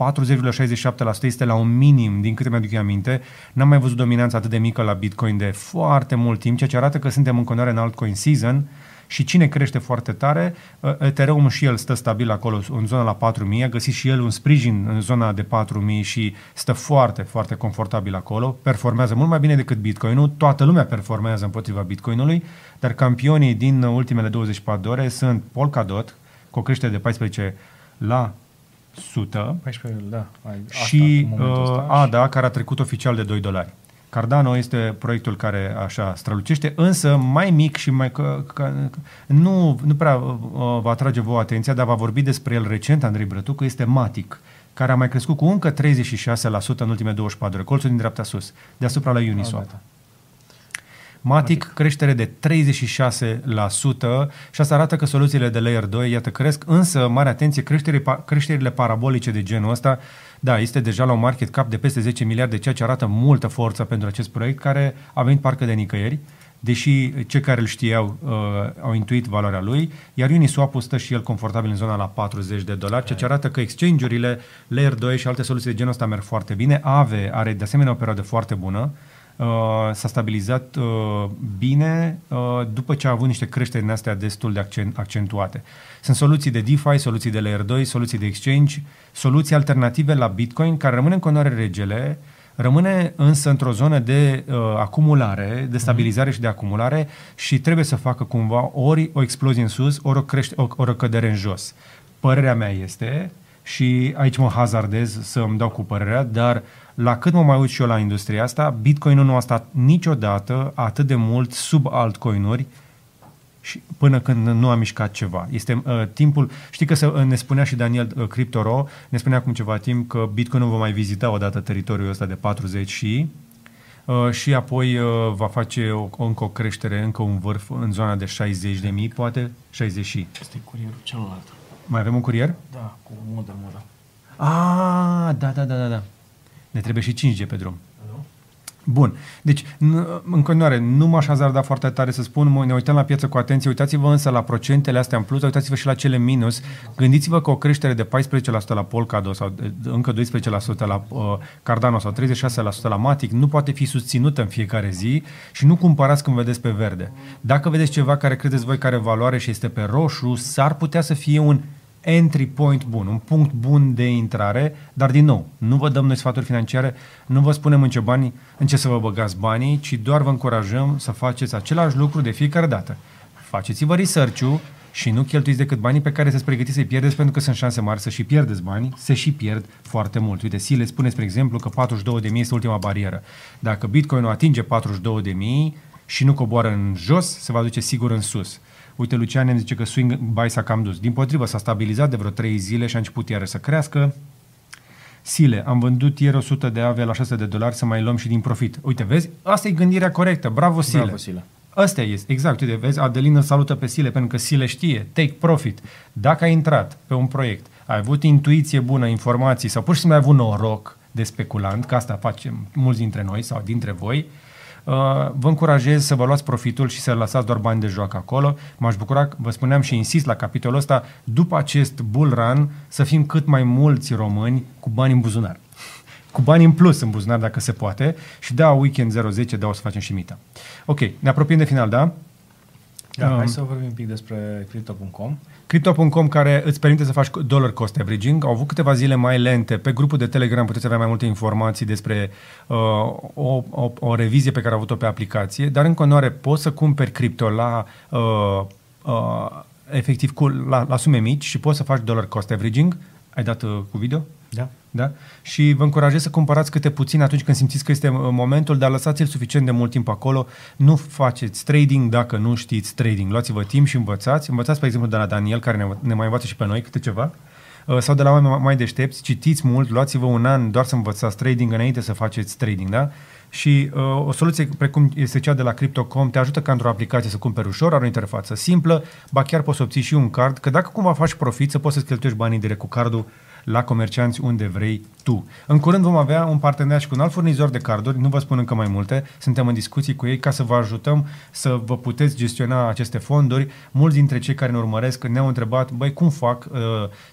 40,67% este la un minim, din câte mi-aduc eu aminte. N-am mai văzut dominanța atât de mică la Bitcoin de foarte mult timp, ceea ce arată că suntem în continuare în altcoin season și cine crește foarte tare, uh, Ethereum și el stă stabil acolo în zona la 4000, a găsit și el un sprijin în zona de 4000 și stă foarte, foarte confortabil acolo, performează mult mai bine decât Bitcoinul, toată lumea performează împotriva Bitcoinului, dar campionii din ultimele 24 de ore sunt Polkadot, cu o creștere de 14 la 100, 14, da. Ai, asta, și în momentul uh, ăsta, ADA, care a trecut oficial de 2 dolari. Cardano este proiectul care așa strălucește, însă mai mic și mai... Că, că, nu, nu prea uh, va atrage vouă atenția, dar va vorbi despre el recent, Andrei Brătucu, este Matic, care a mai crescut cu încă 36% în ultimele 24 ore, colțul din dreapta sus, deasupra la Uniswap. Gata. Matic, creștere de 36% și asta arată că soluțiile de Layer 2, iată, cresc, însă, mare atenție, creșterile, creșterile parabolice de genul ăsta, da, este deja la un market cap de peste 10 miliarde, ceea ce arată multă forță pentru acest proiect, care a venit parcă de nicăieri, deși cei care îl știau uh, au intuit valoarea lui, iar Uniswap stă și el confortabil în zona la 40 de dolari, ceea ce arată că exchange-urile, Layer 2 și alte soluții de genul ăsta merg foarte bine. Aave are de asemenea o perioadă foarte bună, uh, s-a stabilizat uh, bine uh, după ce a avut niște creșteri în astea destul de accent, accentuate. Sunt soluții de DeFi, soluții de Layer 2, soluții de exchange, soluții alternative la Bitcoin, care rămân în continuare regele, rămâne însă într-o zonă de uh, acumulare, de stabilizare și de acumulare și trebuie să facă cumva ori o explozie în sus, ori o, crește, o, ori o cădere în jos. Părerea mea este, și aici mă hazardez să îmi dau cu părerea, dar la cât mă mai uit și eu la industria asta, Bitcoin nu a stat niciodată atât de mult sub altcoinuri și până când nu a mișcat ceva. Este uh, timpul, știi că se, uh, ne spunea și Daniel uh, Cryptoro, ne spunea acum ceva timp că Bitcoin nu va mai vizita odată teritoriul ăsta de 40 și uh, și apoi uh, va face o, încă o creștere, încă un vârf în zona de 60 de mii, poate 60 și. Este curierul celălalt. Mai avem un curier? Da, cu model model. Ah, da, da, da, da, da. Ne trebuie și 5G pe drum. Bun. Deci, n- în continuare, nu m-aș hazarda foarte tare să spun, mă, ne uităm la piață cu atenție, uitați-vă însă la procentele astea în plus, uitați-vă și la cele minus. Gândiți-vă că o creștere de 14% la Polkadot sau de, de, încă 12% la uh, Cardano sau 36% la Matic nu poate fi susținută în fiecare zi și nu cumpărați când vedeți pe verde. Dacă vedeți ceva care credeți voi care are valoare și este pe roșu, s-ar putea să fie un entry point bun, un punct bun de intrare, dar din nou, nu vă dăm noi sfaturi financiare, nu vă spunem în ce, bani, în ce să vă băgați banii, ci doar vă încurajăm să faceți același lucru de fiecare dată. Faceți-vă research și nu cheltuiți decât banii pe care să-ți pregătiți să-i pierdeți, pentru că sunt șanse mari să și pierdeți bani, se și pierd foarte mult. Uite, Sile spune, spre exemplu, că 42.000 este ultima barieră. Dacă Bitcoin nu atinge 42.000 și nu coboară în jos, se va duce sigur în sus. Uite, Lucian îmi zice că swing buy s-a cam dus. Din potrivă, s-a stabilizat de vreo 3 zile și a început iară să crească. Sile, am vândut ieri 100 de ave la 600 de dolari să mai luăm și din profit. Uite, vezi? Asta e gândirea corectă. Bravo, Sile. Bravo, Sile. Asta este, exact. Uite, vezi, Adelina salută pe Sile pentru că Sile știe. Take profit. Dacă ai intrat pe un proiect, ai avut intuiție bună, informații sau pur și simplu ai avut noroc de speculant, că asta facem mulți dintre noi sau dintre voi, Uh, vă încurajez să vă luați profitul și să lăsați doar bani de joacă acolo. M-aș bucura, vă spuneam și insist la capitolul ăsta, după acest bull run, să fim cât mai mulți români cu bani în buzunar. Cu bani în plus în buzunar, dacă se poate. Și da, weekend 010, da, o să facem și mita. Ok, ne apropiem de final, da? Da, Um, hai să vorbim un pic despre crypto.com. Crypto.com care îți permite să faci dollar cost averaging. Au avut câteva zile mai lente. Pe grupul de Telegram puteți avea mai multe informații despre uh, o, o, o revizie pe care a avut-o pe aplicație, dar în continuare poți să cumperi cripto la uh, uh, efectiv cu, la, la sume mici și poți să faci dollar cost averaging. Ai dat uh, cu video? Da. Da? Și vă încurajez să cumpărați câte puțin atunci când simțiți că este uh, momentul, dar lăsați-l suficient de mult timp acolo. Nu faceți trading dacă nu știți trading. Luați-vă timp și învățați. Învățați, pe exemplu, de la Daniel, care ne, ne mai învață și pe noi câte ceva. Uh, Sau de la oameni mai deștepți, citiți mult, luați-vă un an doar să învățați trading înainte să faceți trading, da? Și uh, o soluție precum este cea de la Crypto.com te ajută ca într-o aplicație să cumperi ușor, are o interfață simplă, ba chiar poți să obții și un card, că dacă cumva faci profit, să poți să-ți cheltuiești banii direct cu cardul la comercianți unde vrei tu. În curând vom avea un partener și cu un alt furnizor de carduri, nu vă spun încă mai multe, suntem în discuții cu ei ca să vă ajutăm să vă puteți gestiona aceste fonduri. Mulți dintre cei care ne urmăresc ne-au întrebat, băi, cum fac uh,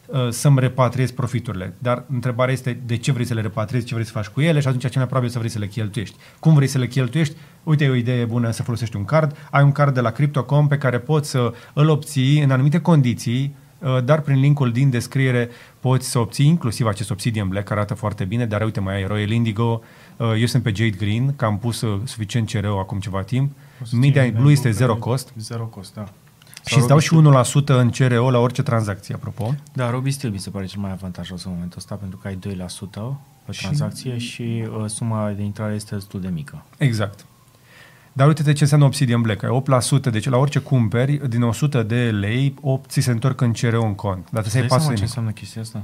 uh, să-mi repatriez profiturile? Dar întrebarea este de ce vrei să le repatriezi, ce vrei să faci cu ele și atunci cel mai probabil să vrei să le cheltuiești. Cum vrei să le cheltuiești? Uite, e o idee bună să folosești un card. Ai un card de la Crypto.com pe care poți să îl obții în anumite condiții, Uh, dar prin linkul din descriere poți să obții inclusiv acest Obsidian Black, care arată foarte bine, dar uite, mai ai Royal Indigo, uh, eu sunt pe Jade Green, că am pus uh, suficient cereu acum ceva timp. Media Blue este zero cost Zero cost, da. și îți dau și 1% în CRO la orice tranzacție, apropo. Da, Robi Steel mi se pare cel mai avantajos în momentul ăsta, pentru că ai 2% pe Și- tranzacție și uh, suma de intrare este destul de mică. Exact. Dar uite-te ce înseamnă Obsidian Black. Ai 8%, deci la orice cumperi, din 100 de lei, 8 ți se întorc în CRO în cont. Dar trebuie să ai Îți dai 400 seama de ce mii. înseamnă chestia asta?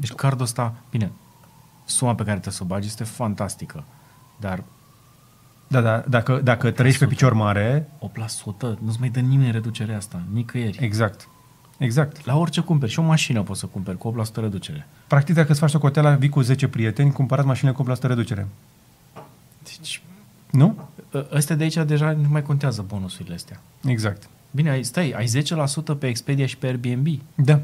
Deci cardul ăsta, bine, suma pe care trebuie să o bagi este fantastică, dar Da, da, dacă, dacă trăiești pe picior mare, 8% nu-ți mai dă nimeni reducerea asta, nicăieri. exact. Exact. La orice cumperi, și o mașină poți să cumperi cu 8% reducere. Practic, dacă îți faci socoteala, vii cu 10 prieteni, cumpărați mașinile cu 8% reducere. Deci, Nu? Ă- ăstea de aici deja nu mai contează bonusurile astea. Exact. Bine, ai, stai, ai 10% pe Expedia și pe Airbnb. Da.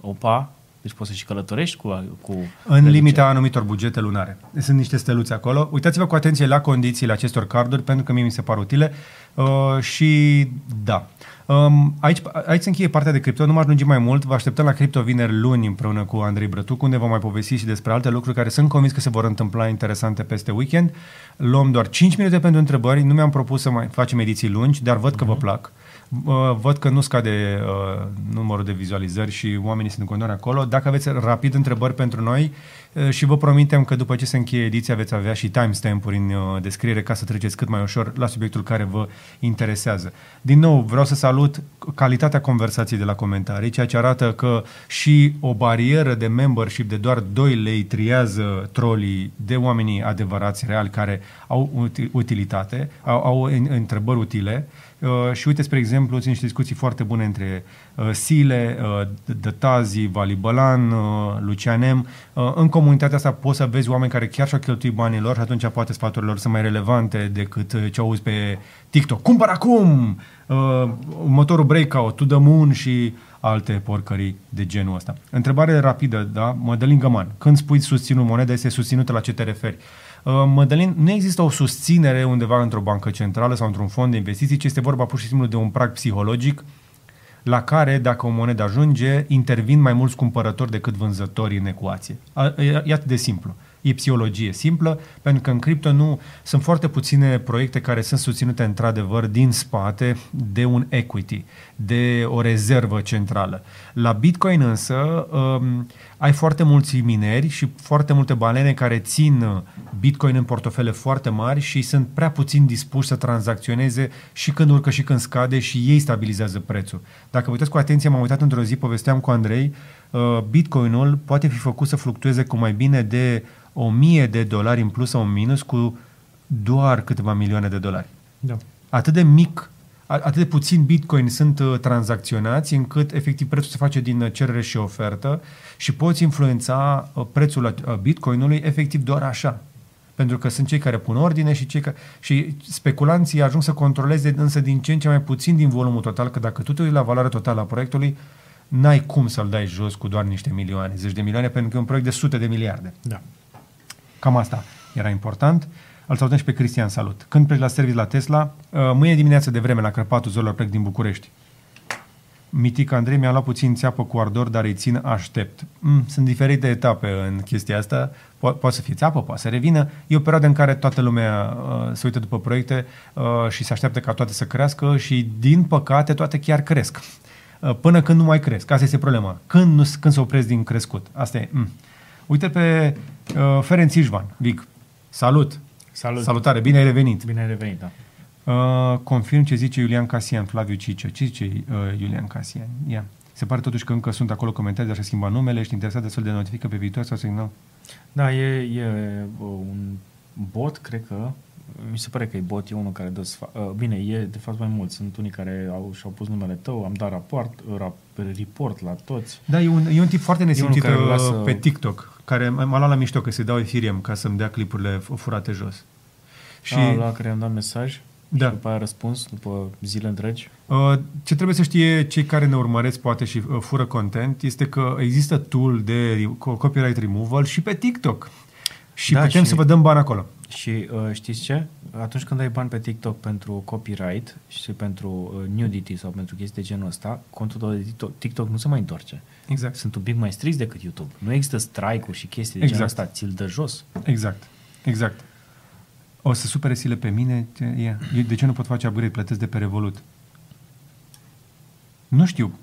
Opa, deci poți să și călătorești cu... cu În reducere. limita anumitor bugete lunare. Sunt niște steluțe acolo. Uitați-vă cu atenție la condițiile acestor carduri, pentru că mie mi se par utile. Uh, și da. Um, aici, aici se încheie partea de cripto, nu mă ajunge mai mult. Vă așteptăm la cripto vineri luni împreună cu Andrei Brătuc, unde vom mai povesti și despre alte lucruri care sunt convins că se vor întâmpla interesante peste weekend. Luăm doar 5 minute pentru întrebări. Nu mi-am propus să mai facem ediții lungi, dar văd că vă plac. Uh, văd că nu scade uh, numărul de vizualizări și oamenii sunt în continuare acolo. Dacă aveți rapid întrebări pentru noi uh, și vă promitem că după ce se încheie ediția veți avea și timestamp-uri în uh, descriere ca să treceți cât mai ușor la subiectul care vă interesează. Din nou, vreau să salut calitatea conversației de la comentarii, ceea ce arată că și o barieră de membership de doar 2 lei triază trolii de oamenii adevărați, reali, care au uti- utilitate, au, au în- întrebări utile. Uh, și uite, spre exemplu, sunt niște discuții foarte bune între uh, Sile, uh, Dătazi, Vali Bălan, uh, Lucian M. Uh, în comunitatea asta poți să vezi oameni care chiar și-au cheltuit banii lor și atunci poate sfaturile lor sunt mai relevante decât uh, ce auzi pe TikTok. Cumpăr acum! Uh, motorul Breakout, To The Moon și alte porcării de genul ăsta. Întrebare rapidă, da? Mădălin Găman, când spui susținut moneda, este susținută la ce te referi? Uh, Mădălin, nu există o susținere undeva într-o bancă centrală sau într-un fond de investiții, ci este vorba pur și simplu de un prag psihologic la care, dacă o monedă ajunge, intervin mai mulți cumpărători decât vânzători în ecuație. A- E e atât de simplu. E psihologie simplă, pentru că în cripto nu sunt foarte puține proiecte care sunt susținute într-adevăr din spate de un equity, de o rezervă centrală. La Bitcoin însă um, ai foarte mulți mineri și foarte multe balene care țin uh, Bitcoin în portofele foarte mari și sunt prea puțin dispuși să tranzacționeze și când urcă și când scade și ei stabilizează prețul. Dacă vă uitați cu atenție, m-am uitat într-o zi, povesteam cu Andrei, uh, Bitcoinul poate fi făcut să fluctueze cu mai bine de 1000 de dolari în plus sau în minus cu doar câteva milioane de dolari. Da. Atât de mic, a- atât de puțin bitcoin sunt uh, tranzacționați încât efectiv prețul se face din uh, cerere și ofertă și poți influența uh, prețul uh, bitcoinului efectiv doar așa. Pentru că sunt cei care pun ordine și cei care... Și speculanții ajung să controleze însă din ce în ce mai puțin din volumul total, că dacă tu te uiți la valoarea totală a proiectului, n-ai cum să-l dai jos cu doar niște milioane, zeci de milioane, pentru că e un proiect de sute de miliarde. Da. Cam asta era important. Îl salutăm și pe Cristian, salut. Când pleci la serviciu la Tesla? Uh, Mâine dimineață de vreme la Crăpatul Zorilor plec din București. Mitic Andrei mi-a luat puțin țeapă cu ardor, dar îi țin aștept. Mm, sunt diferite etape în chestia asta. Po- poate să fie țeapă, poate să revină. E o perioadă în care toată lumea uh, se uită după proiecte uh, și se așteaptă ca toate să crească și, din păcate, toate chiar cresc. Uh, până când nu mai cresc. Asta este problema. Când, nu, când se opresc din crescut. Asta e. Mm. Uite pe uh, Ferenc Ișvan, Vic. Salut! Salut. Salutare, bine ai revenit! Bine ai revenit, da. Uh, confirm ce zice Iulian Casian, Flaviu Cicea. Ce zice uh, Iulian Casian? Ia. Se pare totuși că încă sunt acolo comentarii, dar să schimba numele, ești interesat de să de notifică pe viitor sau să nu? Da, e, e uh, un bot, cred că, mi se pare că e bot, e unul care dă sfa- uh, Bine, e de fapt mai mult. Sunt unii care au, și-au pus numele tău, am dat raport, rap, report la toți. Da, e un, e un tip foarte nesimțit care uh, lasă- pe TikTok, care m- m-a luat la mișto că se dau Ethereum ca să-mi dea clipurile f- furate jos. Și... A, la care am dat mesaj Da. și după aia răspuns, după zile întregi. Uh, Ce trebuie să știe cei care ne urmăresc poate și uh, fură content este că există tool de re- co- copyright removal și pe TikTok. Și Da, putem și- să vă dăm bani acolo. Și uh, știți ce? Atunci când ai bani pe TikTok pentru copyright și pentru uh, nudity sau pentru chestii de genul ăsta, contul tău de TikTok, TikTok nu se mai întoarce. Exact. Sunt un pic mai strict decât YouTube. Nu există strike-uri și chestii de Exact. genul ăsta. Ți-l dă jos. Exact. Exact. O să supere sile pe mine? Ce- ia. Eu De ce nu pot face upgrade? Plătesc de pe Revolut. Nu știu.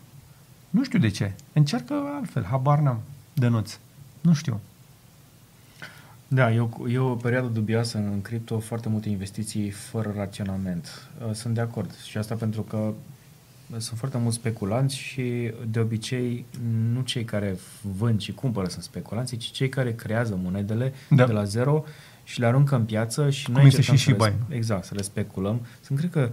Nu știu de ce. Încearcă altfel. Habar n-am. Dănuț. Nu știu. Da, e o, e o perioadă dubioasă în cripto, foarte multe investiții fără raționament. Uh, Sunt de acord. Și asta pentru că sunt foarte mulți speculanți și de obicei nu cei care vând și cumpără sunt speculanții, ci cei care creează monedele Da. de la zero și le aruncă în piață și noi Cum este încercăm și să le, Shiba exact, să le speculăm. Sunt, cred că,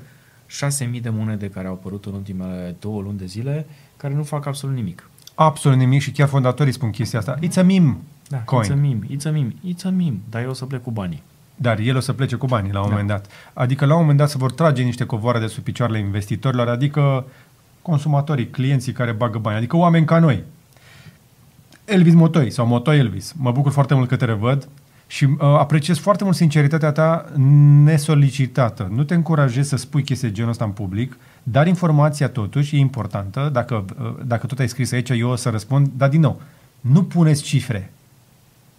6.000 de monede care au apărut în ultimele două luni de zile, care nu fac absolut nimic. Absolut nimic și chiar fondatorii spun chestia asta. It's a meme Da, coin. it's a meme, it's a meme, it's a meme, dar eu o să plec cu banii. dar el o să plece cu banii la un da. moment dat. Adică la un moment dat se vor trage niște covoare de sub picioarele investitorilor, adică consumatorii, clienții care bagă bani, adică oameni ca noi. Elvis Motoi sau Motoi Elvis. Mă bucur foarte mult că te revăd și uh, apreciez foarte mult sinceritatea ta nesolicitată. Nu te încurajez să spui chestii de genul ăsta în public, dar informația totuși e importantă. Dacă, uh, dacă tot ai scris aici, eu o să răspund, dar din nou, nu puneți cifre.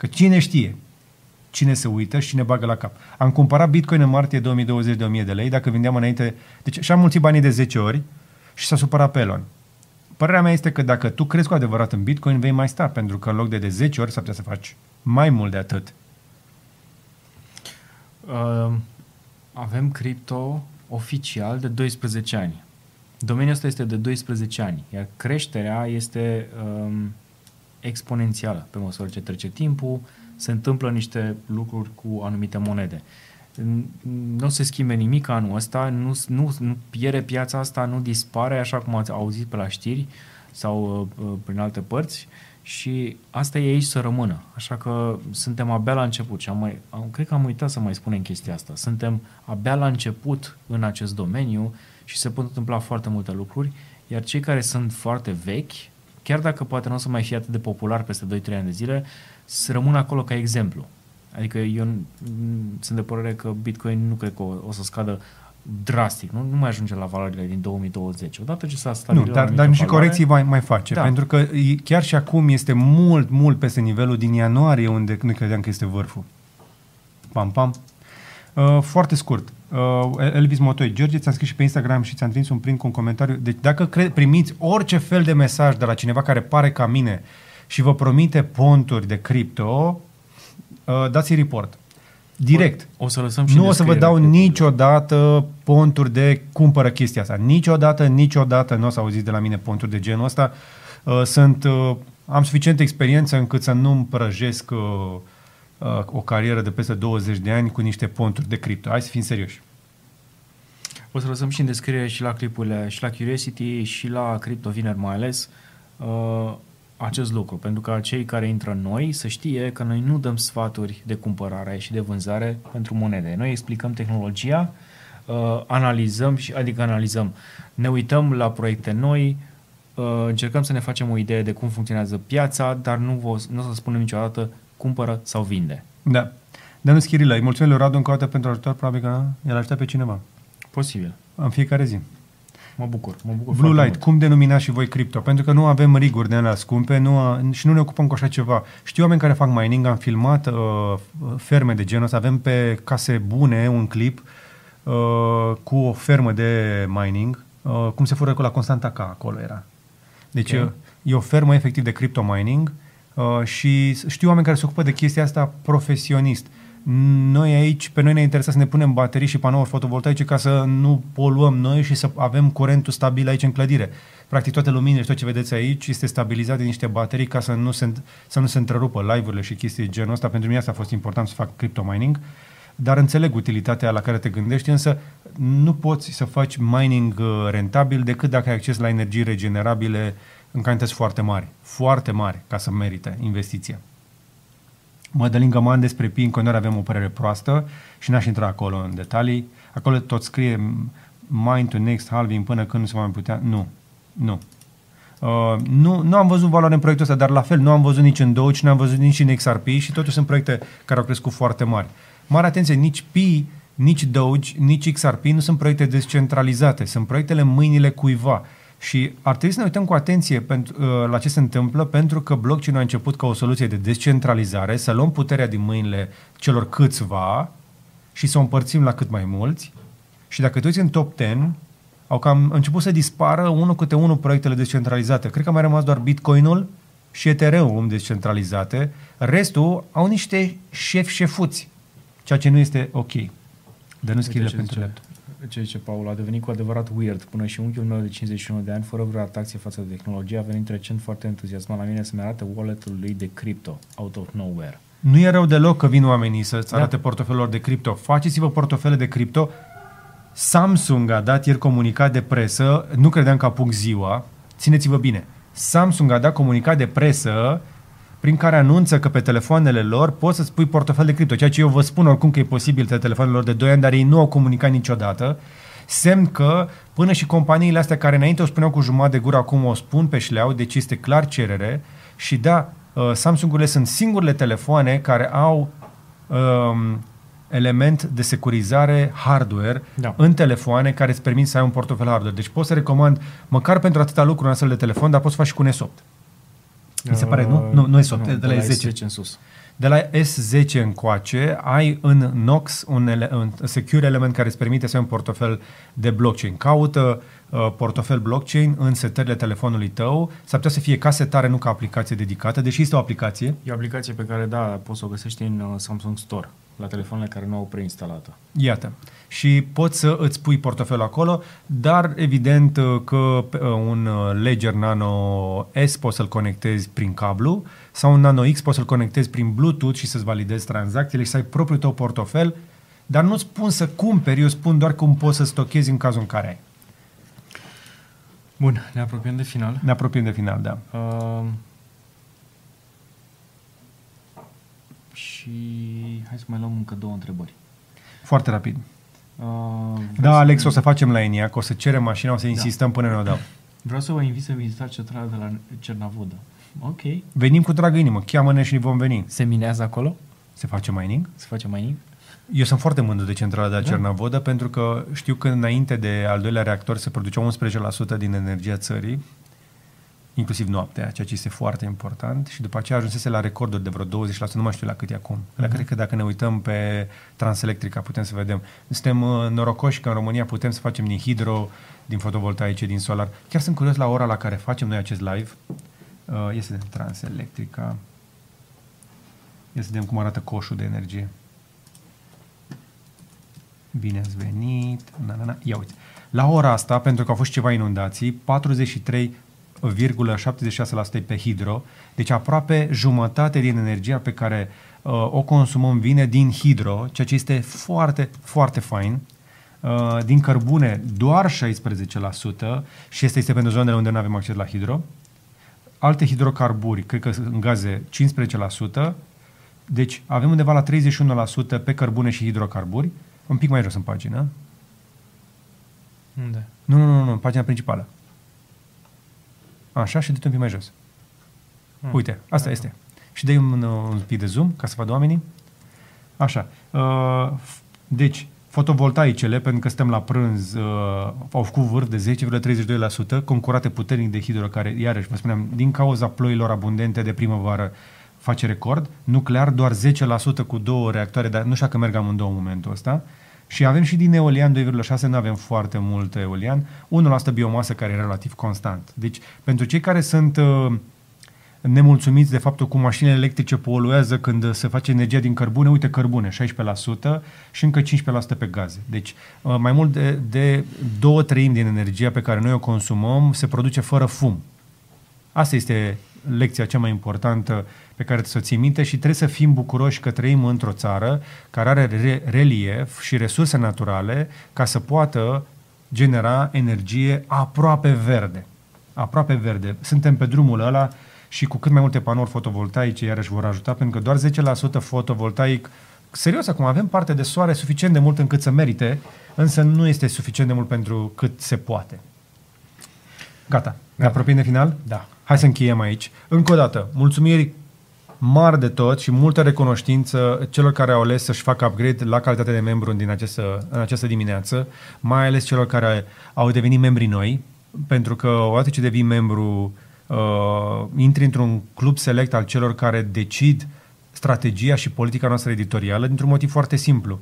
Că cine știe? Cine se uită și cine bagă la cap. Am cumpărat Bitcoin în martie 2020 de 1000 de lei, dacă vindeam înainte... Deci și-am mulțit banii de 10 ori și s-a supărat pe Elon. Părerea mea este că dacă tu crezi cu adevărat în Bitcoin, vei mai sta, pentru că în loc de de 10 ori s-ar putea să faci mai mult de atât. Uh, avem cripto oficial de 12 ani. Domeniul ăsta este de 12 ani, iar creșterea este um, exponențială pe măsură ce trece timpul, se întâmplă niște lucruri cu anumite monede. Nu se schimbe nimic anul ăsta, nu, nu, nu pierde piața asta, nu dispare, așa cum ați auzit pe la știri sau uh, prin alte părți și asta e aici să rămână. Așa că suntem abia la început și am mai, am, cred că am uitat să mai spunem chestia asta. Suntem abia la început în acest domeniu și se pot întâmpla foarte multe lucruri, iar cei care sunt foarte vechi, chiar dacă poate nu o să mai fie atât de popular peste 2-3 ani de zile, să rămână acolo ca exemplu. Adică eu sunt de părere că Bitcoin nu cred că o, o să scadă drastic, nu, nu mai ajunge la valorile din 2020. Odată ce s-a stabilit Nu, dar, dar niște corecții mai, mai face, da. pentru că chiar și acum este mult, mult peste nivelul din ianuarie, unde nu credeam că este vârful. Pam, pam. Uh, foarte scurt. Uh, Elvis Motoi, George, ți-am scris și pe Instagram și ți-am trimis un prim cu un comentariu. Deci dacă cre- primiți orice fel de mesaj de la cineva care pare ca mine și vă promite ponturi de cripto, uh, dați-i report. Direct. O, o să lăsăm și Nu o să vă dau niciodată ponturi de cumpără chestia asta. Niciodată, niciodată nu o să auziți de la mine ponturi de genul ăsta. Uh, sunt, uh, am suficientă experiență încât să nu-mi prăjesc uh, uh, o carieră de peste 20 de ani cu niște ponturi de cripto. Hai să fim serioși. O să lăsăm și în descriere și la clipurile, și la Curiosity, și la Crypto Vineri mai ales. Uh, acest lucru, pentru că cei care intră noi să știe că noi nu dăm sfaturi de cumpărare și de vânzare pentru monede. Noi explicăm tehnologia, uh, analizăm, și, adică analizăm, ne uităm la proiecte noi, uh, încercăm să ne facem o idee de cum funcționează piața, dar nu, vă, nu o să spunem niciodată cumpără sau vinde. Da. Danu Schirilă, îi mulțumim lui Radu încă o dată pentru ajutor, probabil că el ajută pe cineva. Posibil. În fiecare zi. Mă bucur, mă bucur Blue Light, mult. cum denuminați și voi cripto? Pentru că nu avem riguri de alea scumpe nu, și nu ne ocupăm cu așa ceva. Știu oameni care fac mining, am filmat uh, ferme de genul ăsta, avem pe case bune un clip uh, cu o fermă de mining, uh, cum se fură cu la Constanța acolo era. Deci okay. e o fermă efectiv de crypto mining uh, și știu oameni care se ocupă de chestia asta profesionist. Uh, noi aici, pe noi ne interesează să ne punem baterii și panouri fotovoltaice ca să nu poluăm noi și să avem curentul stabil aici în clădire. Practic toate luminile și tot ce vedeți aici este stabilizat de niște baterii ca să nu se, să nu se întrerupă live-urile și chestii de genul ăsta. Pentru mine asta a fost important să fac crypto mining, dar înțeleg utilitatea la care te gândești, însă nu poți să faci mining uh, rentabil decât dacă ai acces la energii regenerabile în cantități foarte mari, foarte mari, ca să merite investiția. Mădălin Găman despre Pi, în continuare avem o părere proastă și n-aș intra acolo în detalii. Acolo tot scrie mind to next halving până când nu se va mai putea. Nu. Nu. Uh, nu, nu am văzut valoare în proiectul ăsta, dar la fel nu am văzut nici în Doge, nu am văzut nici în XRP și totuși sunt proiecte care au crescut foarte mari. Mare atenție, nici Pi, nici Doge, nici XRP nu sunt proiecte descentralizate, sunt proiectele în mâinile cuiva. Și ar trebui să ne uităm cu atenție pentru, uh, la ce se întâmplă, pentru că blockchain a început ca o soluție de descentralizare, să luăm puterea din mâinile celor câțiva și să o împărțim la cât mai mulți. Și dacă te uiți în top 10, au cam început să dispară unul câte unul proiectele descentralizate. Cred că a mai rămas doar Bitcoinul și Ethereum descentralizate. Restul au niște șefi șefuți, ceea ce nu este ok. Dar nu schirile pentru laptop ce zice Paul, a devenit cu adevărat weird. Până și unchiul meu de 51 de ani, fără vreo atracție față de tehnologie, a venit recent foarte entuziasmat la mine să-mi arate wallet-ul lui de cripto, out of nowhere. Nu e rău deloc că vin oamenii să-ți da. arate portofelul de cripto. Faceți-vă portofele de cripto. Samsung a dat ieri comunicat de presă, nu credeam că apuc ziua, țineți-vă bine, Samsung a dat comunicat de presă prin care anunță că pe telefoanele lor poți să-ți pui portofel de cripto, ceea ce eu vă spun oricum că e posibil pe telefoanele lor de 2 ani, dar ei nu au comunicat niciodată. Semn că până și companiile astea care înainte o spuneau cu jumătate de gură, acum o spun pe șleau, deci este clar cerere și da, uh, Samsung-urile sunt singurele telefoane care au um, element de securizare hardware Da. în telefoane care îți permit să ai un portofel hardware. Deci poți să recomand, măcar pentru atâta lucru un astfel de telefon, dar poți să faci și cu un S8. Mi se pare, nu? Nu, nu e soft, de la S10. S10 în sus. De la S10 încoace ai în Nox un, ele, un secure element care îți permite să ai un portofel de blockchain. Caută uh, portofel blockchain în setările telefonului tău. S-ar putea să fie ca setare, nu ca aplicație dedicată, deși este o aplicație. E o aplicație pe care, da, poți să o găsești în uh, Samsung Store, la telefoanele care nu au preinstalată. Iată. Și poți să îți pui portofelul acolo, dar evident uh, că pe, uh, un uh, Ledger Nano S poți să-l conectezi prin cablu sau un Nano X poți să-l conectezi prin Bluetooth și să-ți validezi tranzacțiile și să ai propriul tău portofel, dar nu spun să cumperi, eu spun doar cum poți să stochezi în cazul în care ai. Bun, ne apropiem de final. Ne apropiem de final, da. Uh, și hai să mai luăm încă două întrebări. Foarte rapid. Uh, vreau Da, să- Alex, o să facem la ENIAC, o să cerem mașina, o să insistăm până ne o dau. Vreau să vă invit să vizitați centrala de la Cernavodă. Ok. Venim cu dragă inimă, cheamă-ne și vom veni. Se minează acolo? Se face mining? Se face mining? Eu sunt foarte mândru de centrala de la Cernavodă pentru că știu că înainte de al doilea reactor se producea 11% din energia țării, inclusiv noaptea, ceea ce este foarte important și după aceea ajunsese la recorduri de vreo 20%, nu mai știu la cât e acum. Uh-huh. Cred că dacă ne uităm pe Transelectrica putem să vedem. Suntem uh, norocoși că în România putem să facem din hidro, din fotovoltaice, din solar. Chiar sunt curios la ora la care facem noi acest live. Uh, este de Transelectrica. Ia să vedem cum arată coșul de energie. Bine ați venit. Na, na, na. Ia uite. La ora asta, pentru că au fost ceva inundații, 43,76% e pe hidro, deci aproape jumătate din energia pe care uh, o consumăm vine din hidro, ceea ce este foarte, foarte fain. Uh, din cărbune doar 16% și este, este pentru zonele unde nu avem acces la hidro. Alte hidrocarburi, cred că în gaze 15%, deci avem undeva la 31% pe cărbune și hidrocarburi, un pic mai jos în pagină. Unde? Nu, nu, nu, nu, în pagina principală. Așa și de un pic mai jos. Hmm. Uite, asta este. Și dai un, un pic de zoom ca să vadă oamenii. Așa. Uh, f- deci, fotovoltaicele, pentru că stăm la prânz, uh, au făcut vârf de 10,32%, concurate puternic de hidro, care, iarăși, vă spuneam, din cauza ploilor abundente de primăvară, face record. Nuclear doar 10% cu două reactoare, dar nu știu dacă merg amândouă în momentul ăsta. Și avem și din eolian 2,6, nu avem foarte mult eolian, 1% biomasă care e relativ constant. Deci, pentru cei care sunt uh, nemulțumiți de faptul cum mașinile electrice poluează când se face energia din cărbune, uite cărbune, 16% și încă 15% pe gaze. Deci uh, mai mult de, de două treimi din energia pe care noi o consumăm se produce fără fum. Asta este lecția cea mai importantă pe care trebuie să o ții minte și trebuie să fim bucuroși că trăim într-o țară care are re- relief și resurse naturale ca să poată genera energie aproape verde. Aproape verde. Suntem pe drumul ăla și cu cât mai multe panouri fotovoltaice iarăși vor ajuta, pentru că doar 10% fotovoltaic Serios, acum avem parte de soare suficient de mult încât să merite, însă nu este suficient de mult pentru cât se poate. Gata. Ne apropiem de final? Da. Hai să încheiem aici. Încă o dată, mulțumiri mari de tot și multă recunoștință celor care au ales să-și facă upgrade la calitate de membru din această, în această dimineață, mai ales celor care au devenit membri noi, pentru că odată ce devii membru, uh, intri într-un club select al celor care decid strategia și politica noastră editorială dintr-un motiv foarte simplu.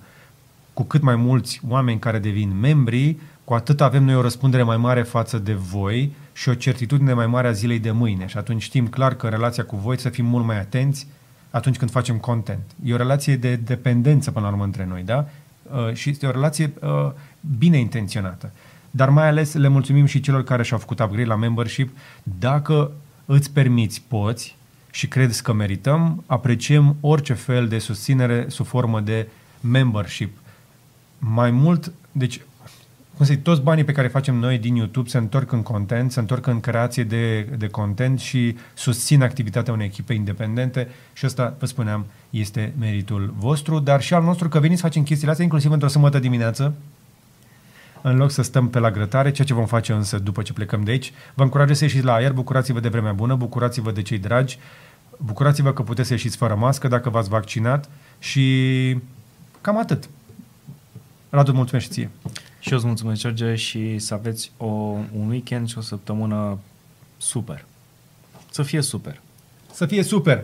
Cu cât mai mulți oameni care devin membri, cu atât avem noi o răspundere mai mare față de voi și o certitudine mai mare a zilei de mâine. Și atunci știm clar că în relația cu voi să fim mult mai atenți atunci când facem content. E o relație de dependență până la urmă între noi, da? Uh, și este o relație uh, bine intenționată. Dar mai ales le mulțumim și celor care și-au făcut upgrade la membership. Dacă îți permiți, poți și crezi că merităm, apreciem orice fel de susținere sub formă de membership. Mai mult, deci, cum cum să zic, toți banii pe care facem noi din YouTube se întorc în content, se întorc în creație de, de content și susțin activitatea unei echipe independente și ăsta, vă spuneam, este meritul vostru, dar și al nostru că veniți să facem chestiile astea, inclusiv într-o sâmbătă dimineață, în loc să stăm pe la grătare, ceea ce vom face însă după ce plecăm de aici. Vă încurajez să ieșiți la aer, bucurați-vă de vremea bună, bucurați-vă de cei dragi, bucurați-vă că puteți să ieșiți fără mască dacă v-ați vaccinat și cam atât. Radu, mulțumesc și ție. Și eu îți mulțumesc, George, și să aveți o, un weekend și o săptămână super. Să fie super. Să fie super!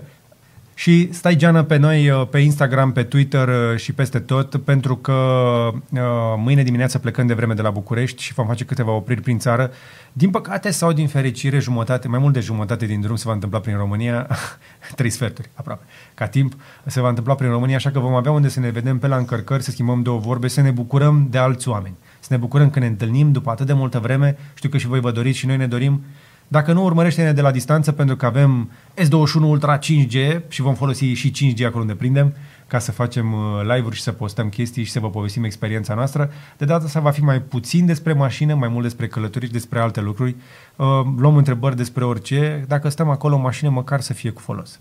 Și stai geană pe noi uh, pe Instagram, pe Twitter uh, și peste tot, pentru că uh, mâine dimineață plecând de vreme de la București și vom face câteva opriri prin țară. Din păcate sau din fericire, jumătate, mai mult de jumătate din drum se va întâmpla prin România, trei sferturi aproape, ca timp se va întâmpla prin România, așa că vom avea unde să ne vedem pe la încărcări, să schimbăm două vorbe, să ne bucurăm de alți oameni. Să ne bucurăm că ne întâlnim după atât de multă vreme. Știu că și voi vă doriți și noi ne dorim dacă nu, urmărește-ne de la distanță pentru că avem S21 Ultra 5G și vom folosi și 5G acolo unde prindem ca să facem uh, live-uri și să postăm chestii și să vă povestim experiența noastră. De data asta va fi mai puțin despre mașină, mai mult despre călătorii și despre alte lucruri. Uh, luăm întrebări despre orice. Dacă stăm acolo în mașină, măcar să fie cu folos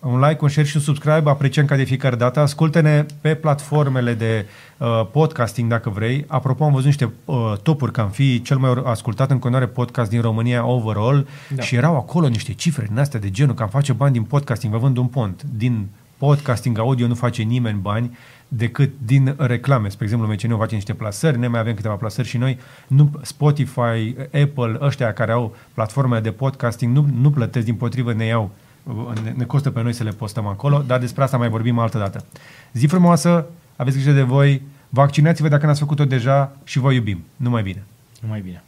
un like, un share și un subscribe, apreciem ca de fiecare dată. Ascultă-ne pe platformele de uh, podcasting dacă vrei. Apropo, am văzut niște uh, topuri că am fi cel mai ascultat în continuare podcast din România overall da. și erau acolo niște cifre din astea de genul că am face bani din podcasting, vă vând un pont. Din podcasting audio nu face nimeni bani decât din reclame. Spre exemplu, MCN face niște plasări, noi mai avem câteva plasări și noi, nu, Spotify, Apple, ăștia care au platformele de podcasting, nu, nu plătesc, din potrivă ne iau ne, ne costă pe noi să le postăm acolo, dar despre asta mai vorbim altă dată. Zi frumoasă, aveți grijă de voi, vaccinați-vă dacă n-ați făcut-o deja și vă iubim. Numai bine! Numai bine!